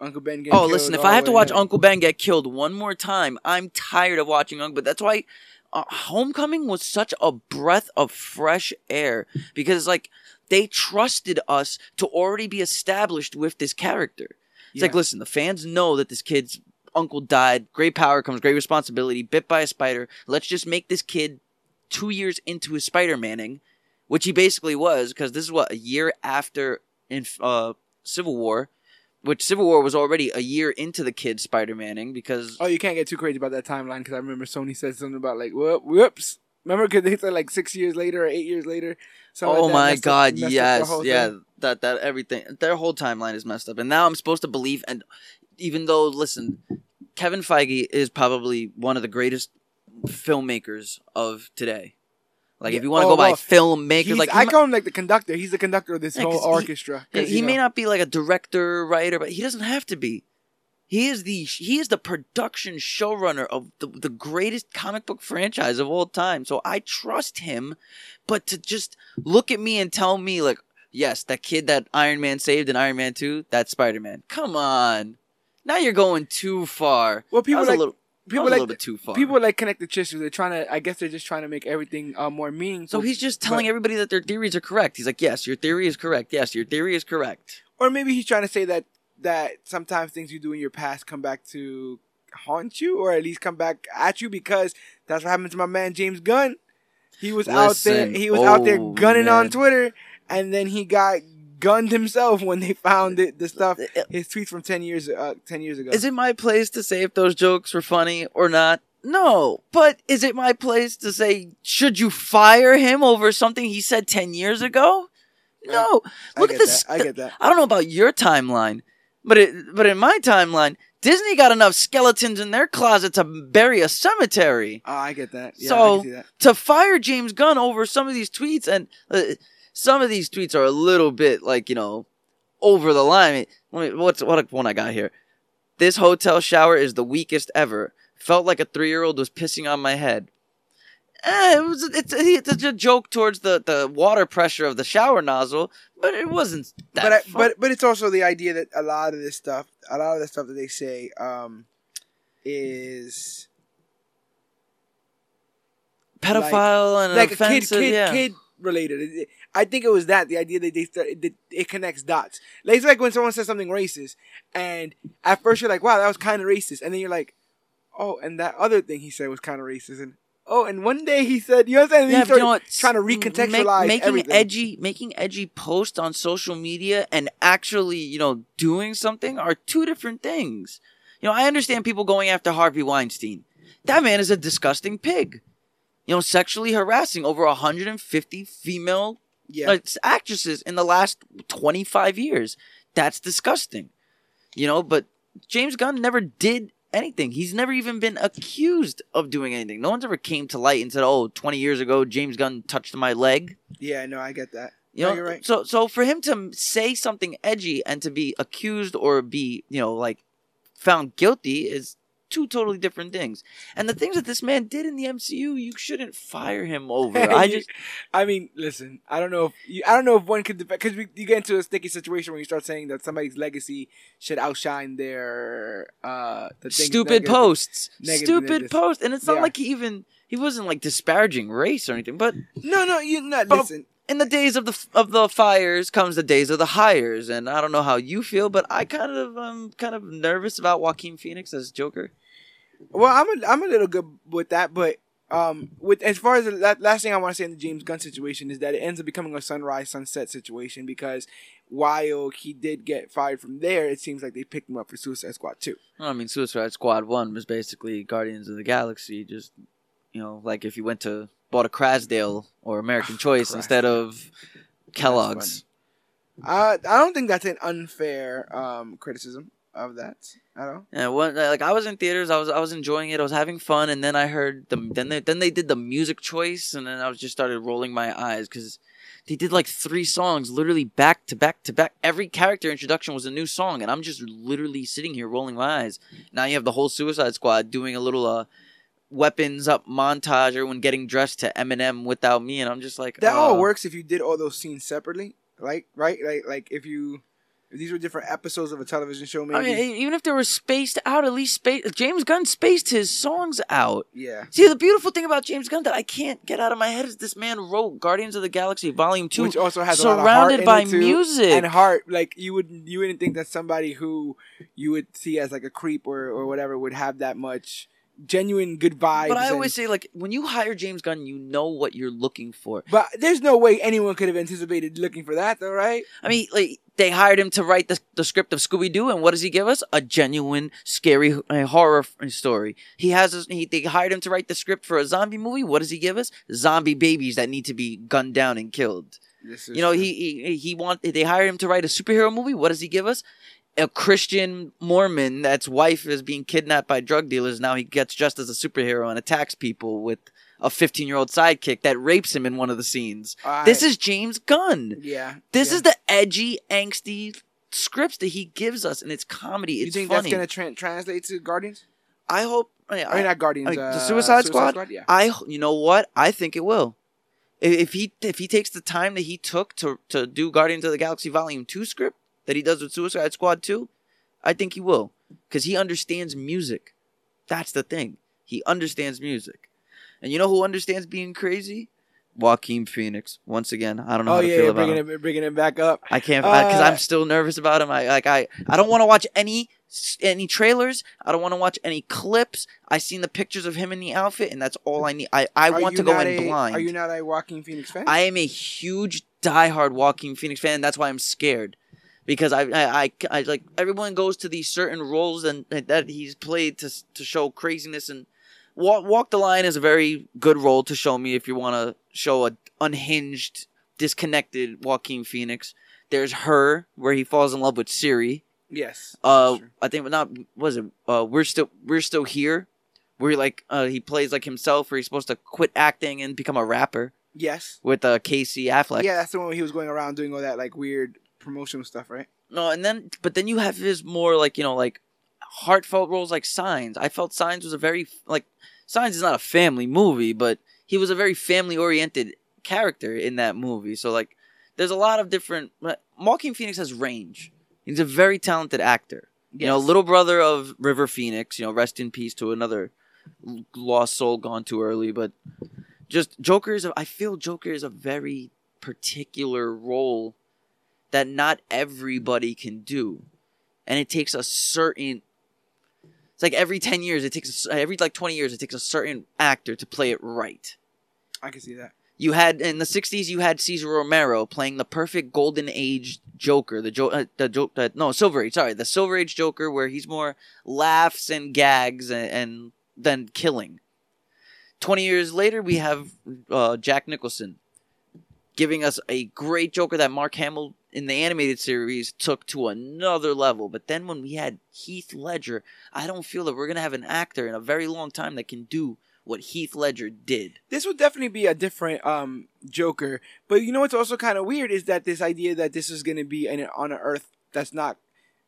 Uncle Ben. Getting Oh, listen, if I have to watch down. Uncle Ben get killed one more time, I'm tired of watching Uncle. But that's why uh, Homecoming was such a breath of fresh air because like they trusted us to already be established with this character. It's like, listen, the fans know that this kid's uncle died. Great power comes great responsibility. Bit by a spider. Let's just make this kid two years into his Spider-Maning, which he basically was, because this is what a year after in uh, Civil War, which Civil War was already a year into the kid Spider-Maning because Oh, you can't get too crazy about that timeline because I remember Sony said something about like, whoop, whoops. Remember, because they said like six years later or eight years later. something like oh my messed god, up yes, yeah, thing. that that everything, their whole timeline is messed up, and now I'm supposed to believe, and even though, listen, Kevin Feige is probably one of the greatest filmmakers of today. Like, Yeah, if you want to oh, go by well, filmmakers, like I call him like the conductor. He's the conductor of this Yeah, whole he- orchestra. 'Cause, he may know, not be like a director, writer, but he doesn't have to be. He is the he is the production showrunner of the, the greatest comic book franchise of all time. So I trust him, but to just look at me and tell me like, yes, that kid that Iron Man saved in Iron Man Two, that's Spider Man. Come on, now you're going too far. Well, people like a little, people was a like little bit too far. people like connect the chisels. They're trying to. I guess they're just trying to make everything uh, more meaningful. so he's just telling but- everybody that their theories are correct. He's like, yes, your theory is correct. Yes, your theory is correct. or maybe he's trying to say that that sometimes things you do in your past come back to haunt you, or at least come back at you because that's what happened to my man James Gunn. He was out there. He was out there oh, gunning on. Twitter, and then he got gunned himself when they found it. The stuff, his tweets from ten years, uh, ten years ago. Is it my place to say if those jokes were funny or not? No. But is it my place to say, should you fire him over something he said 10 years ago? No. I Look get at this. that. I get that. I don't know about your timeline, but it, but in my timeline, Disney got enough skeletons in their closet to bury a cemetery. Oh, I get that. Yeah, So- see that. To fire James Gunn over some of these tweets, and uh, some of these tweets are a little bit like you know over the line. Let me- What's what one I got here? This hotel shower is the weakest ever. Felt like a three year old was pissing on my head. Eh, it was it's, it's a joke towards the, the water pressure of the shower nozzle, but it wasn't that. but I, but but it's also the idea that a lot of this stuff, a lot of the stuff that they say, um, is pedophile and like a kid, offensive, kid, yeah. kid related. I think it was that the idea that they start, that it connects dots. Like, it's like when someone says something racist, and at first you're like, "Wow, that was kind of racist," and then you're like, "Oh, and that other thing he said was kind of racist," and oh, and one day he said, you know what I'm saying? Yeah, you know what? trying to Make- recontextualize making everything. edgy, making edgy posts on social media and actually, you know, doing something are two different things. You know, I understand people going after Harvey Weinstein. That man is a disgusting pig. You know, sexually harassing over 150 female yeah, like, actresses in the last 25 years. That's disgusting. You know, but James Gunn never did anything. He's never even been accused of doing anything. No one's ever came to light and said, "Oh, 20 years ago James Gunn touched my leg." yeah, no, I get that. You No, know, you're right. So so for him to say something edgy and to be accused or be, you know, like found guilty is two totally different things. And the things that this man did in the MCU, you shouldn't fire him over. I just I mean, listen. I don't know if you, I don't know if one could because you get into a sticky situation when you start saying that somebody's legacy should outshine their uh the things stupid negative- posts. negative Stupid negatives. posts. And it's not Yeah. like he even he wasn't like disparaging race or anything, but No, no, you not listen. In the days of the of the fires comes the days of the hires, and I don't know how you feel, but I kind of um kind of nervous about Joaquin Phoenix as Joker. Well, I'm a I'm a little good with that, but um, with as far as the la- last thing I want to say in the James Gunn situation is that it ends up becoming a sunrise sunset situation because while he did get fired from there, it seems like they picked him up for Suicide Squad too. I mean, Suicide Squad One was basically Guardians of the Galaxy, just you know, like if you went to bought a Krasdale or American [sighs] Choice instead of Kellogg's. Uh, I don't think that's an unfair um criticism of that at all. Yeah, what, like I was in theaters, I was I was enjoying it, I was having fun, and then I heard the then they then they did the music choice, and then I was just started rolling my eyes because they did like three songs, literally back to back to back. Every character introduction was a new song, and I'm just literally sitting here rolling my eyes. Now you have the whole Suicide Squad doing a little uh weapons up montage, or when getting dressed to Eminem without me, and I'm just like That uh, all works if you did all those scenes separately, like right, like like if you If these were different episodes of a television show, maybe. I mean, even if they were spaced out, at least space. James Gunn spaced his songs out. yeah. See, the beautiful thing about James Gunn that I can't get out of my head is this man wrote Guardians of the Galaxy Volume Two, Which also has a lot of surrounded by too. music. and heart. Like you would, you wouldn't think that somebody who you would see as like a creep or or whatever would have that much genuine good vibes. But I and- always say, like, when you hire James Gunn, you know what you're looking for. But there's no way anyone could have anticipated looking for that, though, right? I mean, like, they hired him to write the, the script of Scooby Doo, and what does he give us? A genuine, scary uh, horror story. He has, a, he, they hired him to write the script for a zombie movie. What does he give us? Zombie babies that need to be gunned down and killed. You know, true. he, he he want they hired him to write a superhero movie. What does he give us? A Christian Mormon that's wife is being kidnapped by drug dealers. Now he gets dressed as a superhero and attacks people with a 15 year old sidekick that rapes him in one of the scenes. I- this is James Gunn. yeah. This yeah. is the edgy, angsty scripts that he gives us, and it's comedy. You think funny. that's gonna tra- translate to Guardians? I hope. I, I mean, not Guardians. I mean, uh, the Suicide Squad? Yeah. I you know what I think it will. If if he if he takes the time that he took to to do Guardians of the Galaxy Volume Two script that he does with Suicide Squad Two, I think he will because he understands music. That's the thing. He understands music, and you know who understands being crazy? Joaquin Phoenix. Once again, I don't know Oh how to yeah, feel yeah about bringing him. it, bringing it back up. I can't because Uh, I'm still nervous about him. I like I I don't want to watch any any trailers. I don't want to watch any clips. I seen the pictures of him in the outfit, and that's all I need. I I want to go in a- blind. Are you not a Joaquin Phoenix fan? I am a huge diehard Joaquin Phoenix fan. That's why I'm scared. Because I, I, I, I like everyone goes to these certain roles and that he's played to to show craziness and Walk, Walk the Line is a very good role to show me if you want to show a unhinged, disconnected Joaquin Phoenix. There's her where he falls in love with Siri. yes. Uh. I think not was it. Uh, we're still we're still here. Where like uh, he plays like himself, where he's supposed to quit acting and become a rapper yes. with uh, Casey Affleck. yeah, that's the one where he was going around doing all that like weird promotional stuff, right? No, and then but then you have his more like you know like heartfelt roles like Signs. I felt Signs was a very like Signs is not a family movie, but he was a very family oriented character in that movie. So like there's a lot of different. Joaquin Phoenix has range. He's a very talented actor. You know, little brother of River Phoenix. You know, rest in peace to another lost soul gone too early. But just Joker is. A, I feel Joker is a very particular role that not everybody can do, and it takes a certain. It's like every ten years, it takes every like twenty years, it takes a certain actor to play it right. I can see that. You had in the '60s, you had Cesar Romero playing the perfect golden age Joker, the jo- uh, the joke, uh, no Silver Age, sorry, the Silver Age Joker, where he's more laughs and gags and, and than killing. Twenty years later, we have uh, Jack Nicholson giving us a great Joker that Mark Hamill in the animated series took to another level. But then when we had Heath Ledger, I don't feel that we're gonna have an actor in a very long time that can do what Heath Ledger did. This would definitely be a different um Joker, but you know what's also kind of weird is that this idea that this is going to be in, on an Earth that's not,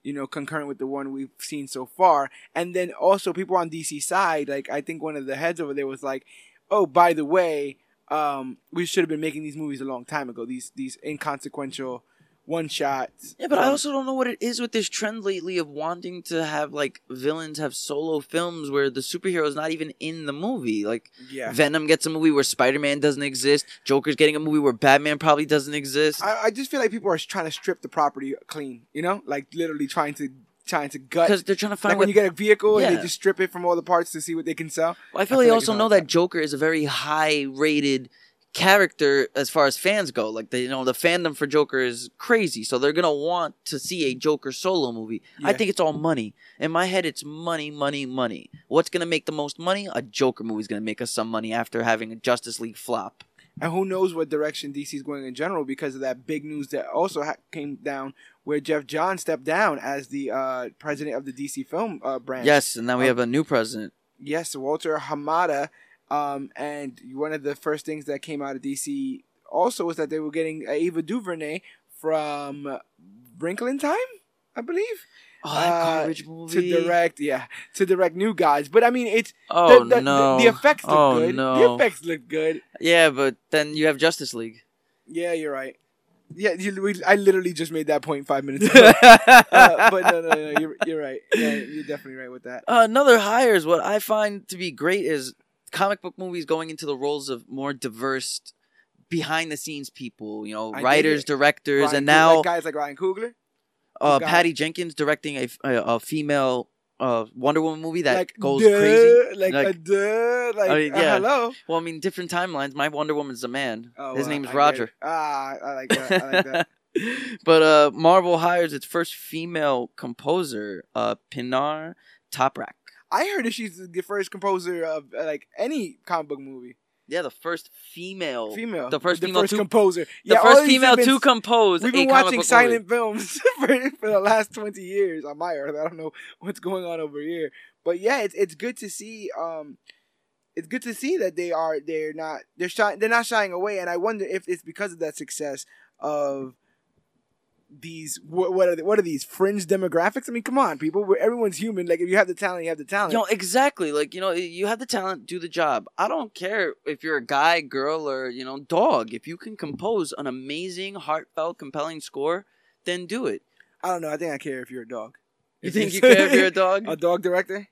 you know, concurrent with the one we've seen so far, and then also people on DC side, like I think one of the heads over there was like, oh, by the way, um, we should have been making these movies a long time ago. These these inconsequential one shots. Yeah, but I um, also don't know what it is with this trend lately of wanting to have like villains have solo films where the superhero is not even in the movie. Like yeah. Venom gets a movie where Spider Man doesn't exist. Joker's getting a movie where Batman probably doesn't exist. I, I just feel like people are trying to strip the property clean. You know, like literally trying to trying to gut. Because they're trying to find Like what when you get a vehicle and they just strip it from all the parts to see what they can sell. Well, I feel I they feel like also know that. Joker is a very high rated character as far as fans go. Like they you know the fandom for Joker is crazy, so they're gonna want to see a Joker solo movie. I think it's all money. In my head, it's money, money, money. What's gonna make the most money? A Joker movie is gonna make us some money after having a Justice League flop. And who knows what direction DC is going in general because of that big news that also ha- came down where Geoff Johns stepped down as the uh, president of the DC film uh, branch. Yes, and now we Um, have a new president. Yes, Walter Hamada. Um, and one of the first things that came out of DC also was that they were getting uh, Ava DuVernay from Wrinkle in Time, I believe, Oh, that uh, to direct. Yeah, to direct New Gods. But I mean, it's oh the, the, no, the, the effects look oh good. no. The effects look good. Yeah, but then you have Justice League. Yeah, you're right. Yeah, you, we, I literally just made that point five minutes ago. [laughs] uh, but no, no, no, you're, you're right. Yeah, you're definitely right with that. Another hire is what I find to be great is comic book movies going into the roles of more diverse behind the scenes people, you know, I writers, directors, Ryan and now like guys like Ryan Coogler, uh, Patty Jenkins directing a, a, a female uh, Wonder Woman movie that like goes duh, crazy. like, Like- a duh, like I mean, uh, hello. Well, I mean, different timelines. My Wonder Woman's a man. Oh, His well, name is I Roger. Ah, I like that. I like that. [laughs] but uh, Marvel hires its first female composer, uh, Pinar Toprak. I heard that she's the first composer of uh, like any comic book movie. Yeah, the first female, Female, the first the female first to- composer. the yeah, first female been- to compose. We've been watching silent movie. films [laughs] for, for the last twenty years on my earth. I don't know what's going on over here, but yeah, it's it's good to see. Um, it's good to see that they are they're not they're shy, they're not shying away, and I wonder if it's because of that success of these what, what are they, what are these fringe demographics? I mean, come on, people. We're, everyone's human. Like if you have the talent, you have the talent. Know, exactly. Like, you know, you have the talent, do the job. I don't care if you're a guy, girl, or, you know, dog. If you can compose an amazing, heartfelt, compelling score, then do it. I don't know. I think I care if you're a dog. You If think you care if you're a dog? [laughs] a dog director?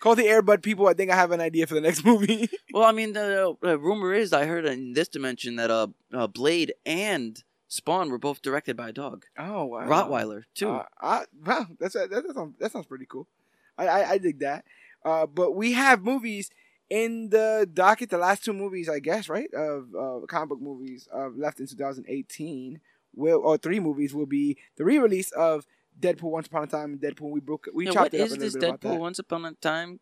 Call the Airbud people. I think I have an idea for the next [laughs] movie. well, I mean, the uh, rumor is I heard in this dimension that uh, uh, Blade and Spawn were both directed by a dog. oh wow, Rottweiler, too. Uh, I, wow, that's that, that sounds that sounds pretty cool. I I, I dig that. Uh, but we have movies in the docket. The last two movies, I guess, right, of uh, comic book movies uh, left in 2018. Will or three movies will be the re-release of Deadpool Once Upon a Time and Deadpool. We broke we Yeah, chopped what it up is a little this bit about Deadpool that. Once Upon a Time?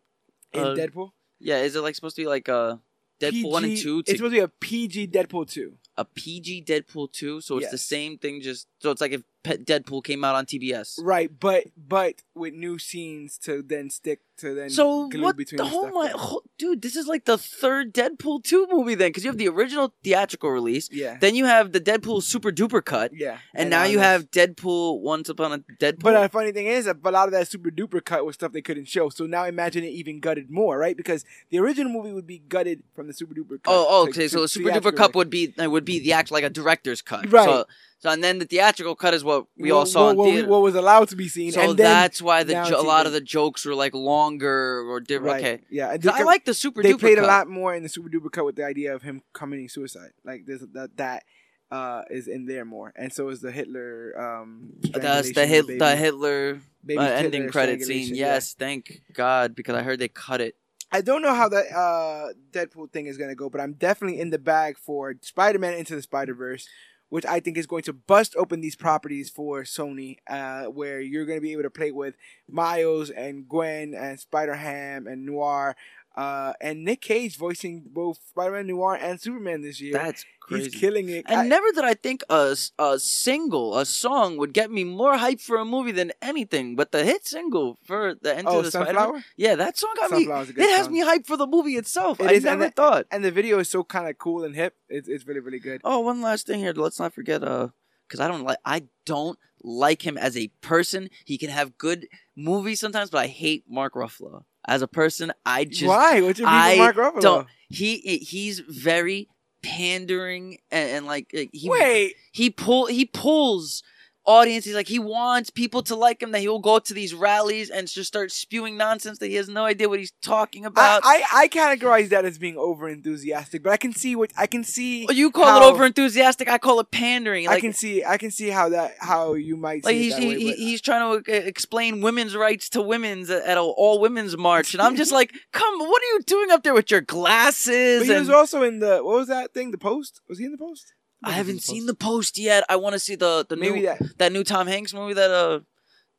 in uh, Deadpool. Yeah, is it like supposed to be like uh, Deadpool 1 and PG 2 It's supposed to be a PG Deadpool 2. A PG Deadpool 2? So it's the same thing, just. So it's like if Deadpool came out on TBS. Right, but but with new scenes to then stick to then So what between the whole my whole, dude? This is like the third Deadpool two movie then, because you have the original theatrical release, Yeah. then you have the Deadpool super duper cut, yeah. and, now you have Deadpool Once Upon a Deadpool. But uh, the funny thing is, that a lot of that super duper cut was stuff they couldn't show. So now imagine it even gutted more, right? Because the original movie would be gutted from the super duper cut. oh, oh, okay. So the super duper cut would be uh, would be the act like a director's cut, Right. So, so and then the theatrical cut is what we What- all saw what, in what, we- what was allowed to be seen. so and that's why the jo- a lot of the jokes were like longer or different. right, Okay, Yeah. I like the super They duper played cut. a lot more in the super duper cut with the idea of him committing suicide. Like there's that that uh, is in there more, and so is the Hitler. Um, That's the hit the Hitler baby uh, Hitler ending credit scene. strangulation, yeah. Yes, thank God because I heard they cut it. I don't know how that uh, Deadpool thing is gonna go, but I'm definitely in the bag for Spider-Man into the Spider-Verse, which I think is going to bust open these properties for Sony, uh, where you're gonna be able to play with Miles and Gwen and Spider-Ham and Noir, uh, and Nick Cage voicing both Spider-Man Noir and Superman this year. That's crazy. He's killing it. And I- never did I think a, a single, a song would get me more hype for a movie than anything. But the hit single for the Into oh, the Spider Sunflower. yeah, that song got me. Sunflower's a good It has song. me hyped for the movie itself. It I is, and never that- thought. And the video is so kind of cool and hip. It's, it's really really good. Oh, one last thing here. Let's not forget, uh, because I don't like, I don't like him as a person. He can have good movies sometimes, but I hate Mark Ruffalo as a person. I just Why? What's your beef I with Mark Ruffalo? don't. He he's very pandering and, and like uh, he Wait. he pull he pulls audience. He's like he wants people to like him. That he will go to these rallies and just start spewing nonsense that he has no idea what he's talking about. I, I categorize that as being over enthusiastic, but I can see what I can see. Oh, you call how- it over enthusiastic. I call it pandering. Like, I can see I can see how that how you might like see he's he, way, he- he's trying to uh, explain women's rights to women's at an all women's march, and I'm just [laughs] like, come, what are you doing up there with your glasses? But he and- was also in the what was that thing? The Post? Was he in the Post? I haven't seen the post yet. I want to see the the Maybe new that. that new Tom Hanks movie that uh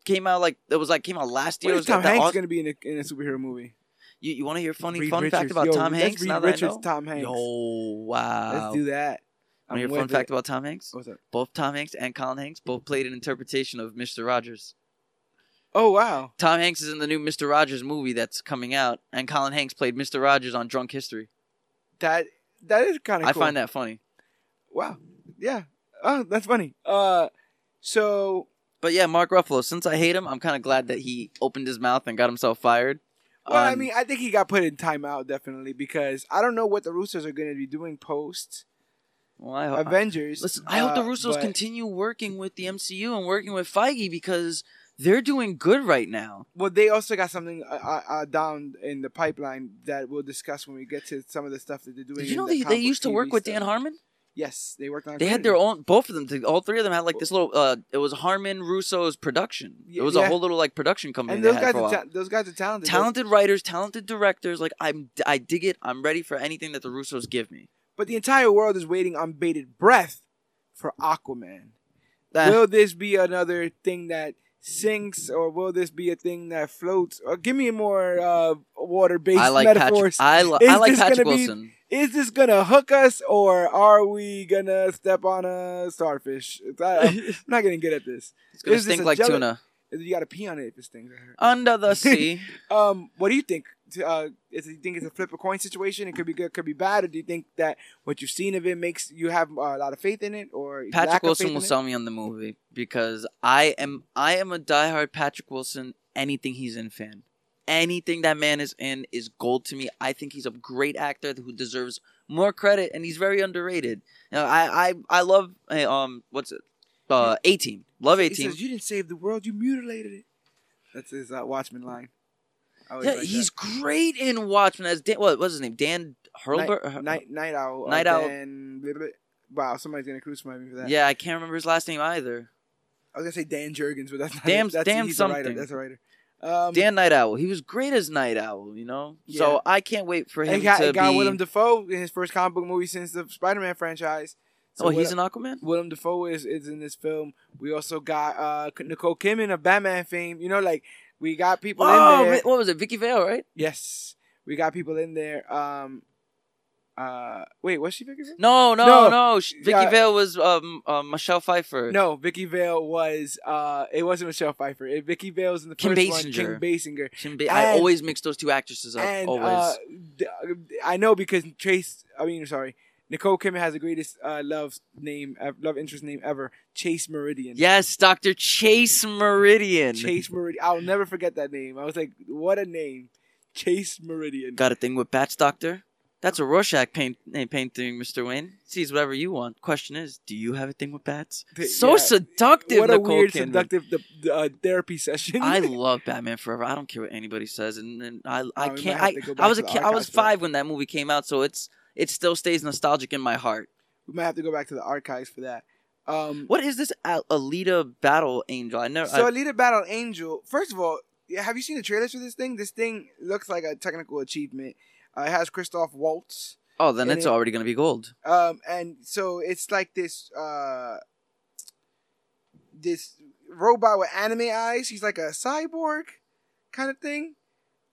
came out like it was like came out last year. When It is Tom that Hanks going to be in a, in a superhero movie? you you want to hear a funny Reed fun fact about Yo, Tom Hanks? Reed that Richards? Tom Hanks. Yo, wow. Let's do that. Want to hear a fun with fact about Tom Hanks? What's up? Both Tom Hanks and Colin Hanks both played an interpretation of Mister Rogers. Oh wow. Tom Hanks is in the new Mister Rogers movie that's coming out, and Colin Hanks played Mister Rogers on Drunk History. That that is kind of. I cool. find that funny. Wow. Yeah. Oh, that's funny. Uh, so But yeah, Mark Ruffalo. Since I hate him, I'm kind of glad that he opened his mouth and got himself fired. Well, I Um, mean, I think he got put in timeout definitely because I don't know what the Russos are going to be doing post Well, I, hope. Avengers. Listen, I hope the uh, Russos but- continue working with the MCU and working with Feige because they're doing good right now. Well, they also got something uh, uh, uh, down in the pipeline that we'll discuss when we get to some of the stuff that they're doing. Did you know the they, they used to TV work with stuff. Dan Harmon? Yes, they worked on. They had their own. Both of them. All three of them had like this little. Uh, it was Harmon Russo's production. It was Yeah. a whole little like production company. and those guys, are ta- those guys are talented. talented writers, talented directors. Like I'm, I dig it. I'm ready for anything that the Russos give me. But the entire world is waiting on bated breath for Aquaman. That- Will this be another thing that sinks, or will this be a thing that floats? Or give me more uh, water-based I like Patrick. I, Is I like Patrick gonna be- Wilson. Is this gonna hook us, or are we gonna step on a starfish? I, am [laughs] not getting good at this. It's gonna is this stink like jelly- tuna You gotta pee on it if it stings. Under the [laughs] sea. Um, what do you think? Uh, is you think it's a flip a coin situation? It could be good, could be bad, or do you think that what you've seen of it makes you have a lot of faith in it, or Patrick Wilson will sell me on the movie because I am I am a diehard Patrick Wilson. Anything he's in fan, anything that man is in is gold to me. I think he's a great actor who deserves more credit, and he's very underrated. Now, I I I love um what's it uh A Team. Love A He Team. says, "You didn't save the world; you mutilated it." That's his uh, Watchman line. Yeah, like he's great in Watchmen as Dan. What was his name? Dan that. Hurlbert. night, night, night owl. Night uh, Owl. Dan, blah, blah, blah. Wow, somebody's gonna crucify me for that. Yeah, I can't remember his last name either. I was gonna say Dan Jurgens, but that's not Damn- it. That's, damn he's a writer. something. That's a writer. Um, Dan Night Owl. He was great as Night Owl. You know. So I can't wait for him and got, to he got be. Willem Dafoe in his first comic book movie since the Spider-Man franchise. So oh, he's an Aquaman. Willem Dafoe is, is in this film. We also got uh, Nicole Kidman of Batman fame. You know, like we got people Oh, in there. what was it? Vicky Vale, right? Yes, we got people in there. Um, uh, wait, was she Vicky Vale? No, no, No. no. Sh- Vicky Yeah. Vale was um, uh, Michelle Pfeiffer. No, Vicky Vale was. Uh, it wasn't Michelle Pfeiffer. It, Vicky Vale was in the Kim first one. Basinger. Kim Basinger. Shouldn't be- I always mix those two actresses up. And always. uh, d- I know because Trace. I mean, sorry. Nicole Kidman has the greatest uh, love name, love interest name ever, Chase Meridian. yes, Doctor Chase Meridian. Chase Meridian. I'll never forget that name. I was like, what a name, Chase Meridian. Got a thing with bats, Doctor? That's a Rorschach paint eh, painting, Mr. Wayne. Sees whatever you want. Question is, do you have a thing with bats? So yeah. seductive, what a weird, Kidman. seductive the, uh, therapy session. I [laughs] love Batman Forever. I don't care what anybody says, and, and I I Oh, can't. I, I was a kid. I was stuff. five when that movie came out, so it's it still stays nostalgic in my heart. we might have to go back to the archives for that. Um, What is this Al- Alita Battle Angel? I never. so I, Alita Battle Angel. First of all, have you seen the trailers for this thing? This thing looks like a technical achievement. Uh, it has Christoph Waltz. oh, then it's it- already gonna be gold. Um, and so it's like this uh this robot with anime eyes. He's like a cyborg kind of thing.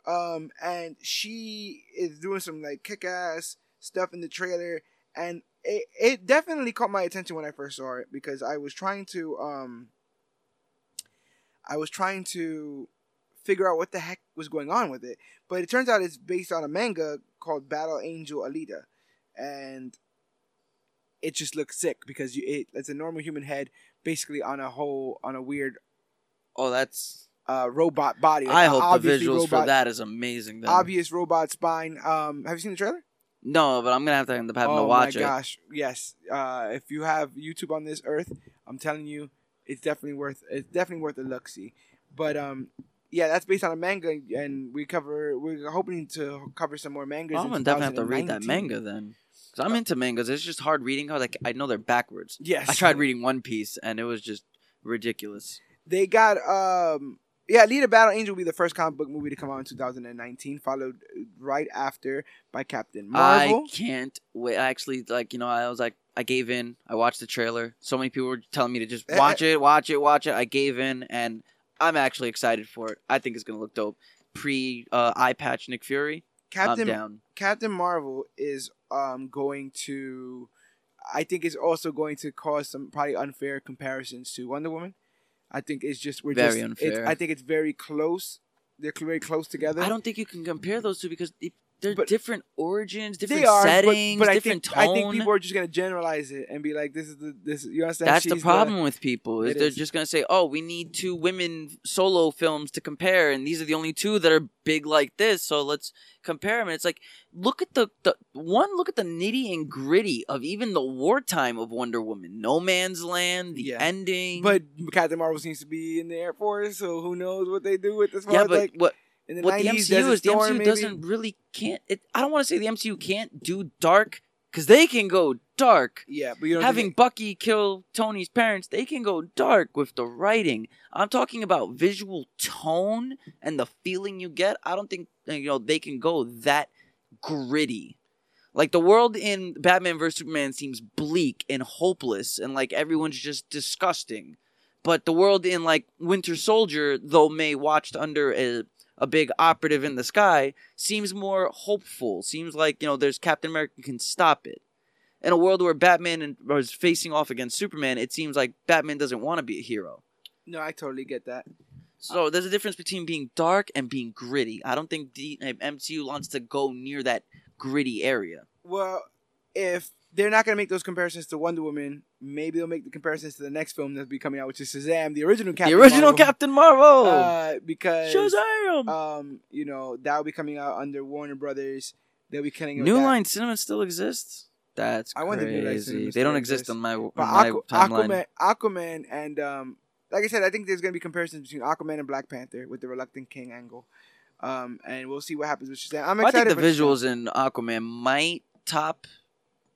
Um, and she is doing some like kick ass stuff in the trailer, and it, it definitely caught my attention when I first saw it because I was trying to um I was trying to figure out what the heck was going on with it. But it turns out it's based on a manga called Battle Angel Alita. And it just looks sick because you it, it's a normal human head basically on a whole on a weird Oh, that's. uh, robot body. Like I hope the visuals for that is amazing. Then. Obvious robot spine. Um, have you seen the trailer? No, but I'm gonna have to end up having oh to watch it. Oh my gosh, yes. Uh, if you have YouTube on this earth, I'm telling you, it's definitely worth it's definitely worth a look see. But um, yeah, that's based on a manga, and we cover we're hoping to cover some more mangas. I'm gonna definitely have to read that manga then. Cause I'm into mangas. It's just hard reading how like I know they're backwards. Yes, I tried reading One Piece and it was just ridiculous. They got um yeah, Alita Battle Angel will be the first comic book movie to come out in 2019, followed right after by Captain Marvel. I can't wait. I actually like you know I was like I gave in. I watched the trailer. So many people were telling me to just [laughs] watch it, watch it, watch it. I gave in, and I'm actually excited for it. I think it's gonna look dope. Pre uh, eye patch Nick Fury, Captain. Captain Marvel is um going to I think it's also going to cause some probably unfair comparisons to Wonder Woman. I think it's just we're Very just unfair. I think it's very close. They're very close together. I don't think you can compare those two because they're But- different origins, different they are, settings, but, I different think tone. I think people are just gonna generalize it and be like, "This is the this." You understand? That's the She's problem with people is they're is. just gonna say, "Oh, we need two women solo films to compare, and these are the only two that are big like this, so let's compare them." And it's like, look at the the one, look at the nitty and gritty of even the wartime of Wonder Woman, No Man's Land, the Yeah. ending. But Captain Marvel seems to be in the Air Force, so who knows what they do with this? yeah, but like what in the what the MCU is the MCU maybe? doesn't really can't. It, I don't want to say the MCU can't do dark because they can go dark. Yeah, but having Bucky kill Tony's parents, they can go dark with the writing. I'm talking about visual tone and the feeling you get. I don't think uh, you know they can go that gritty. Like the world in Batman vs Superman seems bleak and hopeless, and like everyone's just disgusting. But the world in like Winter Soldier, though May watched under a a big operative in the sky, seems more hopeful. Seems like you know there's Captain America can stop it in a world where Batman was facing off against Superman, it seems like Batman doesn't want to be a hero. no, I totally get that. So there's a difference between being dark and being gritty. I don't think the MCU wants to go near that gritty area. Well, if they're not gonna make those comparisons to Wonder Woman, maybe they'll make the comparisons to the next film that's be coming out, which is Shazam, the original Captain. the original Marvel. Captain Marvel. Uh, because Shazam. um, you know that will be coming out under Warner Brothers. They'll be killing with New. Line Cinema still exists. That's I wonder if New Line They don't exist on my, on my Aqu- timeline. Aquaman, Aquaman, and um, like I said, I think there's gonna be comparisons between Aquaman and Black Panther with the reluctant king angle. Um, and we'll see what happens with Shazam. I'm excited. I excited. think the for Shazam. visuals in Aquaman might top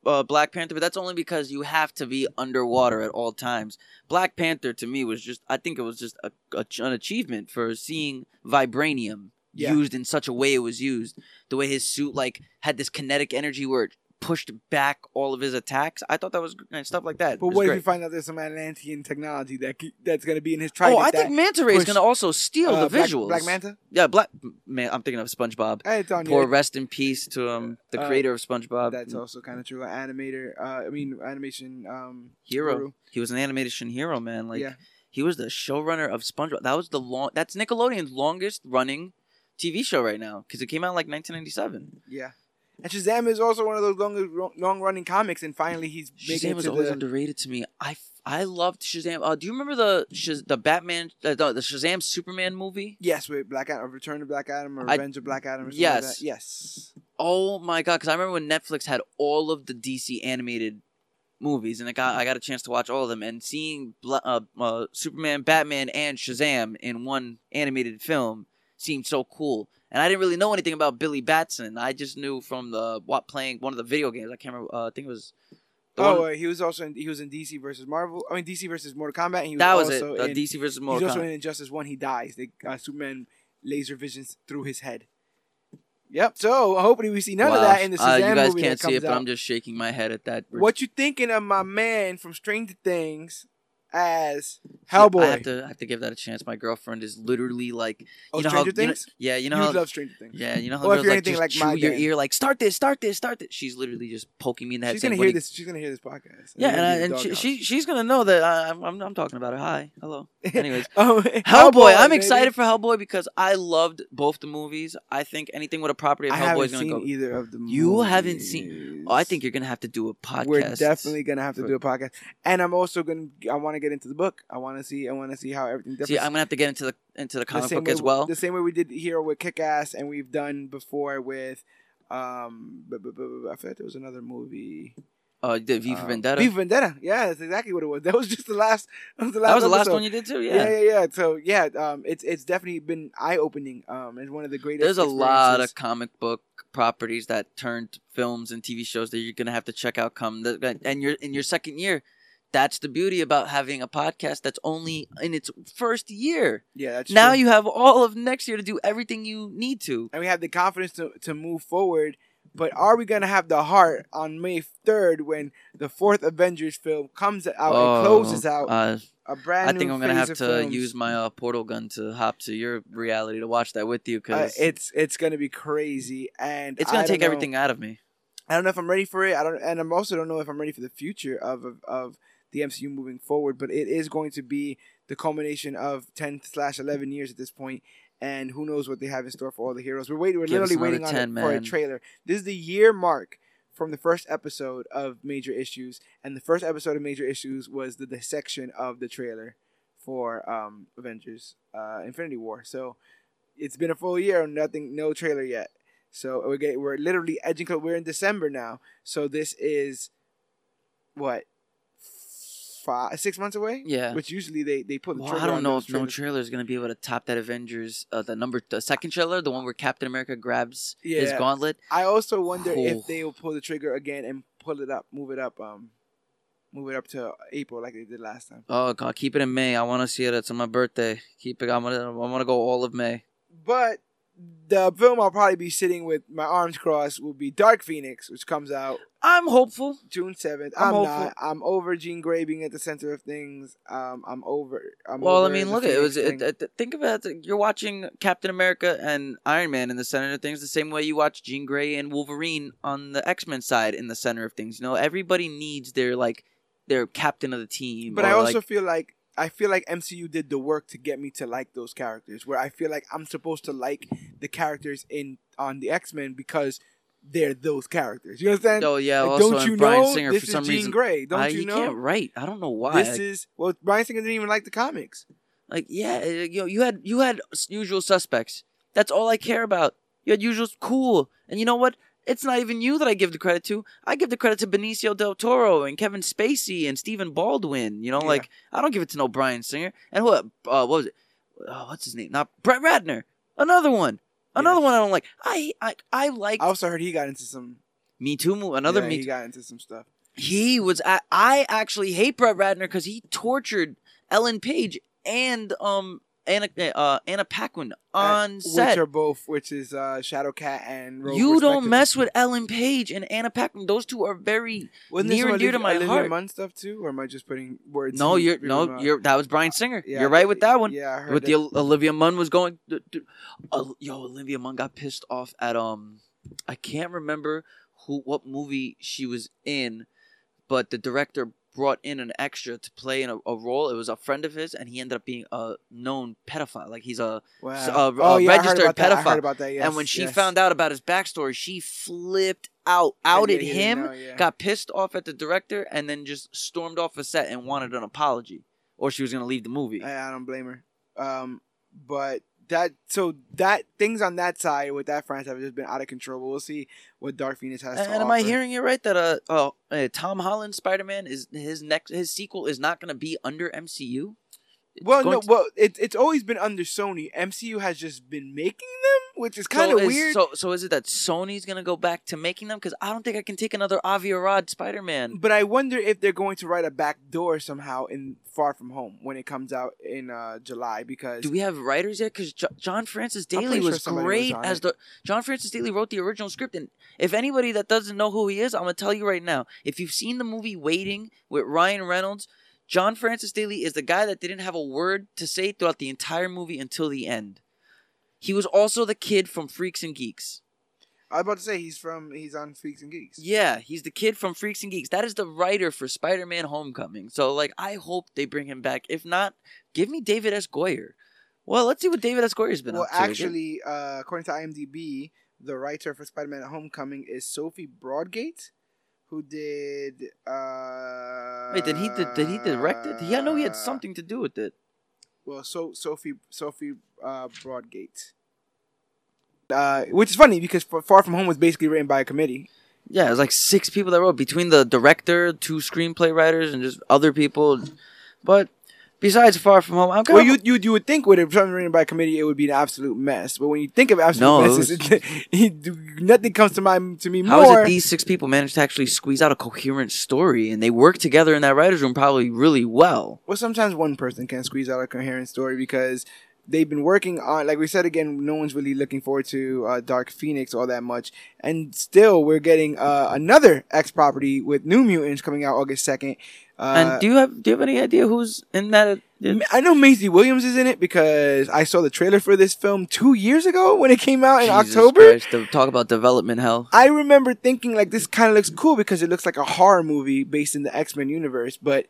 uh, Black Panther, but that's only because you have to be underwater at all times. Black Panther to me was just, I think it was just a, a, an achievement for seeing vibranium Yeah. used in such a way it was used. The way his suit like had this kinetic energy where it pushed back all of his attacks. I thought that was and stuff like that. But what if great. you find out there's some Atlantean technology that that's gonna be in his tribe? Oh. I think Manta Ray is going to also steal uh, the Black- visuals. Black, Manta. Yeah, Black. Man, I'm thinking of SpongeBob. Hey, it's on Poor here. rest in peace to um the Uh, creator of SpongeBob. That's also kind of true. An animator. Uh, I mean, animation. Um, hero. He was an animation hero, man. Like yeah. he was the showrunner of SpongeBob. That was the long. That's Nickelodeon's longest running TV show right now because it came out in, like 1997. Yeah. And Shazam is also one of those long, long running comics, and finally he's making Shazam was always the. underrated to me. I, I loved Shazam. Uh, do you remember the Shaz- the Batman uh, the, the Shazam Superman movie? Yes, with Black Adam, Return of Black Adam, or I- Revenge of Black Adam. Or something like Yes. that. yes. Oh my god! Because I remember when Netflix had all of the DC animated movies, and I got I got a chance to watch all of them, and seeing Bla- uh, uh, Superman, Batman, and Shazam in one animated film seemed so cool. And I didn't really know anything about Billy Batson. I just knew from the what playing one of the video games. I can't remember. Uh, I think it was. The oh, one, uh, he was also in, he was in DC versus Marvel. I mean DC versus Mortal Kombat. And he was that was it. also The in, DC versus Mortal. He's also Kombat. in Injustice One. He dies. They uh, Superman laser visions through his head. Yep. So hopefully we see none of that in the Shazam uh, you guys can't see it, but. I'm just shaking my head at that. What you thinking of my man from Stranger Things as Hellboy, I have to I have to give that a chance. My girlfriend is literally like oh, you know Stranger how you know- Things. yeah you know you how love Stranger Things. Yeah, you know how Or if you're like anything like my your ear, like start this, start this, start this. She's literally just poking me in the head. She's gonna "What hear this. She's gonna hear this podcast. Yeah, You're and, I, and she, she she's gonna know that I, I'm, I'm I'm talking about her. Hi, hello. [laughs] Anyways, Oh, [laughs] Hellboy. I'm baby. excited for Hellboy because I loved both the movies. I think anything with a property of Hellboy is gonna go. either of the. You haven't seen- Oh, I think you're gonna have to do a podcast. We're definitely gonna have to do a podcast, and I'm also gonna. I want to get into the book. I want to see. I want to see how everything. See. I'm gonna have to get into the into the the comic same book way, as well. The same way we did here with Kick Ass, and we've done before with. Um, bu- bu- bu- bu- I feel there was another movie. Uh, the V for Um, Vendetta. V for Vendetta. Yeah, that's exactly what it was. [laughs] That was just the last. That was the last. that was the last one you did too. Yeah. Yeah. yeah, yeah, So yeah, um, it's it's definitely been eye opening. Um, it's one of the greatest. There's a lot of comic book properties that turned films and TV shows that you're gonna have to check out. Come the, and you're in your second year. That's the beauty about having a podcast that's only in its first year. Yeah, that's true. now true. you have all of next year to do everything you need to. and we have the confidence to, to move forward. But are we gonna have the heart on May third when the fourth Avengers film comes out and closes out Uh, a brand I think I'm gonna have to films? use my uh, portal gun to hop to your reality to watch that with you Uh, because it's it's gonna be crazy, and it's gonna don't take everything out of me. I don't know if I'm ready for it. I don't, and I'm also don't know if I'm ready for the future of of, of the MCU moving forward. But it is going to be the culmination of ten slash eleven years at this point, and who knows what they have in store for all the heroes. We're waiting. We're Give literally waiting on 10, it for a trailer. This is the year mark from the first episode of Major Issues, and the first episode of Major Issues was the dissection of the trailer for um, Avengers uh, Infinity War. So it's been a full year, nothing, no trailer yet. So we're getting, we're literally edging. We're in December now, so this is what five, six months away. Yeah. Which usually they they put the Well, I don't know if no trailer is gonna be able to top that Avengers, uh, the number, the second trailer, the one where Captain America grabs his gauntlet. I also wonder Oh. if they will pull the trigger again and pull it up, move it up, um, move it up to April like they did last time. Oh God, keep it in May. I want to see it. It's on my birthday. Keep it. I'm gonna. I want to go all of May. But the film I'll probably be sitting with my arms crossed will be Dark Phoenix, which comes out I'm hopeful. June seventh. I'm I'm, hopeful. not. I'm over Jean Grey being at the center of things. Um, I'm over. I'm Well, I mean, look at it. was. It, it, think about it. You're watching Captain America and Iron Man in the center of things, the same way you watch Jean Grey and Wolverine on the X Men side in the center of things. You know, everybody needs their like their captain of the team. But I also like, feel like I feel like MCU did the work to get me to like those characters. Where I feel like I'm supposed to like the characters in on the X Men because they're those characters. You understand? oh yeah. Like, also, don't you Bryan know Singer this for is some Jean reason. Grey? Don't I, you know? can't write. I don't know why. This is well, Bryan Singer didn't even like the comics. Like, yeah, uh, you know, you had you had usual suspects. That's all I care about. You had usual cool, and you know what? It's not even you that I give the credit to. I give the credit to Benicio del Toro and Kevin Spacey and Stephen Baldwin. You know, Yeah. like I don't give it to no Bryan Singer. And what? Uh, what was it? Oh, what's his name? Not Brett Ratner. Another one. Another Yeah. one I don't like. I I I like I also heard he got into some. Me Too. mo- Another yeah, Me he Too. got into some stuff. He was. I actually hate Brett Ratner because he tortured Ellen Page and um Anna uh, Anna Paquin on Uh, set. which are both, which is uh, Shadowcat and Rogue. you don't mess with Ellen Page and Anna Paquin. Those two are very Wasn't near and dear to my Olivia heart. Munn stuff too, or am I just putting words? no. You're no. You're that was Bryan Singer. Yeah, you're right with that one. Yeah, I heard with that. the Olivia Munn was going. uh, yo, Olivia Munn got pissed off at um, I can't remember who what movie she was in, but the director brought in an extra to play in a, a role. It was a friend of his, and he ended up being a known pedophile. Like he's a Wow. uh, oh uh, yeah, I registered about that. I pedophile. that. Yes, and when she yes. found out about his backstory, she flipped out, Yeah, outed him, know, yeah. got pissed off at the director, and then just stormed off a set and wanted an apology, or she was gonna leave the movie. I, I don't blame her. Um, but that so that things on that side with that franchise have just been out of control. But we'll see what Dark Phoenix has And, to and am. I hearing it right that uh, oh, uh Tom Holland Spider Man is his next his sequel is not gonna be under MCU? Well, no, to- well, it, it's always been under Sony. MCU has just been making them, which is kind of so weird. So so is it that Sony's gonna go back to making them? Because I don't think I can take another Avi Arad Spider Man. But I wonder if they're going to write a back door somehow in Far From Home when it comes out in uh, July because Do we have writers yet? Because jo- John Francis Daley pretty sure was great was as the John Francis Daley wrote the original script, and if anybody that doesn't know who he is, I'm gonna tell you right now. If you've seen the movie Waiting with Ryan Reynolds, John Francis Daley is the guy that didn't have a word to say throughout the entire movie until the end. He was also the kid from Freaks and Geeks. I was about to say he's from he's on Freaks and Geeks. Yeah, he's the kid from Freaks and Geeks. That is the writer for Spider-Man: Homecoming. So, like, I hope they bring him back. If not, give me David S. Goyer. Well, let's see what David S. Goyer's been Well, up to. again. actually, uh, according to IMDb, the writer for Spider-Man: Homecoming is Sophie Broadgate, who did. Uh, Wait, did he did, did he direct it? Yeah, I know he had something to do with it. Well, so Sophie Sophie uh, Broadgate. Uh, which is funny because Far From Home was basically written by a committee. Yeah, it was like six people that wrote between the director, two screenplay writers, and just other people. But Besides Far From Home, I'm kind well, you, you you would think with it written by committee, it would be an absolute mess. But when you think of absolute no, messes, was... [laughs] it, nothing comes to mind to me How more. How is it these six people managed to actually squeeze out a coherent story, and they work together in that writers' room probably really well? Well, sometimes one person can squeeze out a coherent story because they've been working on like we said again no one's really looking forward to uh, dark phoenix all that much and still we're getting uh, another x property with new mutants coming out august 2nd and uh, do you have do you have any idea who's in that? I know Maisie Williams is in it because I saw the trailer for this film two years ago when it came out in Jesus October. Christ, talk about development hell. I remember thinking like this kind of looks cool because it looks like a horror movie based in the X Men universe, but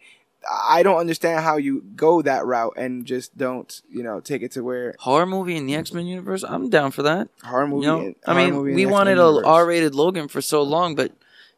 I don't understand how you go that route and just don't, you know, take it to where Horror movie in the X Men universe. I'm down for that. horror movie. You know, and- I mean, in we wanted a universe. R-rated Logan for so long, but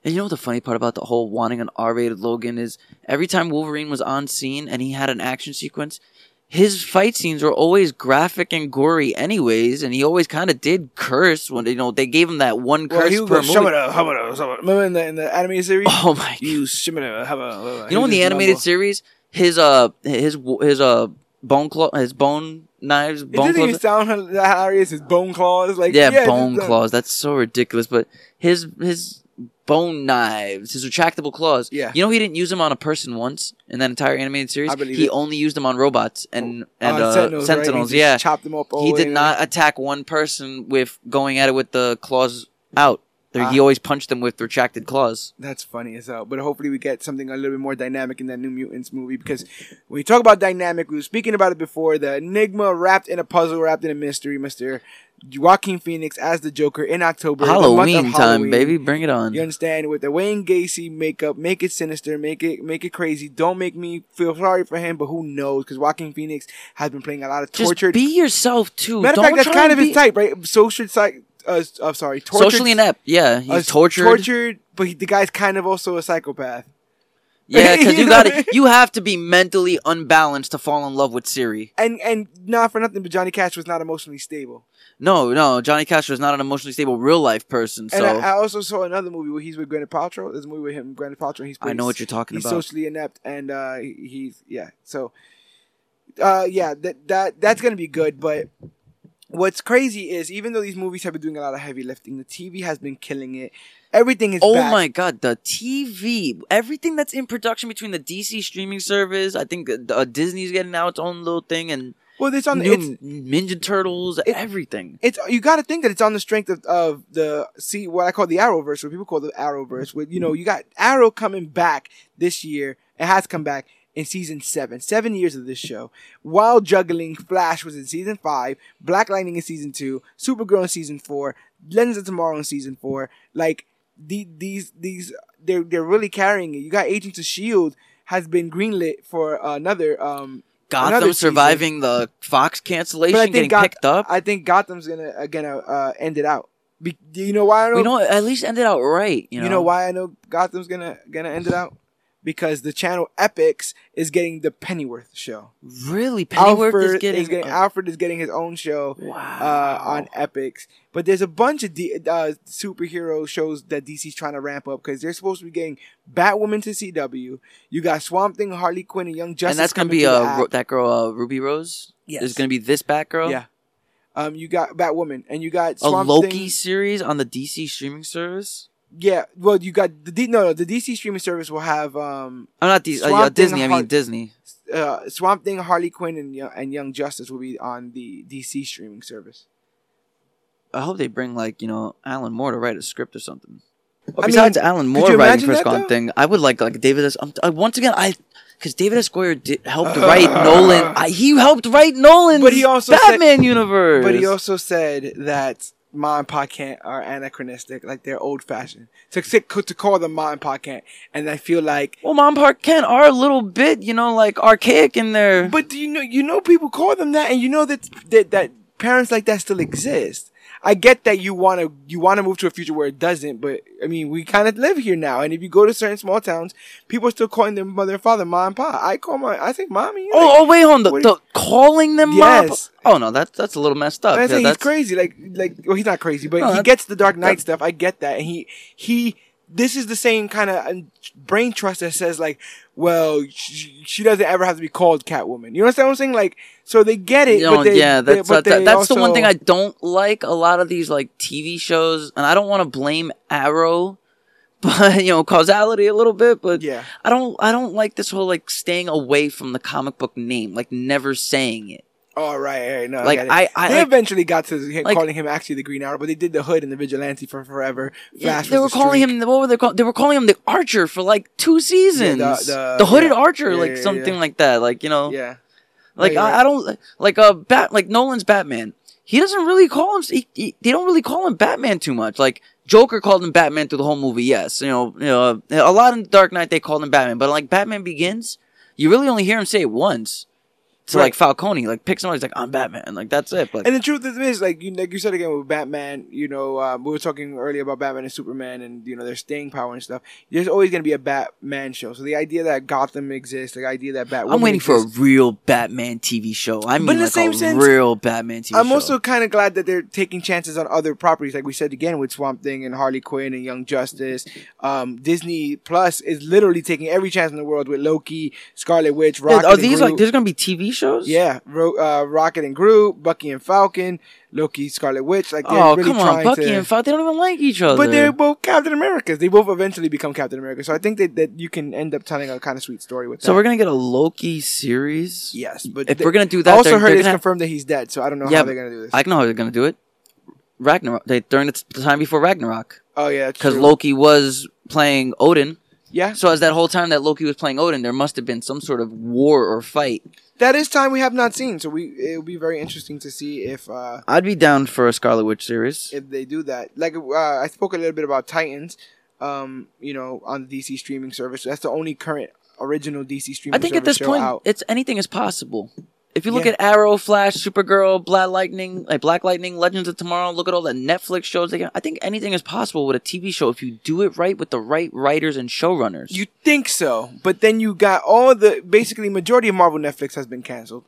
and you know what the funny part about the whole wanting an R-rated Logan is every time Wolverine was on scene and he had an action sequence, his fight scenes were always graphic and gory, anyways, and he always kind of did curse when you know they gave him that one Well, curse he would per go, movie. "Shamada, hamada, shamada." Remember in the in the animated series? Oh my! You shimada, hamada. You know in the animated series, his uh his his uh bone claw his bone knives It bone doesn't even claws. sound hilarious. His bone claws, like yeah, it's bone claws. That's so ridiculous. But his his bone knives, his retractable claws. Yeah. You know he didn't use them on a person once in that entire animated series. I believe he it. only used them on robots and and uh, uh, Sentinels, right? He yeah. chopped them up. He did not attack one person with going at it with the claws out. He Ah. always punched them with retracted claws. That's funny as hell. But hopefully we get something a little bit more dynamic in that New Mutants movie because when you talk about dynamic, we were speaking about it before. The enigma wrapped in a puzzle, wrapped in a mystery. Mister Joaquin Phoenix as the Joker in October, Halloween time, Halloween. baby, bring it on. You understand? With the Wayne Gacy makeup, make it sinister, make it make it crazy. Don't make me feel sorry for him, but who knows? Because Joaquin Phoenix has been playing a lot of Just tortured. be yourself too. Matter of fact, that's kind of his type, right? Social psych. Uh, I'm sorry, tortured, Socially inept. Yeah, he's uh, tortured. tortured, but he, the guy's kind of also a psychopath. Yeah, because [laughs] You you know? got to You have to be mentally unbalanced to fall in love with Siri. And and not for nothing, but Johnny Cash was not emotionally stable. No, no, Johnny Cash was not an emotionally stable real life person. So And I, I also saw another movie where he's with Gwyneth Paltrow. There's a movie with him, Gwyneth Paltrow. He's I know what you're talking he's about. socially inept, and uh, he's yeah. So, uh, yeah, that that that's gonna be good. But what's crazy is even though these movies have been doing a lot of heavy lifting, the TV has been killing it. Everything is Oh back. my god, the TV, everything that's in production between the DC streaming service, I think uh, Disney's getting now its own little thing, and Well, it's on new it's Ninja Turtles, it- everything. it's you got to think that it's on the strength of, of the see what I call the Arrowverse, what people call the Arrowverse. With you know, you got Arrow coming back this year. It has come back in season seven, seven years of this show. While juggling, Flash was in season five, Black Lightning in season two, Supergirl in season four, Legends of Tomorrow in season four. Like the, these these they're they're really carrying it. You got Agents of Shield has been greenlit for another um Gotham another season. surviving the Fox cancellation, But I think getting Goth- picked up. I think Gotham's gonna uh, gonna uh, end it out. Be- you know why I know? we know at least ended out right. You you know, know why I know Gotham's gonna gonna end it out? Because the channel Epix is getting the Pennyworth show. Really, Pennyworth Alfred is getting. uh, Alfred is getting his own show wow. uh, on Epix. But there's a bunch of D- uh, superhero shows that DC's trying to ramp up because they're supposed to be getting Batwoman to CW. You got Swamp Thing, Harley Quinn, and Young Justice. and that's gonna be to uh. Ro- that girl, uh, Ruby Rose. Yes. is gonna be this Batgirl. Yeah. Um, you got Batwoman, and you got a Loki Thing. series on the DC streaming service. Yeah, well, you got the D- no, no, the DC streaming service will have um, I'm not DC, uh, yeah, Disney. I mean Disney. uh, Swamp Thing, Harley Quinn, and Young, and Young Justice will be on the DC streaming service. I hope they bring like you know Alan Moore to write a script or something. I mean, Besides Alan Moore writing Gone though? thing, I would like like David. S. Um, uh, once again, I because David S. Goyer did, helped [laughs] write Nolan. I, he helped write Nolan's But he also said- Batman universe. But he also said that Ma and Pa Kent are anachronistic, like they're old fashioned. To to to call them Ma and Pa Kent, and I feel like. well, Kent are a little bit you know like archaic in there. But do you know you know people call them that, and you know that that, that parents like that still exist. I get that you want to you want to move to a future where it doesn't, but I mean we kind of live here now, and if you go to certain small towns, people are still calling their mother and father ma and pa. I call my I think mommy. oh, like, oh wait, hold on. The, the calling them Mom. Yes. Oh no, that's that's a little messed up. I Yeah, he's crazy. Like, like, well, he's not crazy, but No, he gets the Dark Knight stuff. I get that, and he, he, this is the same kind of um, brain trust that says like, well, she, she doesn't ever have to be called Catwoman. You understand what I'm saying? Like, so they get it, You know, but they, yeah, they- that's but that, they that's the one thing I don't like. A lot of these like TV shows, and I don't want to blame Arrow, [laughs] but you know, causality a little bit. But Yeah, I don't, I don't like this whole like staying away from the comic book name, like never saying it. All right, right, no, Like I. I, I they like, eventually got to him, like- calling him actually the Green Arrow, but they did the Hood and the Vigilante for forever. yeah, Flash they were the calling Streak. him. What were they called? They were calling him the Archer for like two seasons. the- the, hooded yeah. Archer, Yeah, like yeah, something yeah. like that. Like you know, Yeah, Like I, right. I don't like uh bat like Nolan's Batman. He doesn't really call him. He, he, they don't really call him Batman too much. Like Joker called him Batman through the whole movie. Yes, you know, you know, a lot in Dark Knight they called him Batman, but like Batman Begins, You really only hear him say it once to Right. like Falcone, like pick someone. He's like, "I'm Batman," like that's it. But And the truth is, like you, like you said again with Batman, you know, um, we were talking earlier about Batman and Superman, and you know their staying power and stuff. There's always going to be a Batman show. So the idea that Gotham exists, the idea that Batman, I'm waiting for a real Batman TV show. I mean, But in the same a sense, real Batman TV I'm show. also kind of glad that they're taking chances on other properties, like we said again with Swamp Thing and Harley Quinn and Young Justice. Um, Disney Plus is literally taking every chance in the world with Loki, Scarlet Witch, Yeah, are these like there's gonna be TV shows? Yeah, Ro- uh, Rocket and Groot, Bucky and Falcon, Loki, Scarlet Witch. Like they're Oh really come on, Bucky to. and Falcon. They don't even like each other. but they're both Captain Americas. They both eventually become Captain America. So I think that, that you can end up telling a kind of sweet story with that. so we're gonna get a Loki series. yes, but if they- we're gonna do that, I also they're- heard they're it's gonna- confirmed that he's dead. So I don't know Yeah, how they're gonna do this. I know how they're gonna do it. Ragnarok. They during the time before Ragnarok, oh yeah, because. Loki was playing Odin. Yeah, So as that whole time that Loki was playing Odin, there must have been some sort of war or fight. That is time we have not seen. So we it'll be very interesting to see if uh I'd be down for a Scarlet Witch series. if they do that. Like uh, I spoke a little bit about Titans. Um, you know, on the DC streaming service. That's the only current original DC streaming. I think at this point, out. it's anything is possible. If you look Yeah. at Arrow, Flash, Supergirl, Black Lightning, like Black Lightning, Legends of Tomorrow, look at all the Netflix shows. They can, I think anything is possible with a TV show if you do it right with the right writers and showrunners. You think so, but then you got all the basically majority of Marvel Netflix has been canceled.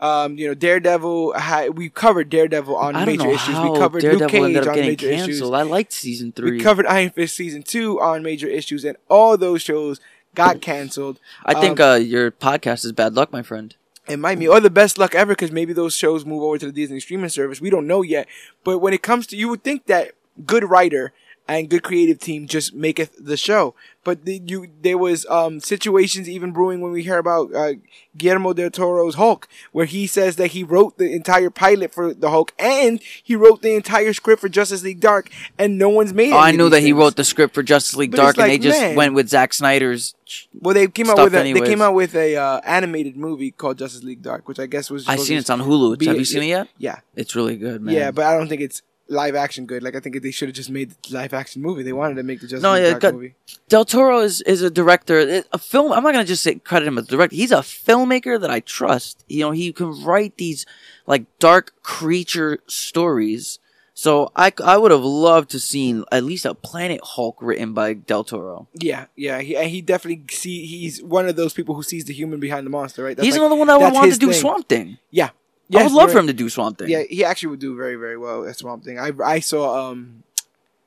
Um, you know, Daredevil. We covered Daredevil on major issues. We covered Daredevil Luke Cage on getting major issues. I liked season three. We covered Iron Fist season two on major issues, and all those shows got canceled. I think um, uh, your podcast is bad luck, my friend. It might be or the best luck ever because maybe those shows move over to the Disney streaming service. We don't know yet. But when it comes to, you would think that good writer and good creative team just maketh the show. But the, you, there was um, situations even brewing when we hear about uh, Guillermo del Toro's Hulk, where he says that he wrote the entire pilot for the Hulk and he wrote the entire script for Justice League Dark, and no one's made. Oh, I knew that he wrote the script for Justice League But Dark, it's and they like, just man. went with Zack Snyder's. Well, they came out with a, they came out with a uh, animated movie called Justice League Dark, which I guess was. I seen it's on Hulu. be- Have you seen it yet? Yeah, It's really good, man. Yeah, but I don't think it's live action good. Like I think they should have just made the live action movie. They wanted to make the Justice No, League yeah, movie. Del Toro is, is a director, a film. I'm not gonna just say credit him as a director. He's a filmmaker that I trust. You know, he can write these like dark creature stories. So I, I would have loved to seen at least a Planet Hulk written by Del Toro. Yeah, yeah. He he definitely see he's one of those people who sees the human behind the monster, right? That's He's like- another one that would want to do thing. Swamp Thing. Yeah, I would love for him to do Swamp Thing. Yeah, he actually would do very very well at Swamp Thing. I I saw um,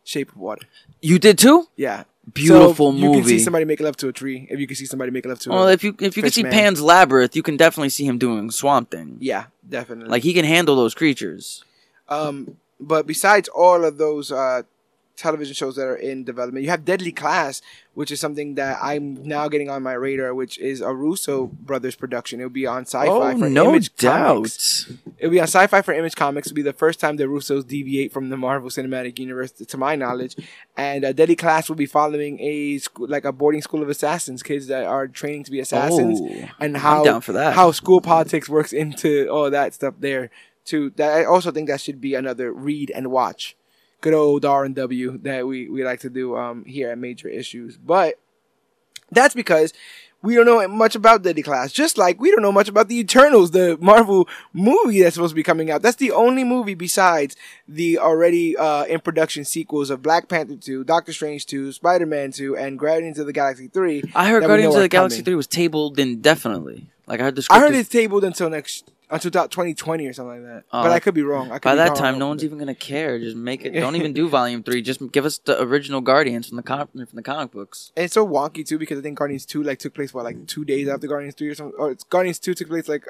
Shape of Water. You did too. Yeah, Beautiful so You can see movie. somebody make love to a tree. If you can see somebody make love to Well, a if you if you Fish see Man. Pan's Labyrinth, you can definitely see him doing Swamp Thing. yeah, definitely. Like he can handle those creatures. Um, but besides all of those uh, television shows that are in development, you have Deadly Class, which is something that I'm now getting on my radar, which is a Russo brothers production. It'll be on Syfy oh, for no Image doubt. Comics. It'll be on Syfy for Image Comics. It'll be the first time the Russos deviate from the Marvel Cinematic Universe, to my knowledge. And uh, Deadly Class will be following a school, like a boarding school of assassins, kids that are training to be assassins, Oh, and I'm how down for that. how school politics works into all that stuff there too. That I also think that should be another read and watch. Good old R and W that we, we like to do um here at Major Issues. But that's because we don't know much about Deadly Class. Just like we don't know much about the Eternals, the Marvel movie that's supposed to be coming out. That's the only movie besides the already uh, in production sequels of Black Panther 2, Doctor Strange 2, Spider Man 2, and Guardians of the Galaxy 3. I heard Guardians of the Galaxy coming. 3 was tabled indefinitely. Like I heard the I heard it's tabled until next until about 2020 or something like that. Oh, but I could be wrong. I could by that time, no one's even gonna care. Just make it. Don't even do [laughs] Volume Three. Just give us the original Guardians from the com- from the comic books. And it's so wonky too because I think Guardians Two like took place what like two days after Guardians Three or something. Or it's Guardians Two took place like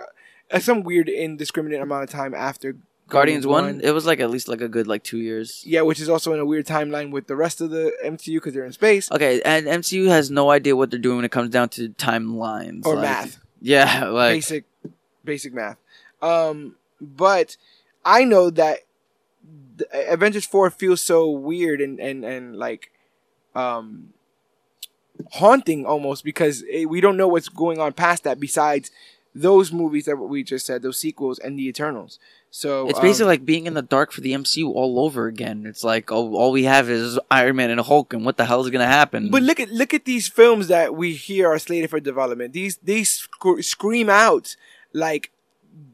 uh, some weird indiscriminate amount of time after Guardians One, it was like at least like a good like two years. Yeah, which is also in a weird timeline with the rest of the MCU because they're in space Okay, and MCU has no idea what they're doing when it comes down to timelines or like- math, Yeah, [laughs] like basic, basic math. Um, but I know that the Avengers Four feels so weird and and and like, um, haunting almost because eh, we don't know what's going on past that besides those movies that we just said, those sequels, and the Eternals. So It's um, basically like being in the dark for the MCU all over again. It's like oh, all we have is Iron Man and Hulk, and what the hell is gonna happen? But look at look at these films that we hear are slated for development. These these sc- scream out like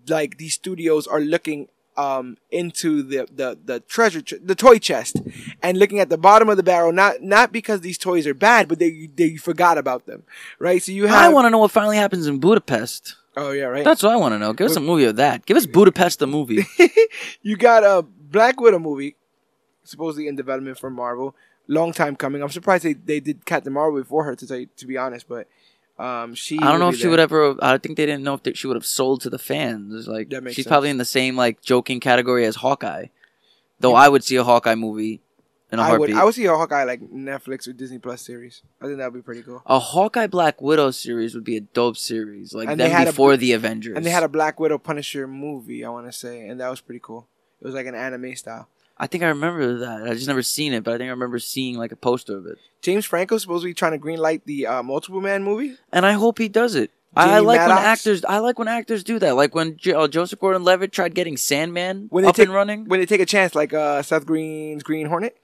like these studios are looking um into the the the treasure ch- the toy chest and looking at the bottom of the barrel not not because these toys are bad but they they forgot about them right so you have I want to know what finally happens in Budapest. oh yeah right That's what I want to know. Give us a movie of that. Give us Budapest the movie. [laughs] you got a Black Widow movie supposedly in development for Marvel long time coming I'm surprised they, they did Captain Marvel before her to tell you, to be honest but um she I don't know if she there. would ever. I think they didn't know if they, she would have sold to the fans. Like That makes she's sense. probably in the same like joking category as Hawkeye. Though I would see a Hawkeye movie in a I would heartbeat. I would see a Hawkeye like Netflix or Disney Plus series. I think that would be pretty cool. a Hawkeye Black Widow series would be a dope series, like And them had a- before the Avengers. And they had a Black Widow Punisher movie, I want to say, and that was pretty cool. It was like an anime style. I think I remember that. I just never seen it, but I think I remember seeing like a poster of it. James Franco's supposed to be trying to greenlight the uh, Multiple Man movie. And I hope he does it. I, like when actors. I like when actors do that. Like when jo- uh, Joseph Gordon-Levitt tried getting Sandman When they up take and running. when they take a chance, like uh, Seth Green's Green Hornet.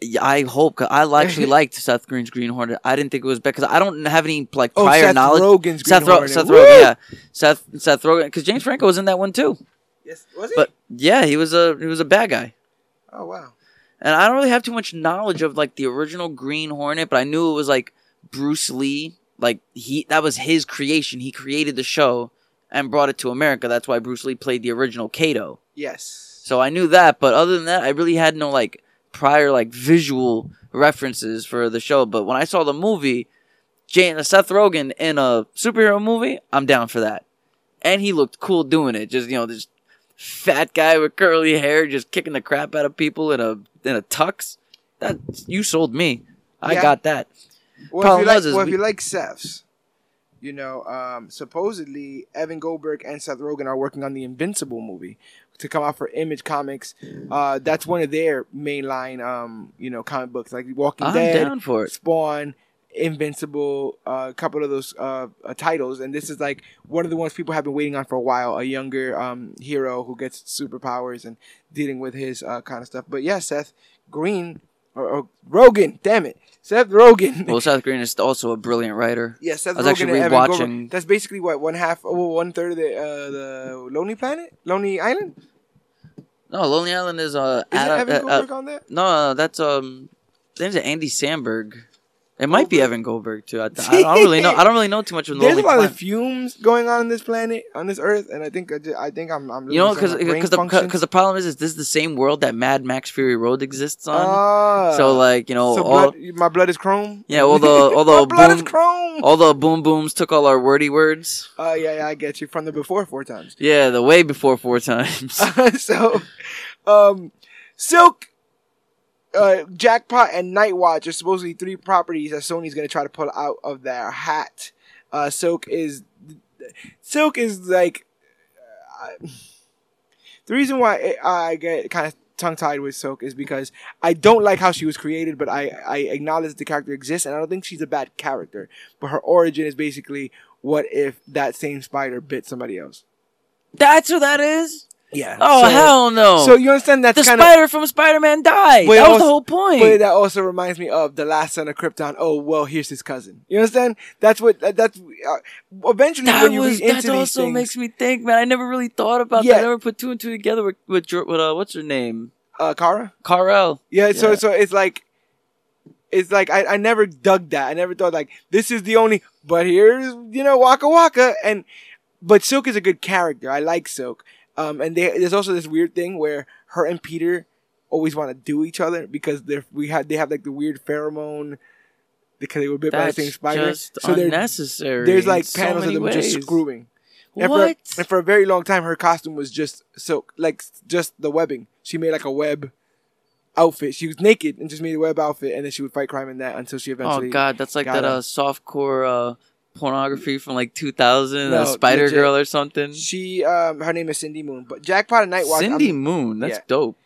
Yeah, I hope. 'cause I actually [laughs] liked Seth Green's Green Hornet. I didn't think it was bad because I don't have any like Oh, prior Seth knowledge. Rogen's Green Seth, Ro- Hornet. Seth Rogen, yeah, Seth Seth Rogen, because James Franco was in that one too. Yes, was he? But yeah, he was a he was a bad guy. Oh wow. And I don't really have too much knowledge of like the original Green Hornet, but I knew it was like Bruce Lee. Like he that was his creation. He created the show and brought it to America. That's why Bruce Lee played the original Kato. Yes. So I knew that, but other than that, I really had no like prior like visual references for the show. But when I saw the movie, Jane, uh, Seth Rogen in a superhero movie, I'm down for that. And he looked cool doing it. Just you know, this fat guy with curly hair, just kicking the crap out of people in a in a tux. That you sold me. I Yeah. got that. Well, if you like, well, if you like Seth's, you know, um, supposedly Evan Goldberg and Seth Rogen are working on the Invincible movie to come out for Image Comics. Uh, that's one of their mainline, um, you know, comic books like Walking I'm Dead, down for it. Spawn, Invincible, uh, a couple of those uh, uh, titles, and this is like one of the ones people have been waiting on for a while. A younger um, hero who gets superpowers and dealing with his uh, kind of stuff. But yeah, Seth Green or, or Rogen, damn it, Seth Rogen. Well, Seth Green is also a brilliant writer. Yeah, Seth I was Rogen actually and Evan Goldberg. rewatching- That's basically what one half, oh, one third of the uh, the Lonely Planet, Lonely Island. No, Lonely Island is uh, Is Adam- Evan uh, uh, Goldberg on that? No, no, that's um, his name's Andy Samberg. It might be Evan Goldberg too. I, I don't really know. [laughs] I don't really know too much of the There's a lot of fumes going on on this planet, on this Earth, and I think I, ju- I think I'm I'm You know, because some of my brain because the the problem is, is this is the same world that Mad Max Fury Road exists on. Ah. so like you know, so all blood, my blood is chrome. Yeah, all the- all the [laughs] my blood is boom- chrome. all the boom booms took all our wordy words. Oh yeah, yeah, I get you from the before four times. Yeah, the way before four times. [laughs] so, um, Silk, uh, Jackpot, and Nightwatch are supposedly three properties that Sony's going to try to pull out of their hat. Uh, Silk is, Silk is like, uh, the reason why I get kind of tongue tied with Silk is because I don't like how she was created, but I, I acknowledge that the character exists, and I don't think she's a bad character. But her origin is basically, what if that same spider bit somebody else? That's who that is. Yeah. Oh So- hell no! So you understand that's the kind of spider from Spider-Man died. But it that was the whole point. But that also reminds me of the last son of Krypton. Oh well, here's his cousin. You understand? That's what. that- That's uh, eventually that when you was read that into these also things. makes me think, man. I never really thought about Yeah. that. I never put two and two together with with, with uh, what's her name, uh, Kara. Carl. Yeah, So so it's like. It's like I, I never dug that. I never thought like this is the only. But here's you know Waka Waka and, but Silk is a good character. I like Silk. Um, and they, there's also this weird thing where her and Peter always want to do each other because they're we had they have like the weird pheromone because they were bit by the same spider. just so they're unnecessary. There's like so panels of them just screwing. And What? For, and for a very long time, her costume was just silk, like just the webbing. She made like a web outfit. She was naked and just made a web outfit, and then she would fight crime in that until she eventually. Oh god, that's like that a- uh, softcore uh, pornography from like 2000, No, Spider legit. Girl or something. She, um, her name is Cindy Moon, but Jackpot and Nightwatch. Cindy I'm- Moon, that's yeah. dope.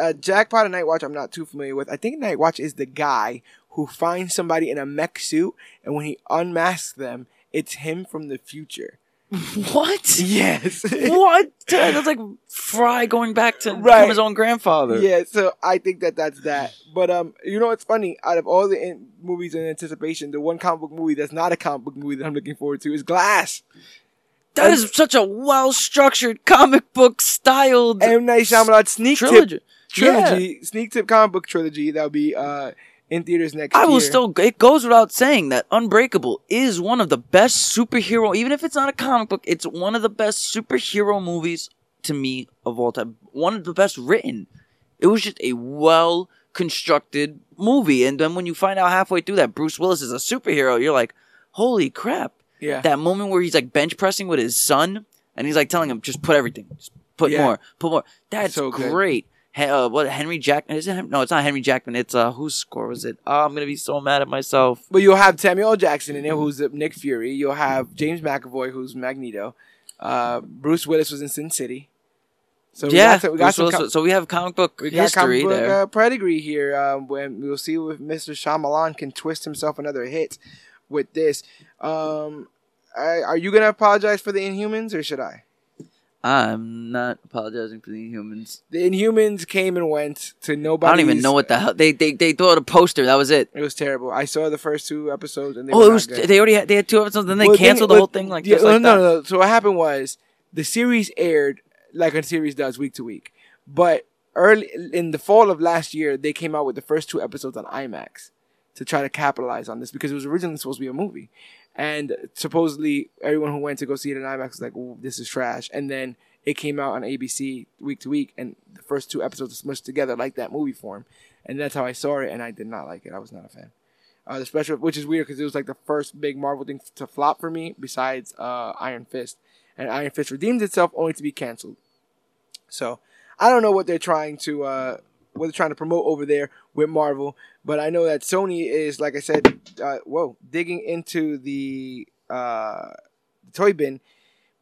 uh, Jackpot and Nightwatch. I'm not too familiar with. I think Nightwatch is the guy who finds somebody in a mech suit, and when he unmasks them, it's him from the future. [laughs] What? Yes. what? That's like Fry going back to Right. become his own grandfather. yeah, so I think that that's that. But um, you know what's funny? Out of all the in- movies in anticipation, the one comic book movie that's not a comic book movie that I'm looking forward to is Glass. That is such a well structured comic book styled M Night Shyamalan sneak tip trilogy. trilogy, sneak tip comic book trilogy that'll be uh in theaters next I year. I will still. It goes without saying that Unbreakable is one of the best superhero. Even if it's not a comic book, it's one of the best superhero movies to me of all time. One of the best written. It was just a well constructed movie, and then when you find out halfway through that Bruce Willis is a superhero, you're like, "Holy crap!" yeah. That moment where he's like bench pressing with his son, and he's like telling him, "Just put everything, just put Yeah. more, put more." That's So great. He- uh, what Henry Jackman? Is it? No, it's not Henry Jackman. It's uh, whose score was it? Oh, I'm gonna be so mad at myself. But you'll have Samuel Jackson in it, who's Nick Fury. You'll have James McAvoy, who's Magneto. Uh, Bruce Willis was in Sin City. So we yeah, got some, we got some Willis- com- so we have comic book we got history comic book there. uh, pedigree here. Um, when we'll see if Mr. Shyamalan can twist himself another hit with this. Um, I, are you gonna apologize for the Inhumans, or should I? I'm not apologizing for the Inhumans. The Inhumans came and went to nobody. I don't even know what the hell they they they threw out a poster. That was it. It was terrible. I saw the first two episodes, and they Oh, it was. They already had, they had two episodes, then they Well, canceled the whole thing like yeah, just like no, no, no. So what happened was the series aired like a series does week to week, but early in the fall of last year, they came out with the first two episodes on IMAX to try to capitalize on this because it was originally supposed to be a movie, and supposedly everyone who went to go see it in IMAX was like, "Ooh, this is trash," and then it came out on ABC week to week, and the first two episodes were smushed together like that movie form, and that's how I saw it, and I did not like it. I was not a fan. Uh, the special, which is weird because it was like the first big Marvel thing to flop for me, besides uh, Iron Fist, and Iron Fist redeemed itself only to be canceled. So I don't know what they're trying to uh, what they're trying to promote over there with Marvel, but I know that Sony is, like I said, uh, whoa, digging into the uh, toy bin.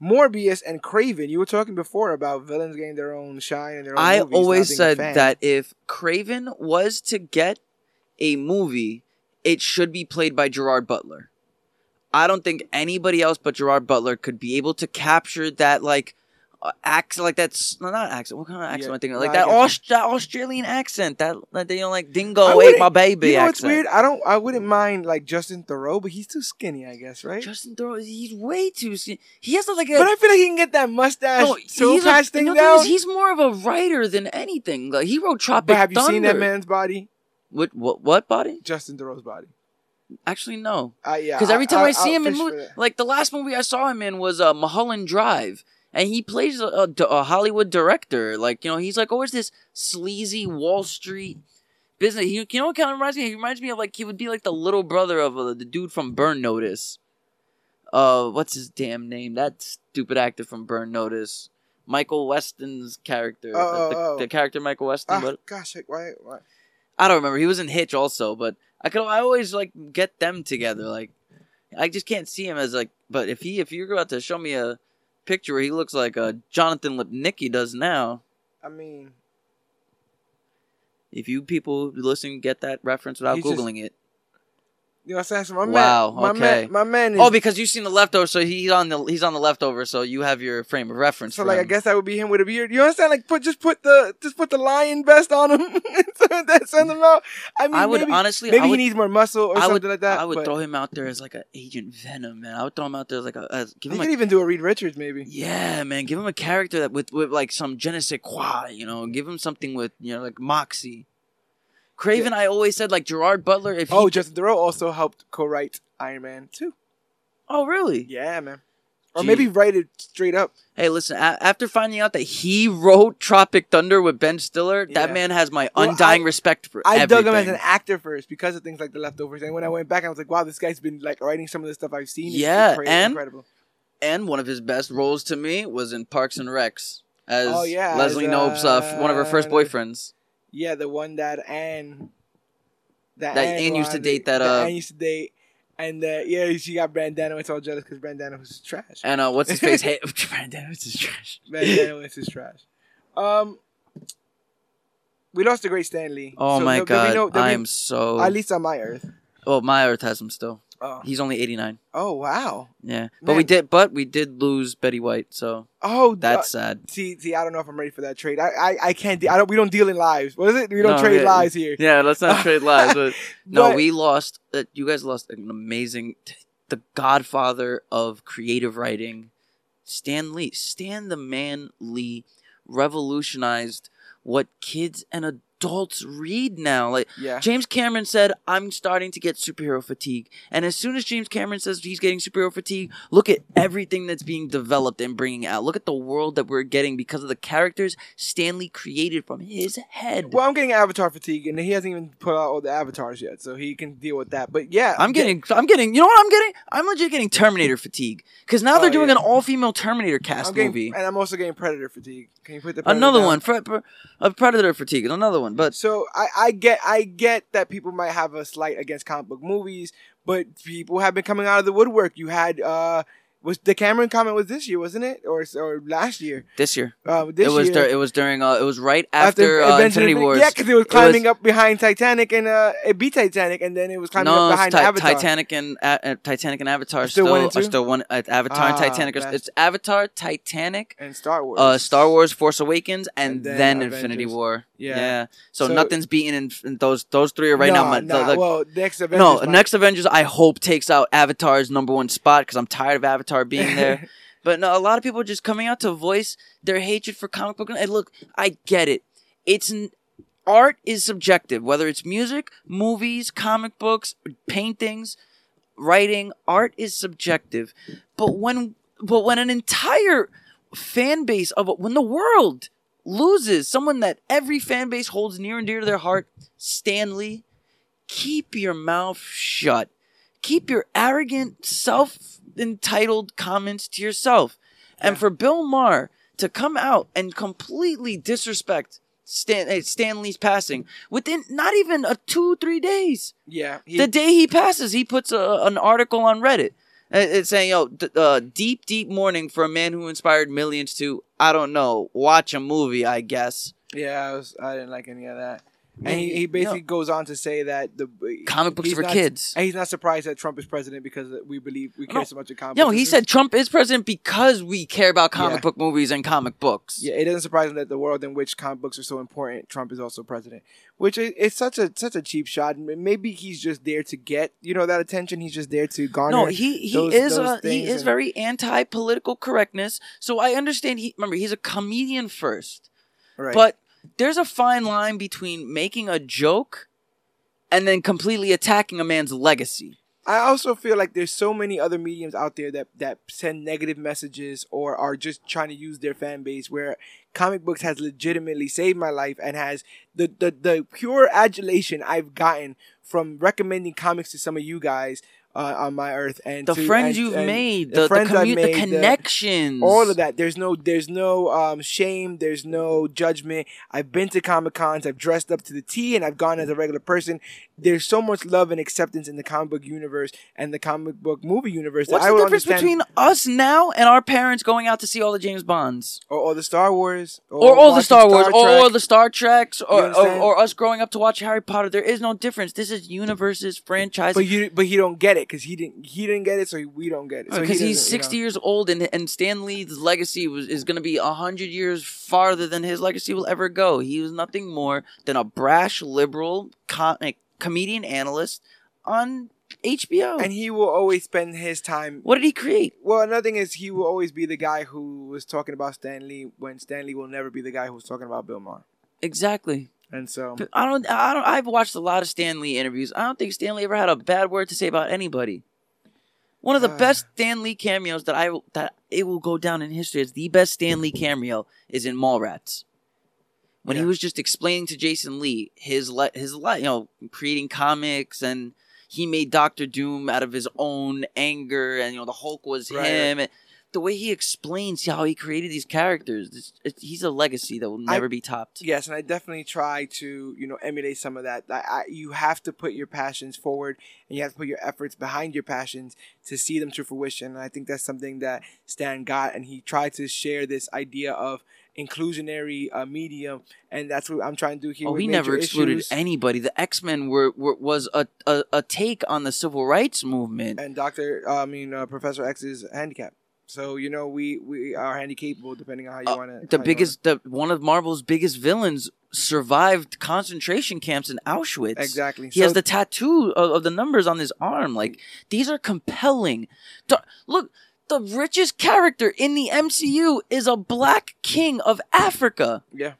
Morbius and Kraven. You were talking before about villains getting their own shine and their own. I movies, always said that if Kraven was to get a movie, it should be played by Gerard Butler. I don't think anybody else but Gerard Butler could be able to capture that like accent, like that's no, not accent. What kind of accent Yeah, am I thinking? no, Like I that, get you. Aus- that Australian accent, that like you know, like dingo I ate my baby You know what's weird? I don't. I wouldn't mind like Justin Theroux, but he's too skinny. I guess, right? Justin Theroux, he's way too skinny. He has like a but I feel like he can get that mustache no, soul he's a- patch thing you know thing down. is, he's more of a writer than anything. Like he wrote Tropic but have you seen that man's body? What what what body? Justin Theroux's body. Actually, no. Uh, yeah. Because every time I, see I'll him in movies, like the last movie I saw him in was uh, Mulholland Drive, and he plays a, a, a Hollywood director. Like you know, he's like always this sleazy Wall Street business. He, you know what kind of reminds me? He reminds me of like he would be like the little brother of uh, the dude from Burn Notice. Uh, what's his damn name? That stupid actor from Burn Notice. Michael Westen's character, Oh, uh, the, oh, oh. the character Michael Westen. Ah, but gosh, like, why, why? I don't remember. He was in Hitch also, but I could I always like get them together. Like I just can't see him as like. But if he if you're about to show me a picture where he looks like uh, Jonathan Lipnicki does now, I mean, if you people listening get that reference without He's just- googling it. You know what I'm saying? So my Wow, man, my okay. man, my man is. Oh, because you've seen the leftover, so he's on the he's on the leftover, so you have your frame of reference. so like, I guess that would be him with a beard. You understand? Like, put just put the just put the lion vest on him. [laughs] that send him out. I mean, I would maybe, honestly, maybe would, he needs more muscle or I something would, like that. I would but throw him out there as like an Agent Venom, man. I would throw him out there as like a as, give He him could a even do a Reed Richards, maybe. Yeah, man, give him a character that with with like some je ne sais quoi, you know, give him something with you know like moxie. Kraven, I always said like Gerard Butler. If he, Oh, Justin Theroux also helped co-write Iron Man 2. oh really? Yeah, man. Or Gee. maybe write it straight up. Hey, listen. A- after finding out that he wrote Tropic Thunder with Ben Stiller, that man has my Well, undying I- respect for I everything. dug him as an actor first because of things like The Leftovers. And when I went back, I was like, wow, this guy's been like writing some of the stuff I've seen. Yeah, incre- and- incredible. and one of his best roles to me was in Parks and Recs as Oh, yeah, Leslie as, Knope's uh, one of her first uh, boyfriends. Yeah, the one that Anne. That Anne used to date that, uh, Anne used to date. And uh, yeah, she got Brandano. It's all jealous because Brandano was trash. And uh, what's his face? hey, Brandon, it's his trash. Brandano is his trash. Um, we lost the great Stan Lee. Oh So my there'll- there'll be god, no- I am so. At least on my earth. Oh, my Earth has him still. Oh, He's only 89. oh wow. Yeah, but we did, but we did lose Betty White, so Oh, that's uh, sad. see, see. I don't know if I'm ready for that trade. I, I, I can't. De- I don't. We don't deal in lives. What is it? We don't No, trade yeah. lives here. Yeah, let's not trade [laughs] lives. But no, But- we lost. Uh, you guys lost an amazing, the Godfather of creative writing, Stan Lee. Stan the Man Lee revolutionized what kids and adults read now. Like Yeah. James Cameron said, I'm starting to get superhero fatigue. And as soon as James Cameron says he's getting superhero fatigue, look at everything that's being developed and bringing out. Look at the world that we're getting because of the characters Stan Lee created from his head. Well, I'm getting Avatar fatigue, and he hasn't even put out all the avatars yet, so he can deal with that. But yeah, I'm getting, I'm getting, you know what I'm getting? I'm legit getting Terminator fatigue. Because now Oh, they're doing yeah. an all female Terminator cast getting, movie. and I'm also getting Predator fatigue. Can you put the Predator Another down? one, a uh, Predator fatigue, another one. But So I, I get I get that people might have a slight against comic book movies, but people have been coming out of the woodwork. You had uh was the Cameron comment was this year, wasn't it, or or last year? this year, Uh, this it was year, dur- it was during, uh, it was right after, uh, Infinity Wars. Yeah, because it was It climbing was- up behind Titanic and uh, it beat Titanic, and then it was climbing no, up behind Avatar. Titanic and uh, uh, Titanic and Avatar Still still one and are still one. Uh, Avatar and Ah, Titanic. Are, it's Avatar, Titanic, and Star Wars. uh, Star Wars, Force Awakens, and, And then then, Infinity War. Yeah. So, So- nothing's beaten in, in those those three are right now. My, nah, the- the- well, next Avengers. no, might- next Avengers, I hope takes out Avatar's number one spot because I'm tired of Avatar being there. [laughs] but no, a lot of people are just coming out to voice their hatred for comic book. And look, I get it. It's n- art is subjective, whether it's music, movies, comic books, paintings, writing. Art is subjective. But when but when an entire fan base of when the world loses someone that every fan base holds near and dear to their heart, Stanley, keep your mouth shut. Keep your arrogant, self entitled comments to yourself. And for Bill Maher to come out and completely disrespect Stan, eh, Stan Lee's passing within not even a two, three days. yeah, he, the day he passes, he puts a, an article on Reddit. It's saying, yo, d- uh, deep, deep mourning for a man who inspired millions to, I don't know, watch a movie, I guess. yeah, I, was, I didn't like any of that. And he, he basically know, goes on to say that the comic books he's for not- kids. And he's not surprised that Trump is president because we believe we care No. so much about comic books. No, he said Trump is president because we care about comic Yeah. book movies and comic books. Yeah, it doesn't surprise him that the world in which comic books are so important, Trump is also president. Which is it's such a such a cheap shot. Maybe he's just there to get you know that attention. He's just there to garner. No, he he those- is those uh, he is and- very anti political correctness. So I understand. He remember he's a comedian first, right. but there's a fine line between making a joke and then completely attacking a man's legacy. I also feel like there's so many other mediums out there that that send negative messages or are just trying to use their fan base. Where comic books has legitimately saved my life and has the the the pure adulation I've gotten from recommending comics to some of you guys uh, on my earth and The to- friends and- you've and made, the the the, friends I've commu- made, the the- connections, all of that there's no there's no um, shame there's no judgment i've been to comic cons i've dressed up to the t and i've gone as a regular person there's so much love and acceptance in the comic book universe and the comic book movie universe What's that i the difference understand between us now and our parents going out to see all the James Bonds? or, or the star wars or all the Star Wars, or, Trek. or the Star Treks, or, or, or us growing up to watch Harry Potter. There is no difference. This is universes, franchises. but you but he don't get it because he didn't he didn't get it so we don't get it so he because he's doesn't, you know. sixty years old, and and Stan Lee's legacy was is going to be hundred years farther than his legacy will ever go. He was nothing more than a brash liberal co- eh, comedian analyst on HBO. and he will always spend his time what did he create? well, another thing is he will always be the guy who was talking about Stan Lee when Stan Lee will never be the guy who was talking about Bill Maher. Exactly. And so, I don't. I don't. I've watched a lot of Stan Lee interviews. I don't think Stan Lee ever had a bad word to say about anybody. One of the Uh. best Stan Lee cameos that I that it will go down in history as the best Stan Lee cameo is in Mallrats. When he was just explaining to Jason Lee his le- his li- you know creating comics and he made Doctor Doom out of his own anger and you know the Hulk was Right. him. And the way he explains how he created these characters, it's, it's, he's a legacy that will I- never be topped. yes, and I definitely try to, you know, emulate some of that. I, I, you have to put your passions forward and you have to put your efforts behind your passions to see them to fruition. And I think that's something that Stan got, and he tried to share this idea of inclusionary uh, medium, and that's what I'm trying to do here. Oh, we never excluded issues. anybody. The X Men were, were was a, a a take on the civil rights movement. and Doctor, I mean uh, Professor X is handicapped. So you know we we are handicapable depending on how you Uh, want to. the biggest, the one of Marvel's biggest villains survived concentration camps in Auschwitz. exactly. He so, has the tattoo of, of the numbers on his arm. Like these are compelling. Look, the richest character in the MCU is a black king of Africa. yeah.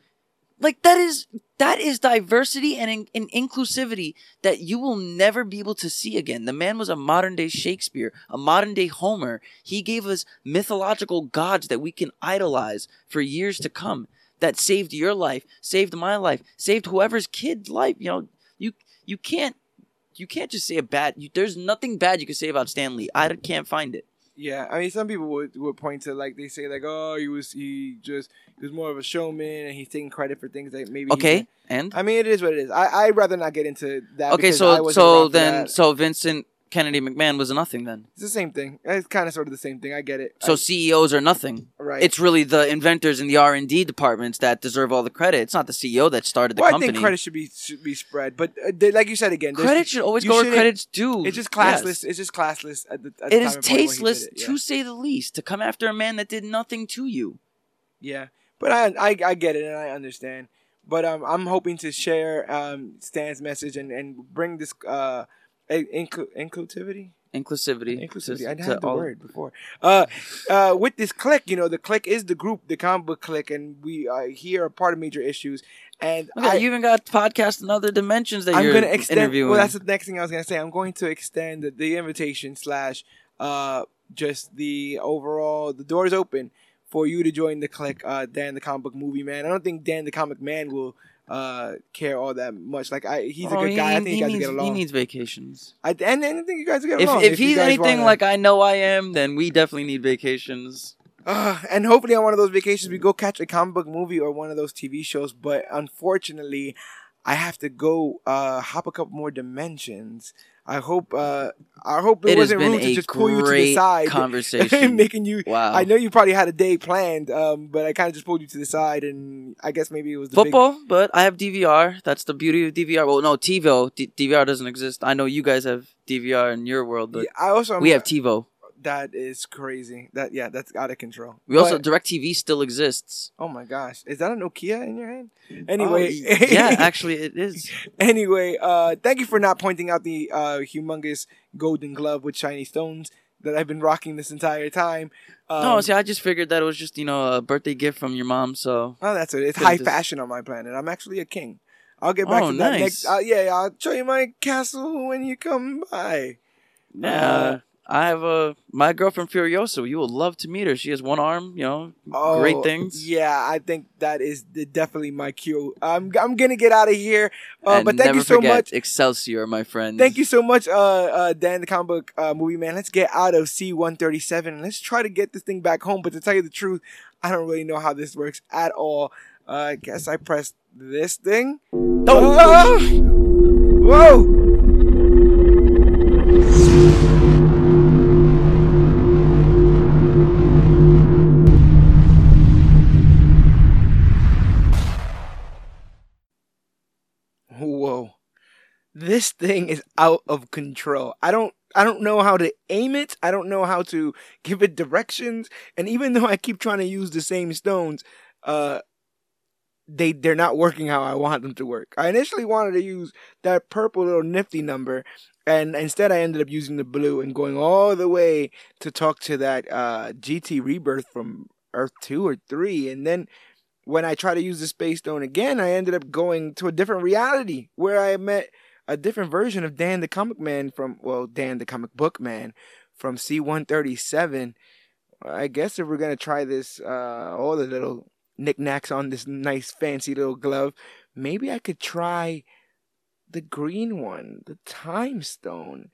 Like that is that is diversity and, in, and inclusivity that you will never be able to see again. The man was a modern day Shakespeare, a modern day Homer. He gave us mythological gods that we can idolize for years to come. That saved your life, saved my life, saved whoever's kid's life. You know, you you can't you can't just say a bad. You, there's nothing bad you can say about Stan Lee. I can't find it. Yeah, I mean, some people would, would point to like they say like, oh, he was he just he was more of a showman and he's taking credit for things that maybe. Okay, and I mean, it is what it is. I I'd rather not get into that. okay, so so then so Vincent Kennedy McMahon was nothing then. it's the same thing. It's kind of sort of the same thing. I get it. So I- CEOs are nothing. right. It's really the inventors and the R and D departments that deserve all the credit. It's not the CEO that started the well, I company. think credit should be should be spread, but uh, they- like you said again, Credit should always go where credit's due. It's just Yes. classless. It's just classless at the. At It is and point when he did tasteless it, yeah. to say the least to come after a man that did nothing to you. Yeah, but I, I I get it and I understand. But um, I'm hoping to share um Stan's message and and bring this uh inclu- inclusivity. Inclusivity. Inclusivity. to- I had the all- word before. Uh, uh, with this click, you know, the click is the group, the comic book click, and we uh, here are part of major issues. And Look at I, you even got podcast in other dimensions that I'm you're gonna extend. interviewing. Well, that's the next thing I was gonna say. I'm going to extend the, the invitation slash uh just the overall. The door is open for you to join the click. Uh, Dan the comic book movie man. I don't think Dan the comic man will uh care all that much. Like I, he's a Oh, good he- guy. I think he you guys needs, get He needs vacations. I, and, and I think you guys get If along. if he's anything like I know I am, then we definitely need vacations. Uh, and hopefully on one of those vacations we go catch a comic book movie or one of those TV shows. But unfortunately, I have to go uh, hop a couple more dimensions. I hope uh, I hope it, It wasn't rude to just pull you to the side, [laughs] conversation. making you. Wow. I know you probably had a day planned, um, but I kind of just pulled you to the side, and I guess maybe it was the big- Football, but I have DVR. That's the beauty of DVR. Well, no, TiVo. D- DVR doesn't exist. I know you guys have DVR in your world, but Yeah, I also we have TiVo. That is crazy. That yeah, that's out of control. We also But- DirecTV still exists. oh my gosh, is that a Nokia in your hand? Anyway, Oh, yeah, [laughs] actually, it is. anyway, uh, thank you for not pointing out the uh, humongous golden glove with shiny stones that I've been rocking this entire time. Um, no, see, I just figured that it was just you know a birthday gift from your mom. So oh, that's it. It's high just- fashion on my planet. I'm actually a king. I'll get back Oh, to that nice. next. Uh, yeah, I'll show you my castle when you come by. yeah, I have a my girlfriend Furiosa. You will love to meet her. She has one arm. You know, Oh, great things. Yeah, I think that is definitely my cue. I'm I'm gonna get out of here. Uh, but thank you so much. Excelsior, my friend. Thank you so much, uh, uh, Dan, the comic book uh, movie man. Let's get out of C137 and let's try to get this thing back home. But to tell you the truth, I don't really know how this works at all. Uh, I guess I pressed this thing. Whoa! Whoa. This thing is out of control. I don't I don't know how to aim it. I don't know how to give it directions. And even though I keep trying to use the same stones, uh they they're not working how I want them to work. I initially wanted to use that purple little nifty number and instead I ended up using the blue and going all the way to talk to that uh GT rebirth from Earth 2 or 3 and then when I tried to use the space stone again, I ended up going to a different reality where I met a different version of Dan the comic man from well, Dan the comic book man from C137. I guess if we're gonna try this, uh, all the little knickknacks on this nice fancy little glove, maybe I could try the green one, the time stone.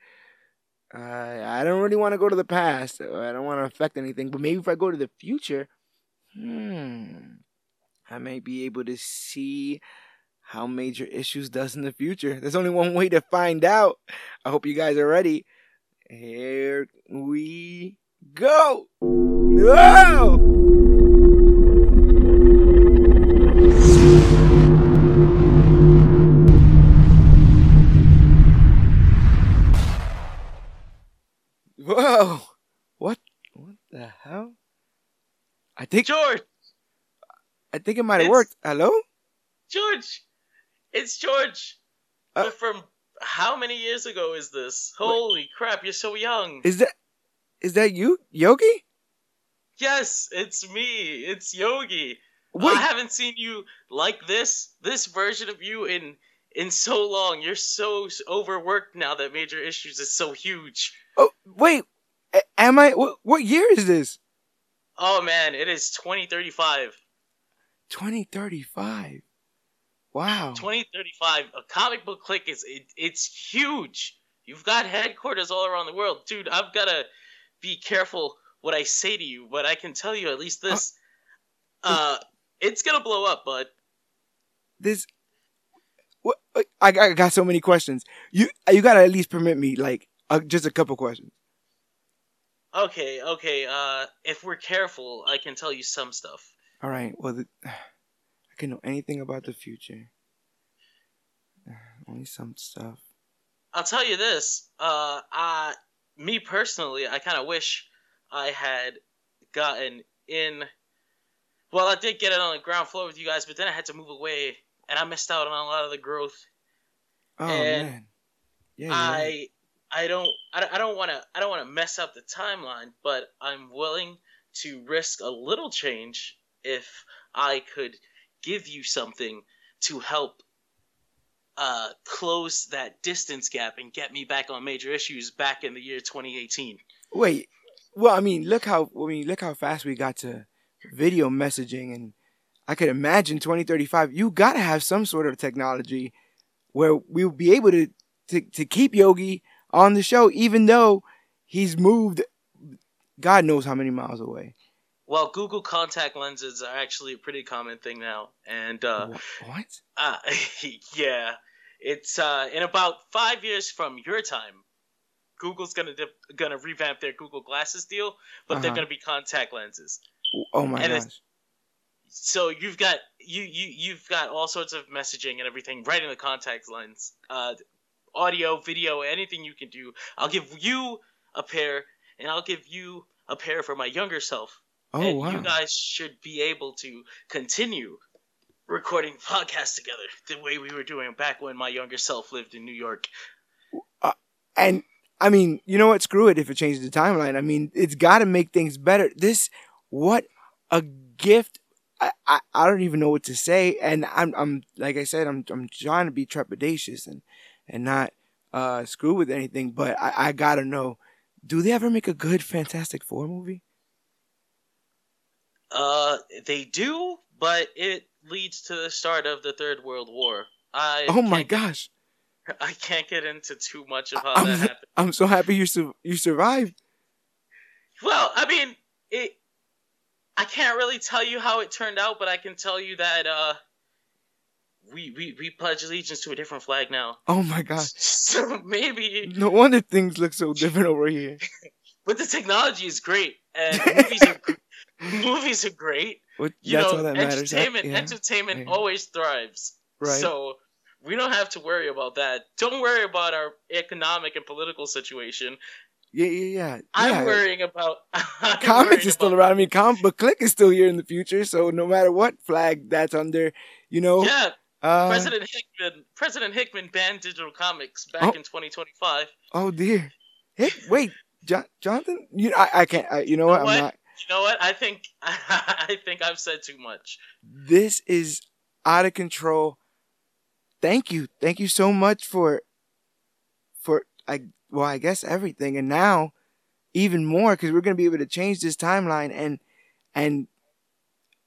Uh, I don't really want to go to the past. I don't want to affect anything, but maybe if I go to the future, hmm, I may be able to see how Major Issues does in the future. There's only one way to find out. I hope you guys are ready. Here we go. Whoa! Whoa! What? What the hell? I think George. I think it might have worked. Hello, George it's George. Uh- But from how many years ago is this? Holy crap, you're so young. Is that is that you, Yogi? yes, it's me. It's Yogi. Wait, I haven't seen you like this, this version of you in in so long. You're so overworked now that Major Issues is so huge. oh, wait. Am I? What, what year is this? Oh man, it is 2035. 2035. Wow. 2035. A comic book click is it, it's huge. You've got headquarters all around the world, dude. I've gotta be careful what I say to you, but I can tell you at least this. Uh, it's gonna blow up, bud. This. What? I, I got so many questions. You you gotta at least permit me like uh, just a couple questions. Okay, okay. Uh, if we're careful, I can tell you some stuff. All right. Well, the, I can know anything about the future. [sighs] Only some stuff. I'll tell you this. Uh, uh me personally, I kind of wish I had gotten in. Well, I did get it on the ground floor with you guys, but then I had to move away, and I missed out on a lot of the growth. Oh And man. Yeah. right. I I don't I don't- I don't want to I don't want to mess up the timeline, but I'm willing to risk a little change if I could give you something to help uh close that distance gap and get me back on major issues back in the year 2018. Wait. Well, I mean, look how I mean, look how fast we got to video messaging, and I could imagine 2035. You gotta have some sort of technology where we'll be able to to, to keep Yogi on the show, even though he's moved. God knows how many miles away. Well, Google contact lenses are actually a pretty common thing now, and uh, what? uh [laughs] yeah, it's uh in about five years from your time. Google's gonna dip, gonna revamp their Google Glasses deal, but they're Uh-huh. gonna be contact lenses. Oh my And gosh. So you've got you you you've got all sorts of messaging and everything right in the contact lens. Uh, audio, video, anything you can do. I'll give you a pair, and I'll give you a pair for my younger self. Oh and wow. you guys should be able to continue recording [laughs] podcasts together the way we were doing back when my younger self lived in New York. And I mean, you know what? Screw it if it changes the timeline. I mean, it's got to make things better. This, what a gift. I, I, I don't even know what to say. And I'm, I'm, like I said, I'm, I'm trying to be trepidatious and, and not, uh, screw with anything. But I, I gotta know, do they ever make a good Fantastic Four movie? Uh, they do, but it leads to the start of the Third World War. I Oh my gosh. I can't get into too much of how I'm, that happened. I'm so happy you, su- you survived. Well, I mean, it. I can't really tell you how it turned out, but I can tell you that uh, we we we pledge allegiance to a different flag now. Oh my gosh. [laughs] So maybe, No wonder things look so different over here. [laughs] but the technology is great, and [laughs] movies are movies are great. What, You that's know, all that matters. entertainment Yeah, entertainment yeah. always thrives. right. So we don't have to worry about that. Don't worry about our economic and political situation. yeah, yeah, yeah. I'm yeah. worrying about [laughs] I'm comics worried is still about- around. I mean, comic book click is still here in the future. So no matter what flag that's under, you know, Yeah, uh, President Hickman. President Hickman banned digital comics back Oh. in 2025. oh dear. Hey, wait, John, Jonathan, you know, I, I can't. I, you know what? know I'm not. You know what? I think [laughs] I think I've said too much. This is out of control. Thank you, thank you so much for, for I well, I guess everything, and now even more because we're gonna be able to change this timeline and and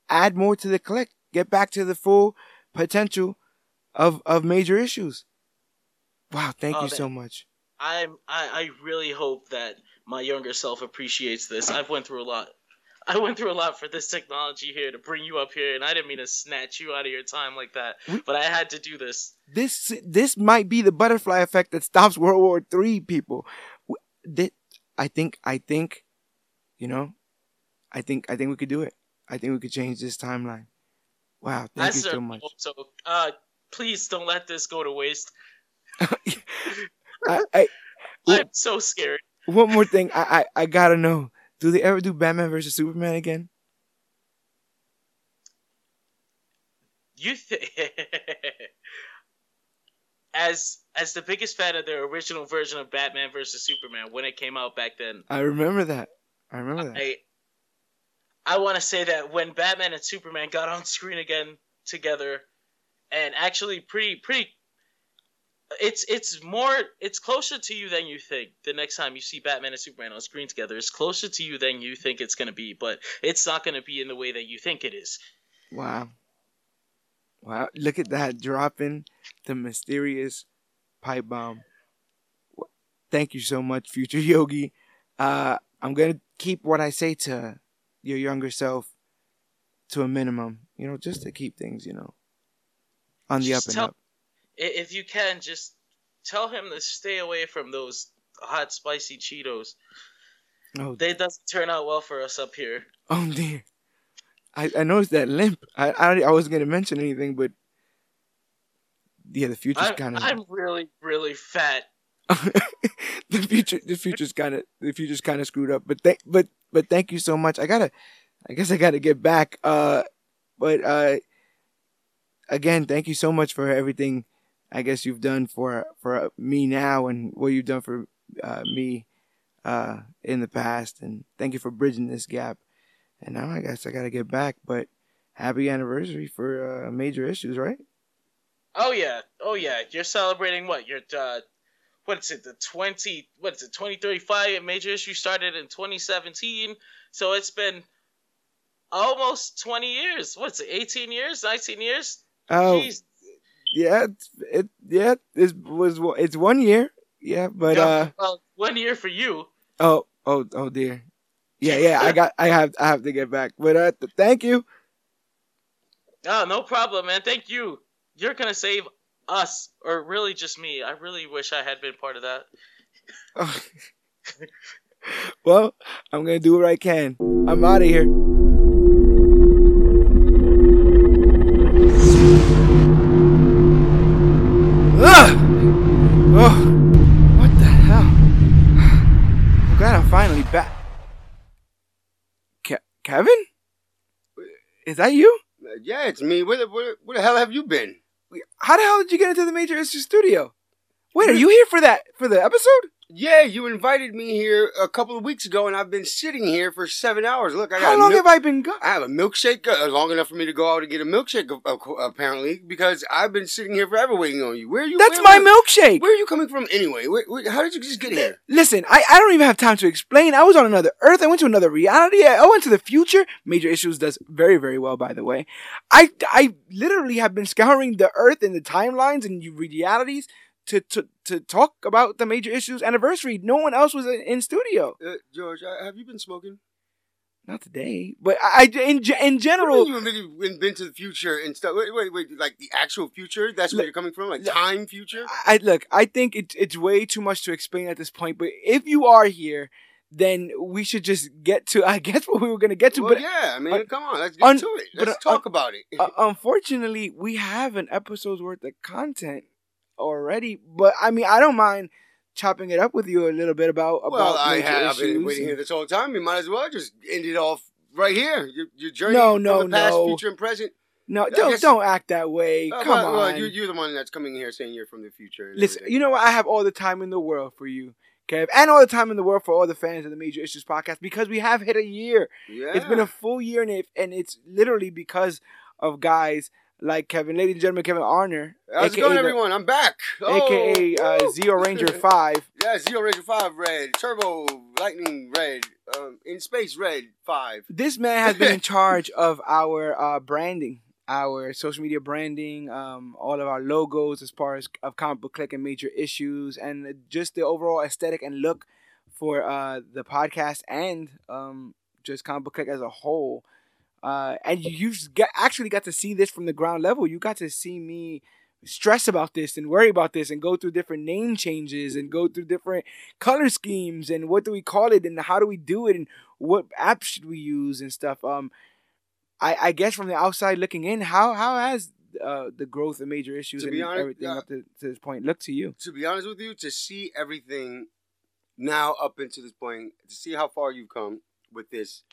add more to the click, get back to the full potential of of major issues. Wow, thank Oh, you that- so much. I'm I, I really hope that my younger self appreciates this. I've went through a lot. I went through a lot for this technology here to bring you up here, and I didn't mean to snatch you out of your time like that. But I had to do this. This this might be the butterfly effect that stops [laughs] World War Three. People, I think I think, you know, I think I think we could do it. I think we could change this timeline. Wow, I thank you so much. So, uh, please don't let this go to waste. [laughs] I, I, [laughs] I'm so scared. one more thing. I, I I gotta know. Do they ever do Batman versus Superman again? You think [laughs] as as the biggest fan of the original version of Batman versus Superman when it came out back then, I remember that. I remember that. I I want to say that when Batman and Superman got on screen again together, and actually pretty pretty, it's it's more it's closer to you than you think. The next time you see Batman and Superman on screen together, it's closer to you than you think it's gonna be, but it's not gonna be in the way that you think it is. Wow. Wow. Look at that dropping the mysterious pipe bomb. Thank you so much, future [laughs] Yogi. Uh, I'm gonna keep what I say to your younger self to a minimum. You know, just to keep things, you know, on the Just up and tell- up. If you can, just tell him to stay away from those hot spicy Cheetos. Oh, They doesn't turn out well for us up here. oh dear. I, I noticed that limp. I, I I wasn't gonna mention anything, but yeah, the future's kind of I'm really really fat. [laughs] the future the future's kind of the future's kind of screwed up but thank but but thank you so much i gotta i guess i gotta get back uh but uh again thank you so much for everything i guess you've done for for me now and what you've done for uh me uh in the past and thank you for bridging this gap and now i guess i gotta get back but happy anniversary for uh major issues right Oh yeah, oh yeah. You're celebrating what? You're uh, what is it? The twenty? What is it? Twenty thirty five major issue started in 2017, so it's been almost 20 years. What's it? 18 years? 19 years? oh Jeez. Yeah it's, it yeah it was it's one year yeah but Yeah, uh well, one year for you. Oh, oh, oh dear. Yeah, yeah. I got. I have. I have to get back. But uh, thank you. Oh, no problem, man. Thank you. You're gonna save us, or really just me. I really wish I had been part of that. [laughs] well, I'm gonna do what I can. I'm out of here. Back. Ke- Kevin? Is that you? Yeah, it's me. Where the, where, where the hell have you been? How the hell did you get into the Major Issue Studio? Wait, are you here for that for the episode? Yeah, you invited me here a couple of weeks ago, and I've been sitting here for seven hours. Look, I got How long milk- have I been gone? I have a milkshake uh, long enough for me to go out and get a milkshake, uh, apparently, because I've been sitting here forever waiting on you. Where are you? That's my milkshake. Where are you coming from anyway? Where, where, how did you just get here? Listen, I, I don't even have time to explain. I was on another Earth. I went to another reality. I, I went to the future. Major Issues does very, very well, by the way. I, I literally have been scouring the Earth and the timelines and realities to, to, to talk about the Major Issues anniversary. No one else was in, in studio. Uh, George, uh, have you been smoking? Not today, but I, I in, in general. you haven't been, to the future and stuff. Wait, wait, wait. Like the actual future? That's where Look- you're coming from? Like time future? I look. I think it's it's way too much to explain at this point. But if you are here, then we should just get to. I [laughs] guess what we were gonna get to. well, but yeah. I mean, come on. Let's get un- to it. Let's uh, talk about it. uh, unfortunately, we have an episode's worth of content already. But I mean, I don't mind chopping it up with you a little bit about about well, I have I've been waiting here this whole time. You might as well just end it off right here. Your, your journey No, no, the past, no. future, and present. No, I don't guess- don't act that way. Uh, Come well, well, on. you, you're the one that's coming here saying you're from the future. Listen, everything. you know what? I have all the time in the world for you, Kev, and all the time in the world for all the fans of the Major Issues podcast because we have hit a year. yeah. It's been a full year, and, it, and it's literally because of guys like Kevin, ladies and gentlemen, Kevin Arner, How's it aka going, the- everyone? I'm back. Oh, aka uh. Zeo Ranger [laughs] Five. Yeah, Zeo Ranger 5 red, Turbo Lightning red, um, In Space red 5. This man has been in [laughs] charge of our uh, branding, our social media branding, um, all of our logos as far as of comic book click and major issues, and just the overall aesthetic and look for uh, the podcast and um, just comic book click as a whole. Uh, and you, get, actually got to see this from the ground level. You got to see me stress about this and worry about this and go through different name changes and go through different color schemes and what do we call it and how do we do it and what apps should we use and stuff. Um, I, I guess from the outside looking in, how how has uh, the growth of major issues To and honest, everything uh, up to, to this point look to you? To be honest with you, to see everything now up into this point to see how far you've come with this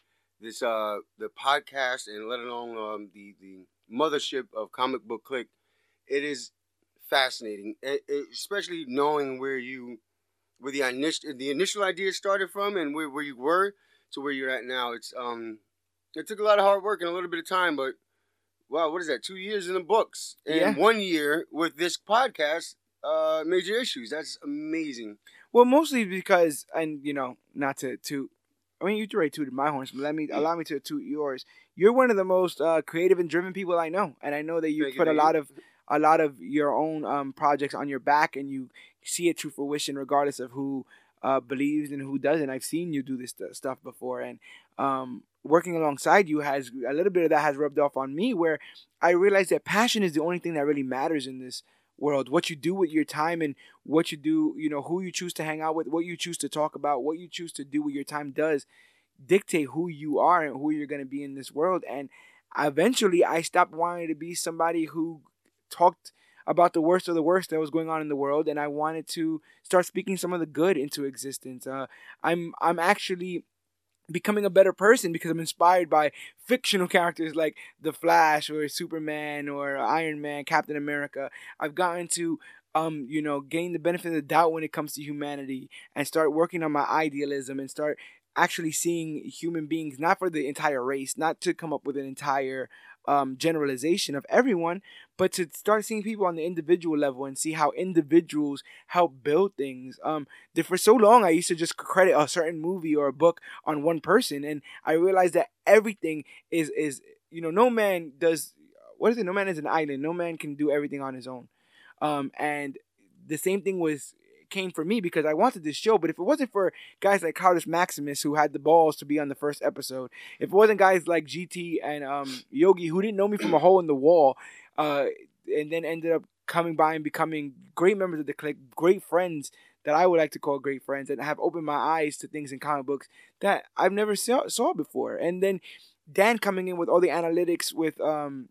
this uh the podcast and let alone um the the mothership of comic book click it is fascinating. It, it- especially knowing where you where the initial the initial idea started from and where, where you were to where you're at now. It's um it took a lot of hard work and a little bit of time but wow what is that two years in the books? And Yeah. one year with this podcast uh major issues. That's amazing. Well, mostly because, and you know, not to to, I mean, you already tooted my horns, but let me allow me to toot yours. You're one of the most uh, creative and driven people I know, and I know that you Thank you, put a you. lot of a lot of your own um, projects on your back, and you see it to fruition, regardless of who uh, believes and who doesn't. I've seen you do this st- stuff before, and um, working alongside you has a little bit of that has rubbed off on me, where I realized that passion is the only thing that really matters in this world. What you do with your time and what you do, you know, who you choose to hang out with, what you choose to talk about, what you choose to do with your time does dictate who you are and who you're going to be in this world. And eventually, I stopped wanting to be somebody who talked about the worst of the worst that was going on in the world, and I wanted to start speaking some of the good into existence. Uh, I'm I'm actually becoming a better person because I'm inspired by fictional characters like The Flash or Superman or Iron Man, Captain America. I've gotten to um, you know, gain the benefit of the doubt when it comes to humanity and start working on my idealism and start actually seeing human beings not for the entire race, not to come up with an entire um, generalization of everyone, but to start seeing people on the individual level and see how individuals help build things. Um, for so long I used to just credit a certain movie or a book on one person, and I realized that everything is is you know no man does what is it? No man is an island. No man can do everything on his own. Um, and the same thing was came for me because I wanted this show. But if it wasn't for guys like Claudius Maximus who had the balls to be on the first episode, if it wasn't guys like GT and um, Yogi who didn't know me from a hole in the wall, uh, and then ended up coming by and becoming great members of the clique, great friends that I would like to call great friends, and have opened my eyes to things in comic books that I've never saw, saw before. And then Dan coming in with all the analytics with um,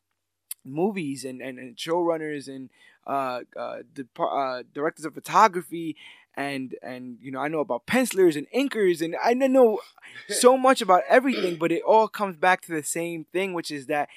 movies and, and, and showrunners and uh, uh, uh, directors of photography and and you know I know about pencilers and inkers and I know [laughs] so much about everything, but it all comes back to the same thing, which is that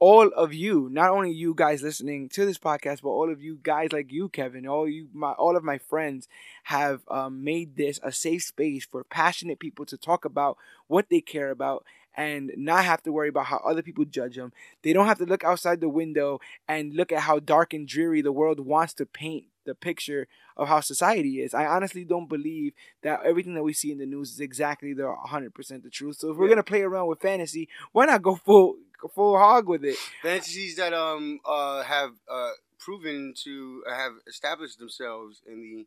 all of you, not only you guys listening to this podcast, but all of you guys like you, Kevin, all you, my, all of my friends, have um, made this a safe space for passionate people to talk about what they care about and not have to worry about how other people judge them. They don't have to look outside the window and look at how dark and dreary the world wants to paint the picture of how society is. I honestly don't believe that everything that we see in the news is exactly the 100% the truth. So if we're Yeah. going to play around with fantasy, why not go full full hog with it? fantasies that um uh have uh proven to have established themselves in the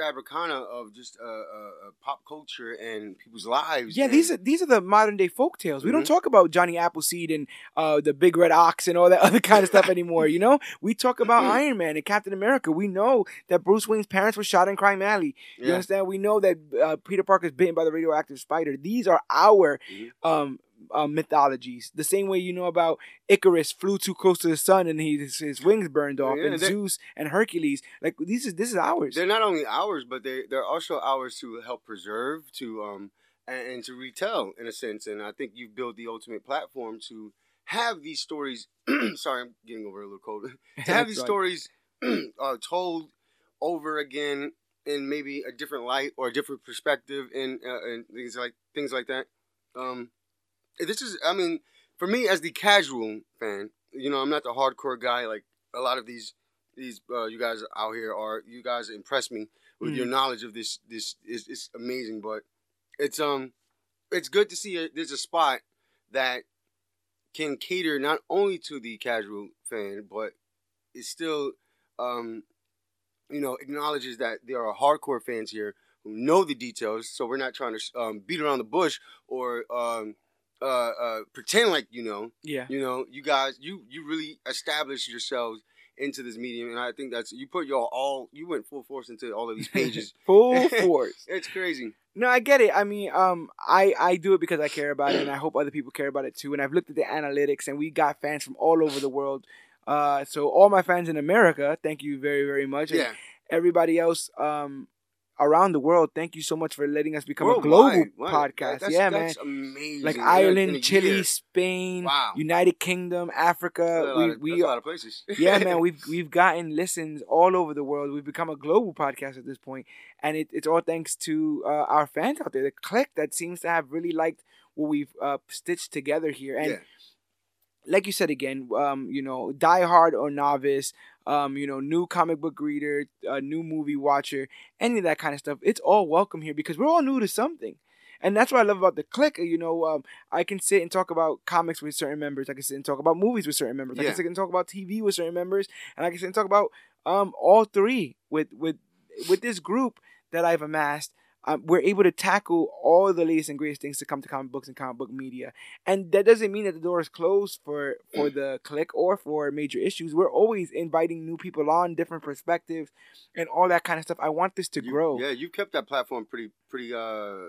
fabricana of just uh, uh, uh pop culture and people's lives. Yeah, and- these are these are the modern day folk tales. We don't Mhm. talk about Johnny Appleseed and uh, the Big Red Ox and all that [laughs] other kind of stuff [laughs] anymore. You know, we talk about Iron Man and Captain America. We know that Bruce Wayne's parents were shot in Crime Alley. You yeah. understand? We know that uh, Peter Parker's bitten by the radioactive spider. These are our Mhm. um, uh, mythologies. The same way you know about Icarus flew too close to the sun and he, his, his wings burned off, Yeah, and Zeus and Hercules. Like these is this is ours. They're not only ours, but they they're also ours to help preserve, to um and, and to retell in a sense. And I think you've built the ultimate platform to have these stories. [clears throat] sorry, I'm getting over a little cold. [laughs] to have these Right. stories [clears throat] uh, told over again in maybe a different light or a different perspective and uh, and things like things like that. Um, this is, I mean, for me as the casual fan, you know, I'm not the hardcore guy like a lot of these these uh, you guys out here are. You guys impress me with your knowledge of this. This is it's amazing, but it's um it's good to see a, there's a spot that can cater not only to the casual fan, but it still um you know acknowledges that there are hardcore fans here who know the details. So we're not trying to um, beat around the bush or um uh, uh pretend like you know yeah. you know you guys you you really established yourselves into this medium and i think that's you put your all you went full force into all of these [laughs] pages Full [laughs] force. it's crazy No, I get it. I mean, um, I I do it because I care about it, and I hope other people care about it too. And I've looked at the analytics, and we got fans from all over the world. Uh, so all my fans in America, thank you very very much. And yeah Everybody else, um, around the world. Thank you so much for letting us become a global Wow. podcast. That's, yeah, that's man. amazing. Like Ireland, Chile. Spain, Wow. United Kingdom, Africa. We of- we a lot of places. [laughs] yeah, man, we've we've gotten listens all over the world. We've become a global podcast at this point, and it, it's all thanks to uh, our fans out there, the click that seems to have really liked what we've uh, stitched together here. And yeah. like you said again, um, you know, diehard or novice, um, you know, new comic book reader, uh, new movie watcher, any of that kind of stuff. It's all welcome here because we're all new to something. And that's what I love about the click. You know, um, I can sit and talk about comics with certain members. I can sit and talk about movies with certain members. I can sit and talk about TV with certain members, and I can sit and talk about um all three with with with this group that I've amassed. Um, we're able to tackle all the latest and greatest things to come to comic books and comic book media, and that doesn't mean that the door is closed for for the click or for major issues. We're always inviting new people on, different perspectives, and all that kind of stuff. I want this to You- grow. Yeah, you've kept that platform pretty pretty uh, uh,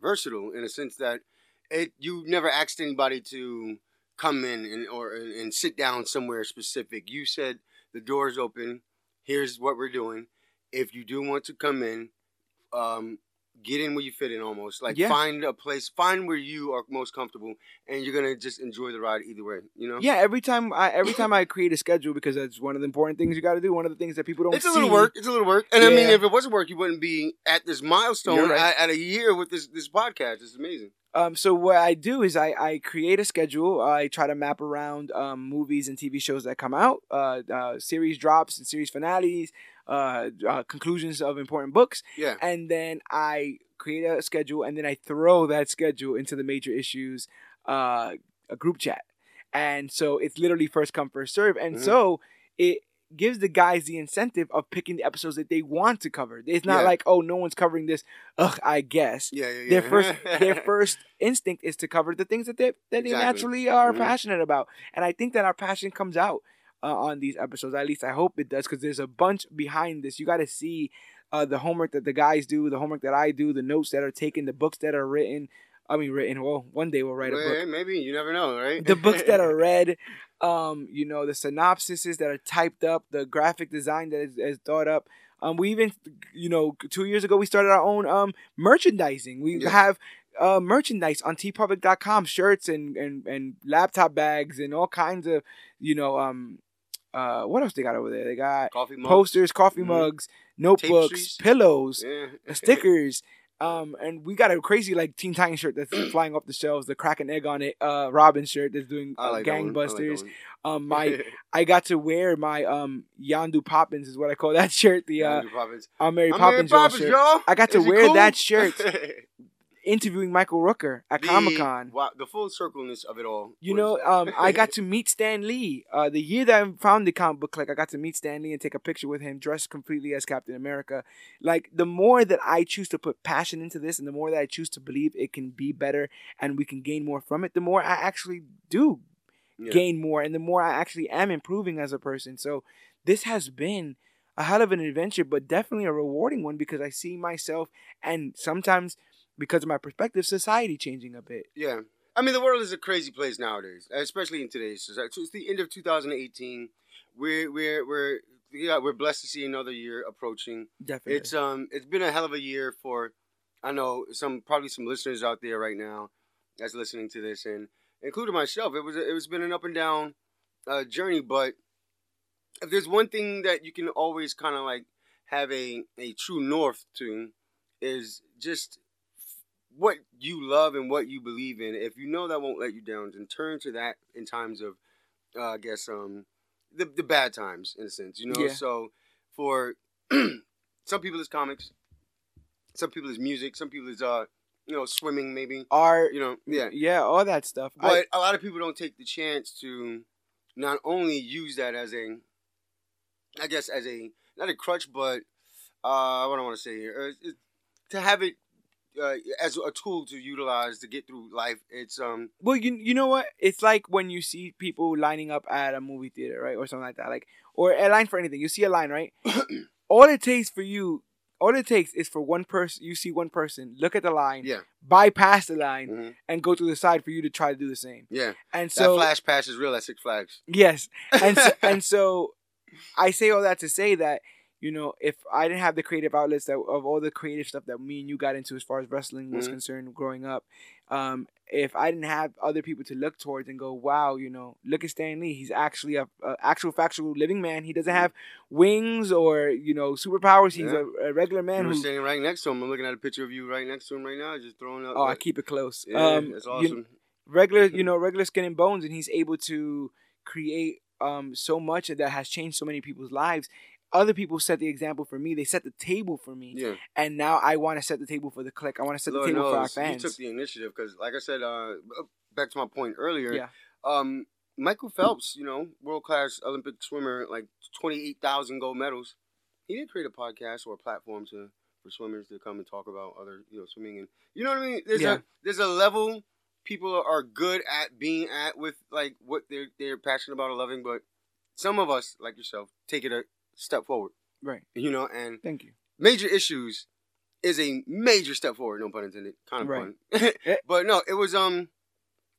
versatile in a sense that it you never asked anybody to come in and or and, and sit down somewhere specific. You said the door's open. Here's what we're doing. If you do want to come in, um, get in where you fit in. Almost like Yeah. find a place, find where you are most comfortable, and you're gonna just enjoy the ride either way. You know. Yeah, every time I every time I create a schedule because that's one of the important things you got to do. One of the things that people don't It's a see. little work. It's a little work, and I mean, if it wasn't work, you wouldn't be at this milestone right. at, at a year with this this podcast. It's amazing. Um, so what I do is I, I create a schedule. I try to map around um, movies and TV shows that come out, uh, uh, series drops and series finales, uh, uh, conclusions of important books, Yeah. and then I create a schedule, and then I throw that schedule into the major issues, uh, a group chat, and so it's literally first come first serve, and Mhm. so it gives the guys the incentive of picking the episodes that they want to cover. It's not Yeah. like oh no one's covering this, ugh I guess Yeah, yeah, yeah. their first their [laughs] first instinct is to cover the things that they that they naturally are Mhm. passionate about, and I think that our passion comes out uh, on these episodes. At least I hope it does, because there's a bunch behind this. You got to see uh, the homework that the guys do, the homework that I do, the notes that are taken, the books that are written. I mean, written. Well, one day we'll write a book. Maybe you never know, right? The books that are [laughs] read, um, you know, the synopsises that are typed up, the graphic design that is, is thought up. Um, we even, you know, two years ago we started our own um merchandising. We Yeah. have uh merchandise on teepublic.com, shirts and, and and laptop bags and all kinds of, you know, um, uh, what else they got over there? They got coffee mugs. posters, coffee Mhm. mugs, notebooks, pillows, Yeah. stickers. Um, and we got a crazy like Teen Titans shirt that's [clears throat] flying off the shelves. The crack an egg on it. Uh, Robin shirt that's doing uh, like that like gangbusters. Um, [laughs] my I got to wear my um Yondu Poppins is what I call that [laughs] shirt. The uh, Poppins. I'm Mary I'm Poppins, Mary y'all Poppins, shirt. y'all. I got to wear cool? that shirt [laughs] interviewing Michael Rooker at Comic Con. Wow, the full circleness of it all. You was- know, um, I got [laughs] to meet Stan Lee. Uh, the year that I found the comic book click, I got to meet Stan Lee and take a picture with him, dressed completely as Captain America. Like the more that I choose to put passion into this, and the more that I choose to believe it can be better and we can gain more from it, the more I actually do Yeah. gain more, and the more I actually am improving as a person. So this has been a hell of an adventure, but definitely a rewarding one because I see myself, and sometimes because of my perspective, society changing a bit. Yeah. I mean, the world is a crazy place nowadays, especially in today's society. It's the end of 2018. We're we're we're yeah, we're blessed to see another year approaching. Definitely. It's um it's been a hell of a year for I know some probably some listeners out there right now that's listening to this and including myself. It was it was been an up and down uh, journey, but if there's one thing that you can always kind of like have a a true north to is just what you love and what you believe in. If you know that won't let you down, then turn to that in times of uh, I guess um the the bad times in a sense, you know. Yeah. So for [clears throat] some people it's comics, some people it's music, some people it's uh you know swimming maybe, art, you know yeah. yeah, all that stuff. But a lot of people don't take the chance to not only use that as a, I guess as a not a crutch, but uh, what I want to say here, uh, it- to have it uh, as a tool to utilize to get through life. It's um well, you you know what? It's like when you see people lining up at a movie theater, right, or something like that, like or a line for anything. You see a line, right? [coughs] all it takes for you, all it takes is for one person. You see one person, look at the line, yeah bypass the line, mhm, and go to the side for you to try to do the same. yeah. And so, that flash pass is real at Six Flags. yes, and so, [laughs] and so, I say all that to say that you know, if I didn't have the creative outlets that of all the creative stuff that me and you got into as far as wrestling was Mhm. concerned growing up, um, if I didn't have other people to look towards and go, wow, you know, look at Stan Lee. He's actually a, a actual factual living man. He doesn't have wings or you know superpowers. He's Yeah. a, a regular man you were who. standing right next to him. I'm looking at a picture of you right next to him right now, just throwing up. Oh, I keep it close. yeah, um, that's you- regular, you know, regular skin and bones, and he's able to create um so much that has changed so many people's lives. Other people set the example for me. They set the table for me, yeah. and now I want to set the table for the click. I want to set Lord the table for our knows, fans. You took the initiative because, like I said, uh, back to my point earlier. Yeah. Um, Michael Phelps, you know, world class Olympic swimmer, like twenty eight thousand gold medals. He did create a podcast or a platform to for swimmers to come and talk about other, you know, swimming and you know what I mean. There's Yeah. a there's a level people are good at being at with like what they're they're passionate about or loving, but some of us, like yourself, take it a step forward. right. You know, and Thank you. major issues is a major step forward. No pun intended. Kind of Right. fun, [laughs] Eh. but no, it was um,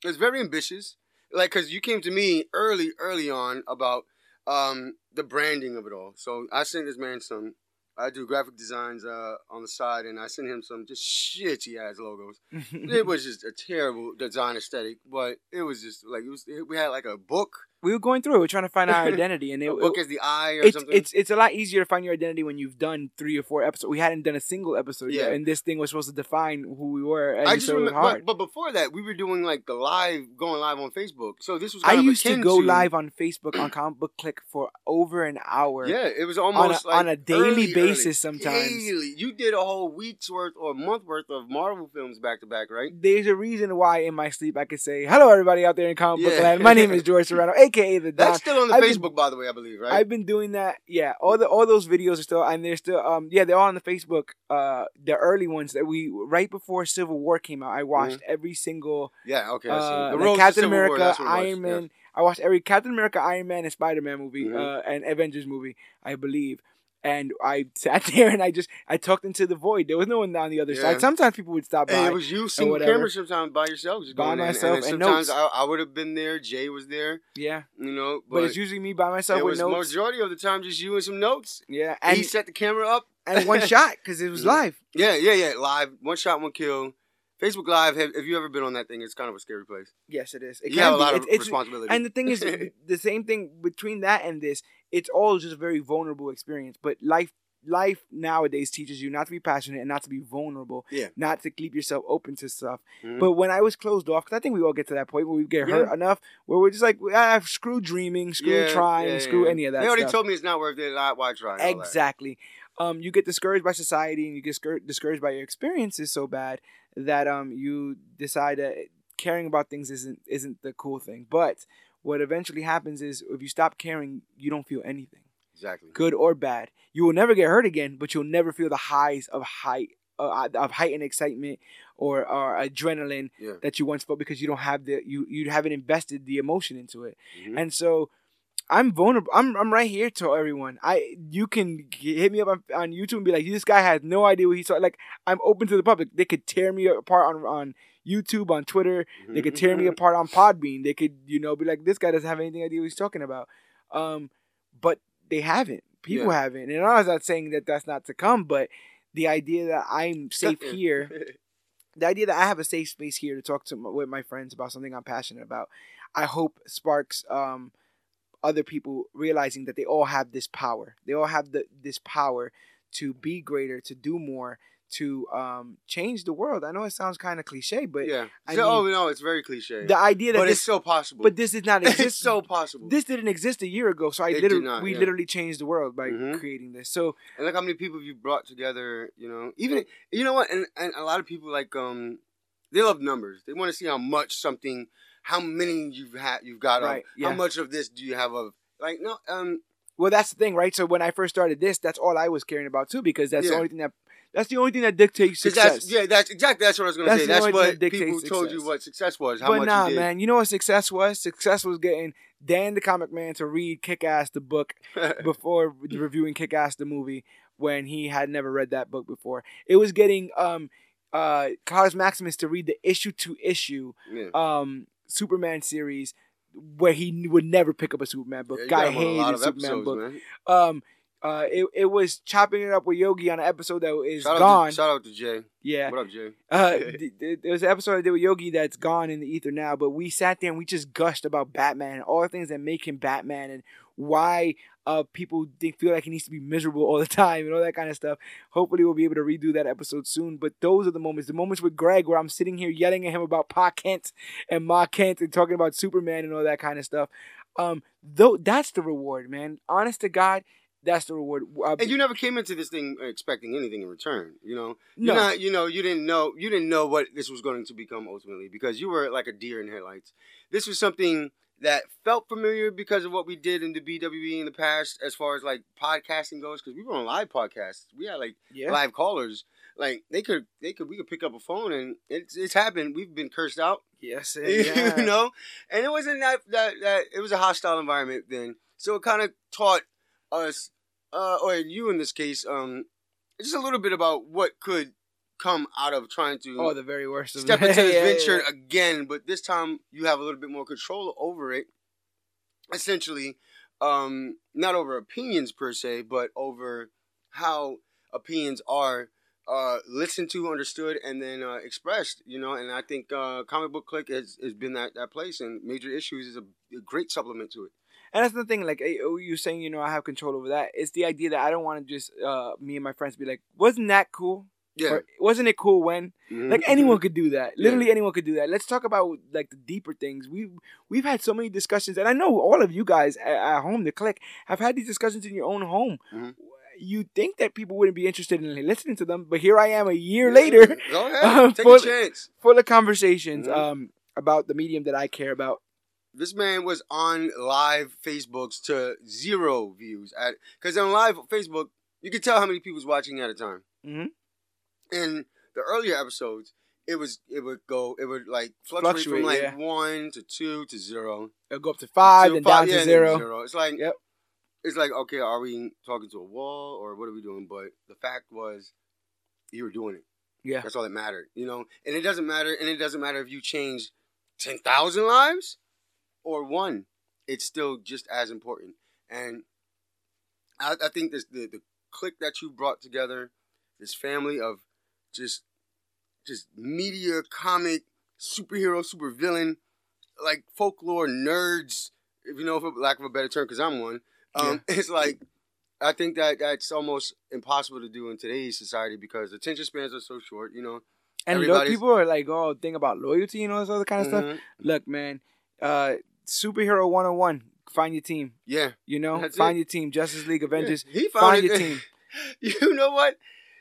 it was very ambitious. Like, cause you came to me early, early on about um the branding of it all. So I sent this man some. I do graphic designs uh on the side, and I sent him some just shitty ass logos. [laughs] it was just a terrible design aesthetic, but it was just like it was. We had like a book, we were going through. it. We're trying to find our [laughs] identity, and it, book as the eye or it's something. it's it's a lot easier to find your identity when you've done three or four episodes. We hadn't done a single episode yet, and this thing was supposed to define who we were. And I just so remember, hard. but, but before that, we were doing like the live, going live on Facebook. So this was. I used to go live on Facebook on Comic Book Click for over an hour. Yeah, it was on a, almost like on a daily early, basis early. sometimes. Daily. You did a whole week's worth or month worth of Marvel films back to back, right? There's a reason why in my sleep I could say, "Hello, everybody out there in comic book land. My name is [laughs] George Serrano, aka the Don." That's still on the I've been- Facebook, by the way, I believe, right? I've been doing that. Yeah, all the all those videos are still, and they're still, um, yeah, they're all on the Facebook. Uh, the early ones that we right before Civil War came out, I watched every single yeah, okay. Uh, the like Captain War, America, that's what it was, Iron Man. I watched every Captain America, Iron Man, and Spider Man movie, Mhm. uh, and Avengers movie, I believe. And I sat [laughs] there and I just I talked into the void. There was no one on the other Yeah. side. Sometimes people would stop by. And it was you single whatever. camera sometimes by yourself, By myself and, and sometimes. I, I would have been there. Jay was there, yeah, you know. but, But, it's usually me by myself it with was notes. majority of the time just you and some notes. yeah, And he set the camera up. and one [laughs] shot because it was live. Yeah, yeah, yeah. Live, one shot, one kill. Facebook Live. Have, have you ever been on that thing? It's kind of a scary place. Yes, it is. It you have a be. lot It's- of it's- responsibility. And the thing is, [laughs] the same thing between that and this, it's all just a very vulnerable experience. But life, life nowadays teaches you not to be passionate and not to be vulnerable. Yeah. Not to keep yourself open to stuff. Mhm. But when I was closed off, because I think we all get to that point where we get hurt enough, where we're just like, ah, screw dreaming, screw Yeah, trying, yeah, screw yeah. any of that They already stuff. told me it's not worth it. I- Why try? and all that. Exactly. Um, you get discouraged by society and you get discouraged by your experiences so bad that um you decide that caring about things isn't isn't the cool thing. But what eventually happens is if you stop caring, you don't feel anything, Exactly. good or bad. You will never get hurt again, but you'll never feel the highs of height uh, of heightened excitement or, or adrenaline Yeah. that you once felt because you don't have the you you haven't invested the emotion into it. Mhm. And so I'm vulnerable. I'm I'm right here to everyone. I you can hit me up on, on YouTube and be like, this guy has no idea what he's talking. Like I'm open to the public. They could tear me apart on on YouTube, on Twitter. They could tear me Mhm. apart on Podbean. They could you know be like, this guy doesn't have anything idea what he's talking about. Um, but they haven't. People Yeah. haven't. And I'm not saying that that's not to come, but the idea that I'm safe here [laughs] the idea that I have a safe space here to talk to my, with my friends about something I'm passionate about, I hope sparks um, other people realizing that they all have this power. They all have the this power to be greater, to do more, to um, change the world. I know it sounds kind of cliche, but yeah. I So, mean- oh no, it's very cliche. the idea that but this, it's so possible. but this did not [laughs] exist. it's so possible. this didn't exist a year ago, so I It literally not, we yeah. literally changed the world by Mhm. creating this. So and look how many people you brought together. You know, even you know what, and and a lot of people like um, they love numbers. They want to see how much something, how many you've had, you've got. Right, Of, yeah. How much of this do you have of? Like no, um, Well, that's the thing, right? So when I first started this, that's all I was caring about too, because that's the only thing that that's the only thing that dictates success. that's yeah, that's exactly that's what I was gonna That's say. the That's only thing what that people dictates told you what success was. How but much nah, you did. man, you know what success was? Success was getting Dan the Comic Man to read Kick Ass the book [laughs] before reviewing Kick Ass the movie when he had never read that book before. It was getting um uh Claudius Maximus to read the issue to issue yeah. um Superman series where he would never pick up a Superman book. Yeah, Guy got him on a hated Superman episodes, book. man. Um, Uh, it it was chopping it up with Yogi on an episode that is Shout out, gone. to, shout out to Jay. yeah, What up, Jay? uh, [laughs] th- th- there was an episode I did with Yogi that's gone in the ether now, but we sat there and we just gushed about Batman and all the things that make him Batman and why uh people think feel like he needs to be miserable all the [laughs] time and all that kind of stuff. Hopefully we'll be able to redo that episode soon. But those are the moments, the moments with Greg where I'm sitting here yelling at him about Pa Kent and Ma Kent and talking about Superman and all that kind of stuff. Um, though that's the reward, man. Honest to God, that's the reward. And you never came into this thing expecting anything in return. You know, no, not, you know, you didn't know, you didn't know what this was going to become ultimately because you were like a deer in headlights. This was something that felt familiar because of what we did in the BWE in the past, as far as like podcasting goes. Because we were on live podcasts, we had like yeah, live callers. Like they could, they could, we could pick up a phone and it's it's happened. We've been cursed out, yes, [laughs] you know, and it wasn't that that that it was a hostile environment then. So it kind of taught us, uh, or you in this case, um, just a little bit about what could come out of trying to Oh, the very worst. Of step [laughs] into this Yeah, venture yeah. again, but this time you have a little bit more control over it. Essentially, um, not over opinions per se, but over how opinions are uh, listened to, understood, and then uh, expressed. You know, and I think uh, Comic Book Click has, has been that, that place, and Major Issues is a, a great supplement to it. And that's the thing, like eh, oh, you saying, you know, I have control over that. It's the idea that I don't want to just uh me and my friends be like, wasn't that cool? Yeah, Or wasn't it cool when? Mhm. Like anyone could do that. Yeah. Literally anyone could do that. Let's talk about like the deeper things. We we've had so many discussions, and I know all of you guys at, at home, the click, have had these discussions in your own home. Mhm. You think that people wouldn't be interested in listening to them, but here I am a year later, Go ahead, [laughs] Um, take for- a chance. full of conversations Mhm. um about the medium that I care about. This man was on live Facebooks to zero views at because on live Facebook you could tell how many people was watching at a time. Mhm. In the earlier episodes, it was it would go it would like fluctuate, Fluctuate, from like yeah. one to two to zero, It'll go up to five, to then five- down yeah, to and then zero. It's like Yep. it's like okay, are we talking to a wall or what are we doing? But the fact was, you were doing it. Yeah. That's all that mattered, you know. And it doesn't matter, and it doesn't matter if you change ten thousand lives or one. It's still just as important. And I, I think this the the clique that you brought together, this family of just just media, comic, superhero, supervillain, like folklore nerds, if you know, for lack of a better term, because I'm one. Um, [laughs] It's like I think that that's almost impossible to do in today's society because attention spans are so short. You know, And people are like, oh, think about loyalty and all this other kind of stuff. Mhm. Look, man, uh, superhero 101, find your team. Yeah, You know, find it. your team. Justice League, Avengers, Yeah, He find found your team. [laughs] You know what?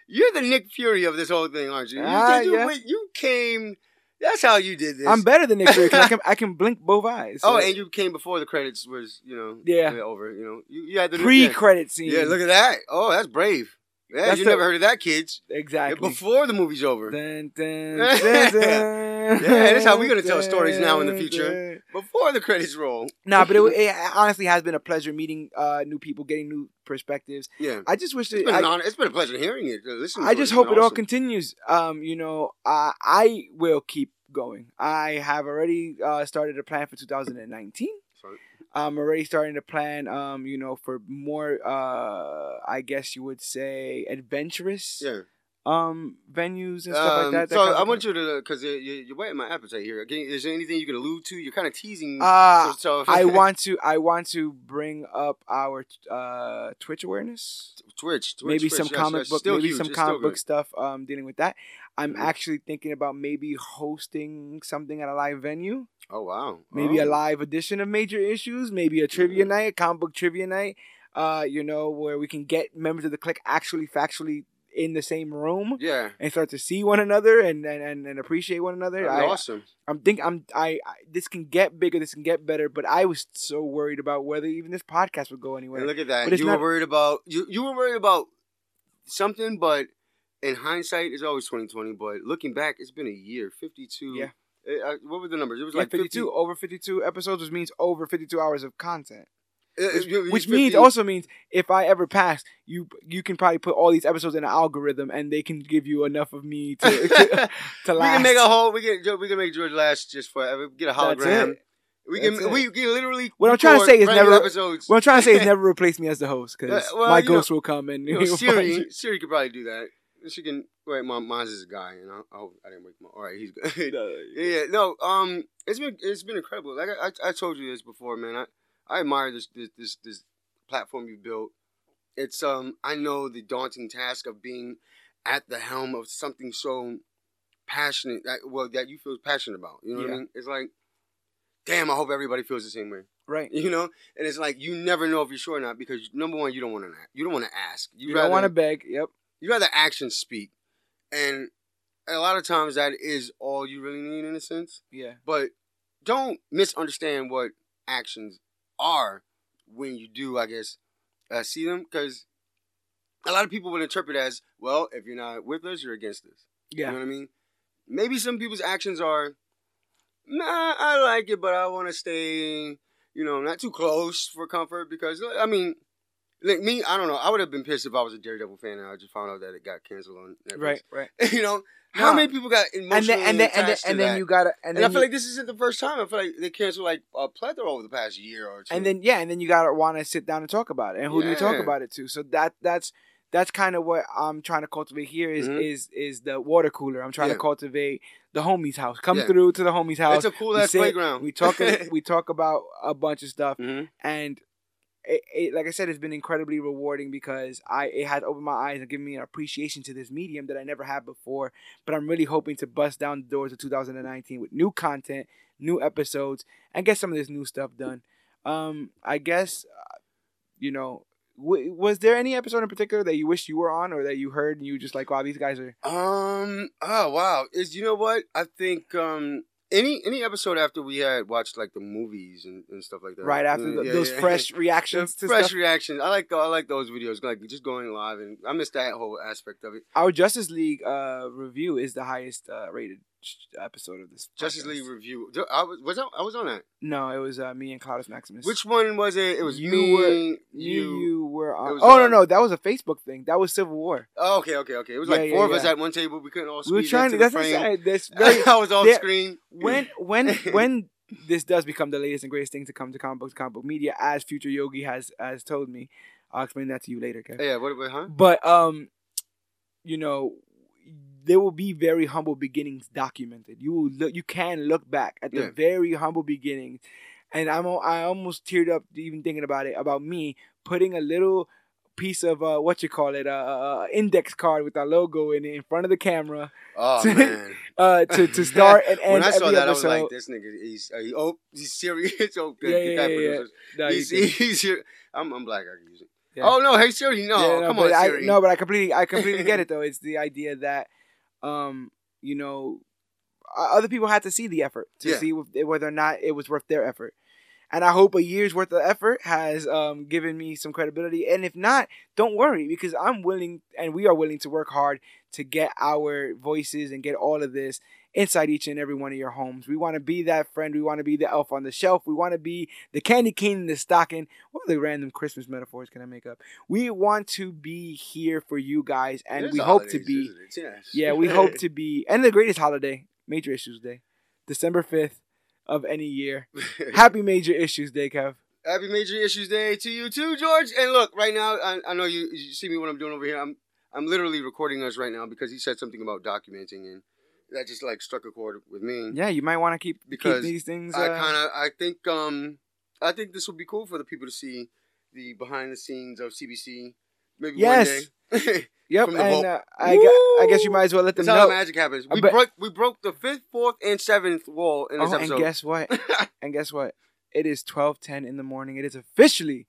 You're the Nick Fury of this whole thing, aren't you? You, Ah, you, yeah. wait, you came. That's how you did this. I'm better than Nick Fury. I [laughs] can, I can blink both eyes. Oh, and you came before the credits was, you know, Yeah. over. You know, you, you had the pre-credit scene. Yeah, look at that. Oh, that's brave. Yeah, That's you the- never heard of that, kids. exactly. Before the movie's over. Dun, [laughs] dun, dun, Yeah, that's how we're gonna tell stories now in the future. Before the credits roll. Nah, but it, [laughs] it honestly has been a pleasure meeting uh, new people, getting new perspectives. Yeah. I just wish that It's been, I, honor. it's been a pleasure hearing it. Listening I just It's hope it all continues. Um, you know, uh, I will keep going. I have already uh, started a plan for 2019. Sorry. I'm already starting to plan, um, you know, for more, uh, I guess you would say, adventurous, Yeah. Um, venues and stuff like Um, that. that so I want you to, because you're, you're whetting my appetite here. Is there anything you can allude to? You're kind of teasing. Uh, so, so I [laughs] want to, I want to bring up our uh, Twitch awareness. Twitch, Twitch, maybe Twitch, some yes, comic yes, book, maybe huge, some it's comic book stuff. Um, dealing with that. I'm Mhm. actually thinking about maybe hosting something at a live venue. Oh wow. maybe a Oh. live edition of Major Issues, maybe a trivia night, comic book trivia night. Uh, you know, where we can get members of the clique actually factually in the same room Yeah. and start to see one another and and, and, appreciate one another. I, awesome. I'm think I'm I, I this can get bigger, this can get better, but I was so worried about whether even this podcast would go anywhere. And look at that. But You not- were worried about you. You were worried about something, but in hindsight, it's always twenty twenty. But looking back, it's been a year. Fifty two. Yeah. Uh, what were the numbers? It was Yeah, like 52 52. over 52 episodes, which means over 52 hours of content. Uh, Which, which means also means if I ever pass, you you can probably put all these episodes in an algorithm, and they can give you enough of me to [laughs] to, to we can make a whole. We can we can make George last just forever. Get a hologram. We That's can it. we can literally. What I'm trying to say is never- episodes. What I'm trying to say is [laughs] never replace me as the host because Yeah, well, my you know- ghost will come and You know, [laughs] Siri, you. Siri could probably do that. She can. Wait, my mine's is a guy, and I, I hope I didn't wake him up. All right, he's good. yeah, yeah, no. Um, it's been it's been incredible. Like I, I, I told you this before, man. I, I admire this this this, this platform you built. It's um, I know the daunting task of being at the helm of something so passionate that well that you feel passionate about. You know what I mean? It's like, damn. I hope everybody feels the same way. Right. [laughs] You know, and it's like you never know if you're sure or not because number one, you don't want to you don't want to ask. You don't want to beg. Yep. you rather actions speak, and a lot of times that is all you really need in a sense. Yeah. But don't misunderstand what actions are when you do, I guess, uh, see them because a lot of people would interpret as well. If you're not with us, you're against us. You Yeah. know what I mean? Maybe some people's actions are, nah, I like it, but I want to stay, you know, not too close for comfort because I mean. Like me, I don't know. I would have been pissed if I was a Daredevil fan and I just found out that it got canceled on Netflix. Right. Right. [laughs] you know, how many people got And emotionally then and then and then, attached to and then you gotta and, And, then I feel you- like this isn't the first time. I feel like they canceled like a plethora over the past year or two. and then yeah, and then you gotta want to sit down and talk about it. And who do you talk about it to? So that that's that's kind of what I'm trying to cultivate here is Mhm. is is the water cooler. I'm trying Yeah. to cultivate the homie's house. Come Yeah. through to the homie's house. it's a cool ass playground. We talk [laughs] we talk about a bunch of stuff, hmm and it, it, like I said, it's been incredibly rewarding because I it has opened my eyes and given me an appreciation to this medium that I never had before. But I'm really hoping to bust down the doors of 2019 with new content, new episodes, and get some of this new stuff done. Um, I guess, uh, you know, w- was there any episode in particular that you wish you were on or that you heard and you just like, wow, these guys are Um. Oh wow. Is you know what? I think um any any episode after we had watched like the movies and, and stuff like that. right after the, yeah, those yeah. fresh The [laughs] reactions to fresh stuff. reactions. I like the, I like those videos. Like just going live and I miss that whole aspect of it. Our Justice League uh, review is the highest uh, rated episode of this. Justice podcast. League review. I was was I, I was on that. No, it was uh, me and Claudius Maximus. Which one was it? It was You me, were- you. you, you were on. oh no, no, that was a Facebook thing. That was Civil War. Oh, okay, okay, okay. It was Yeah, like yeah, four of us at one table. We couldn't all We were trying to. That's frame. That's [laughs] very. I was off there- screen. when [laughs] when when this does become the latest and greatest thing to come to comic books, comic book media, as Future Yogi has has told me, I'll explain that to you later, Kev. Yeah, what? what huh? But um, you know, there will be very humble beginnings documented. You will look. You can look back at the Yeah. very humble beginnings, and I'm I almost teared up even thinking about it about me putting a little piece of uh what you call it uh, uh index card with our logo in it in front of the camera Oh [laughs] man. uh to to [laughs] start and end when I saw that, I was episode. like, "This nigga, he's uh, he, oh, he's serious. [laughs] oh, good, Yeah, get yeah, yeah, yeah. No, he's, did. he's here. I'm, I'm black. I can use it. Yeah. Oh no, hey Siri, no, Yeah, come but on, I, Siri. No, but I completely, I completely get it though. It's the idea that, um, you know, other people had to see the effort to Yeah. see whether or not it was worth their effort, and I hope a year's worth of effort has um given me some credibility. And if not, don't worry because I'm willing and we are willing to work hard to get our voices and get all of this inside each and every one of your homes. We want to be that friend. We want to be the elf on the shelf. We want to be the candy cane in the stocking. What other random Christmas metaphors can I make up? We want to be here for you guys, and is we the hope to be. Yes. Yeah, we hope [laughs] to be. And the greatest holiday, Major Issues Day, December fifth of any year. [laughs] Happy Major Issues Day, Kev. Happy Major Issues Day to you too, George. And look, right now, I, I know you, you see me what I'm doing over here. I'm I'm literally recording us right now because he said something about documenting, and that just like struck a chord with me. Yeah, you might want to keep Because keep these things. I uh, kind of I think um I think this would be cool for the people to see the behind the scenes of CBC. Maybe Yes. one day. [laughs] Yep, and uh, I, gu- I guess you might as well let them That's how magic happens. We bet- broke we broke the fifth, fourth, and seventh wall in this Oh, and guess what? [laughs] and guess what? It is twelve ten in the morning. It is officially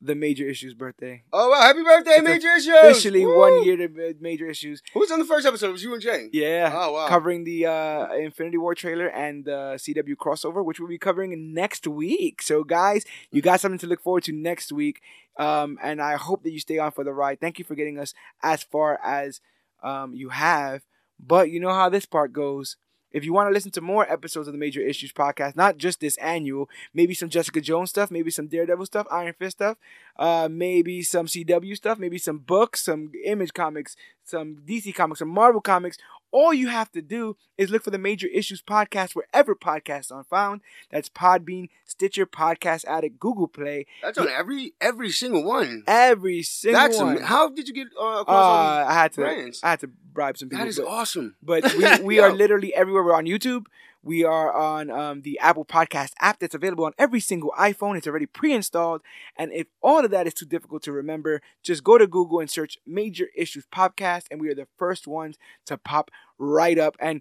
the Major Issues birthday. oh wow! Happy birthday, It's Major Issues! Officially Woo! one year to Major Issues. Who was on the first episode? It was you and Jay. Yeah. Oh wow! Covering the uh, Infinity War trailer and the CW crossover, which we'll be covering next week. So, guys, you got something to look forward to next week. Um, and I hope that you stay on for the ride. Thank you for getting us as far as um, you have. But you know how this part goes. If you want to listen to more episodes of the Major Issues podcast, not just this annual, maybe some Jessica Jones stuff, maybe some Daredevil stuff, Iron Fist stuff, uh, maybe some CW stuff, maybe some books, some Image comics, some DC comics, some Marvel comics, all you have to do is look for the Major Issues podcast wherever podcasts are found. That's Podbean, Stitcher, Podcast Addict, Google Play, That's on every every single one. every single That's one. am- how did you get uh, uh, across all these I had to brands? I had to bribe some people. That is but- awesome. But [laughs] we, we are literally everywhere. We're on YouTube. We are on um, the Apple Podcast app that's available on every single iPhone. It's already pre installed. And if all of that is too difficult to remember, just go to Google and search Major Issues Podcast. And we are the first ones to pop right up. And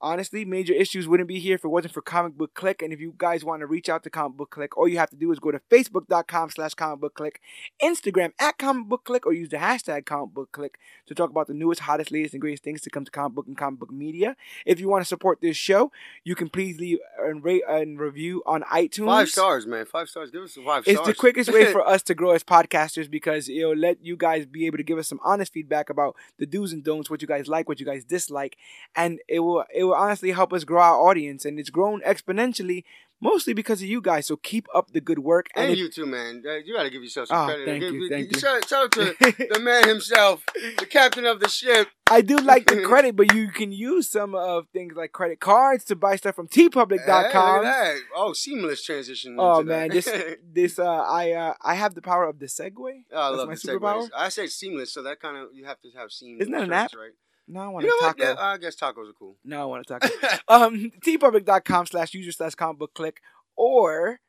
honestly, Major Issues wouldn't be here if it wasn't for Comic Book Click. And if you guys want to reach out to Comic Book Click, all you have to do is go to facebook.com slash comic book click, Instagram at comic book click, or use the hashtag comic book click to talk about the newest, hottest, latest, and greatest things to come to comic book and comic book media. If you want to support this show, you can please leave and rate and review on iTunes. Five stars, man. Five stars. Give us the five It's stars. It's the quickest way [laughs] for us to grow as podcasters because it'll let you guys be able to give us some honest feedback about the do's and don'ts, what you guys like, what you guys dislike, and it will it will honestly help us grow our audience. And it's grown exponentially, mostly because of you guys. So keep up the good work. and if- you too, man. You got to give yourself some Oh, credit. thank Give- you, thank you. Shout, shout out to [laughs] the man himself, the captain of the ship. I do like the [laughs] credit, but you can use some of things like credit cards to buy stuff from teepublic.com. Hey. Oh, seamless transition. Oh man, this [laughs] this uh I uh I have the power of the segue. Oh, I That's love my the superpower. segues. I say seamless, so that kind of you have to have seamless. Isn't that an app? right? No, I want You to know what? taco. Yeah, I guess tacos are cool. no, I want to taco. [laughs] um teepublic.com slash user slash comic book click or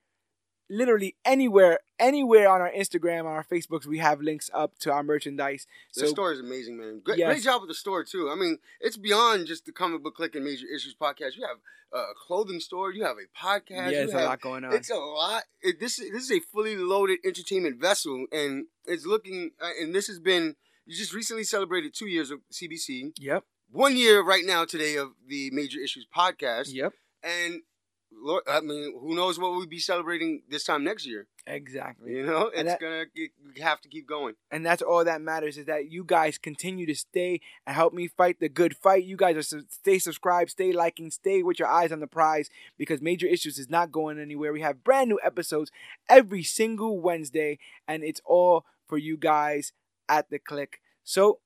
literally anywhere anywhere on our instagram on our facebooks we have links up to our merchandise the store is amazing, man. Great, Yes. great job with the store too. I mean, it's beyond just the comic book click and major issues podcast. You have a clothing store. You have a podcast. yeah you there's a have, lot going on It's a lot. It, this this is a fully loaded entertainment vessel, and it's looking. Uh, and this has been. You just recently celebrated two years of CBC. yep One year right now today of the Major Issues podcast, yep and Lord, I mean, who knows what we'll be celebrating this time next year? exactly You know, it's that- gonna have to keep going. and that's all that matters is that you guys continue to stay and help me fight the good fight. You guys are su- stay subscribed, stay liking, stay with your eyes on the prize because Major Issues is not going anywhere. We have brand new episodes every single Wednesday, and it's all for you guys at the click. So.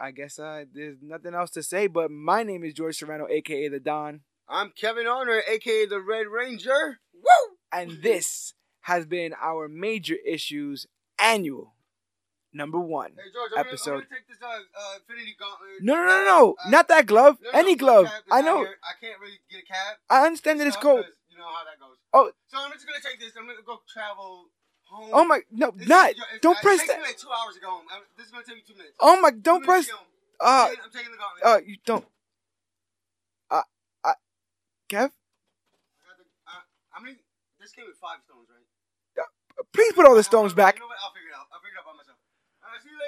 I guess uh, there's nothing else to say, but my name is George Serrano, aka The Don, I'm Kevin Honor, aka the Red Ranger. Woo! and this has been our Major Issues annual number one. Hey George, I'm, Episode. Gonna, I'm gonna take this uh, uh, No, no, no, no, Uh, not that glove. no, no, Any glove. I know. here. I can't really get a cab. I understand that it's cold. You know how that goes. Oh. So I'm just gonna take this. I'm gonna go travel home. Oh my, no, This is- not. yo, it's- Don't it press that. like two hours to go home. I'm- this is gonna take me two minutes. Oh my, don't press. to get home. Uh, I'm, taking, I'm taking the gauntlet. uh, you don't. Uh, uh, Kev, I got the, uh, how many? This came with five stones, right? please put all the Uh, stones you back. know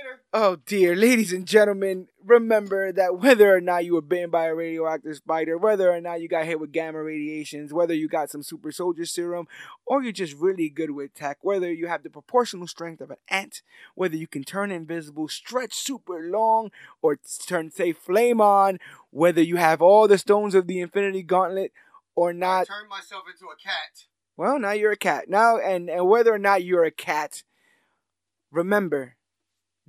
later. Oh dear, ladies and gentlemen, remember that whether or not you were bitten by a radioactive spider, whether or not you got hit with gamma radiations, whether you got some super soldier serum, or you're just really good with tech, whether you have the proportional strength of an ant, whether you can turn invisible, stretch super long, or turn say flame on, whether you have all the stones of the infinity gauntlet or I not, turned myself into a cat. well now you're a cat. Now and, and whether or not you're a cat, remember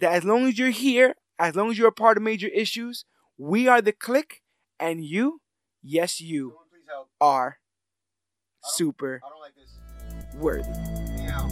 that as long as you're here, as long as you're a part of major issues, we are the click, and you, yes, you are super like worthy. Meow.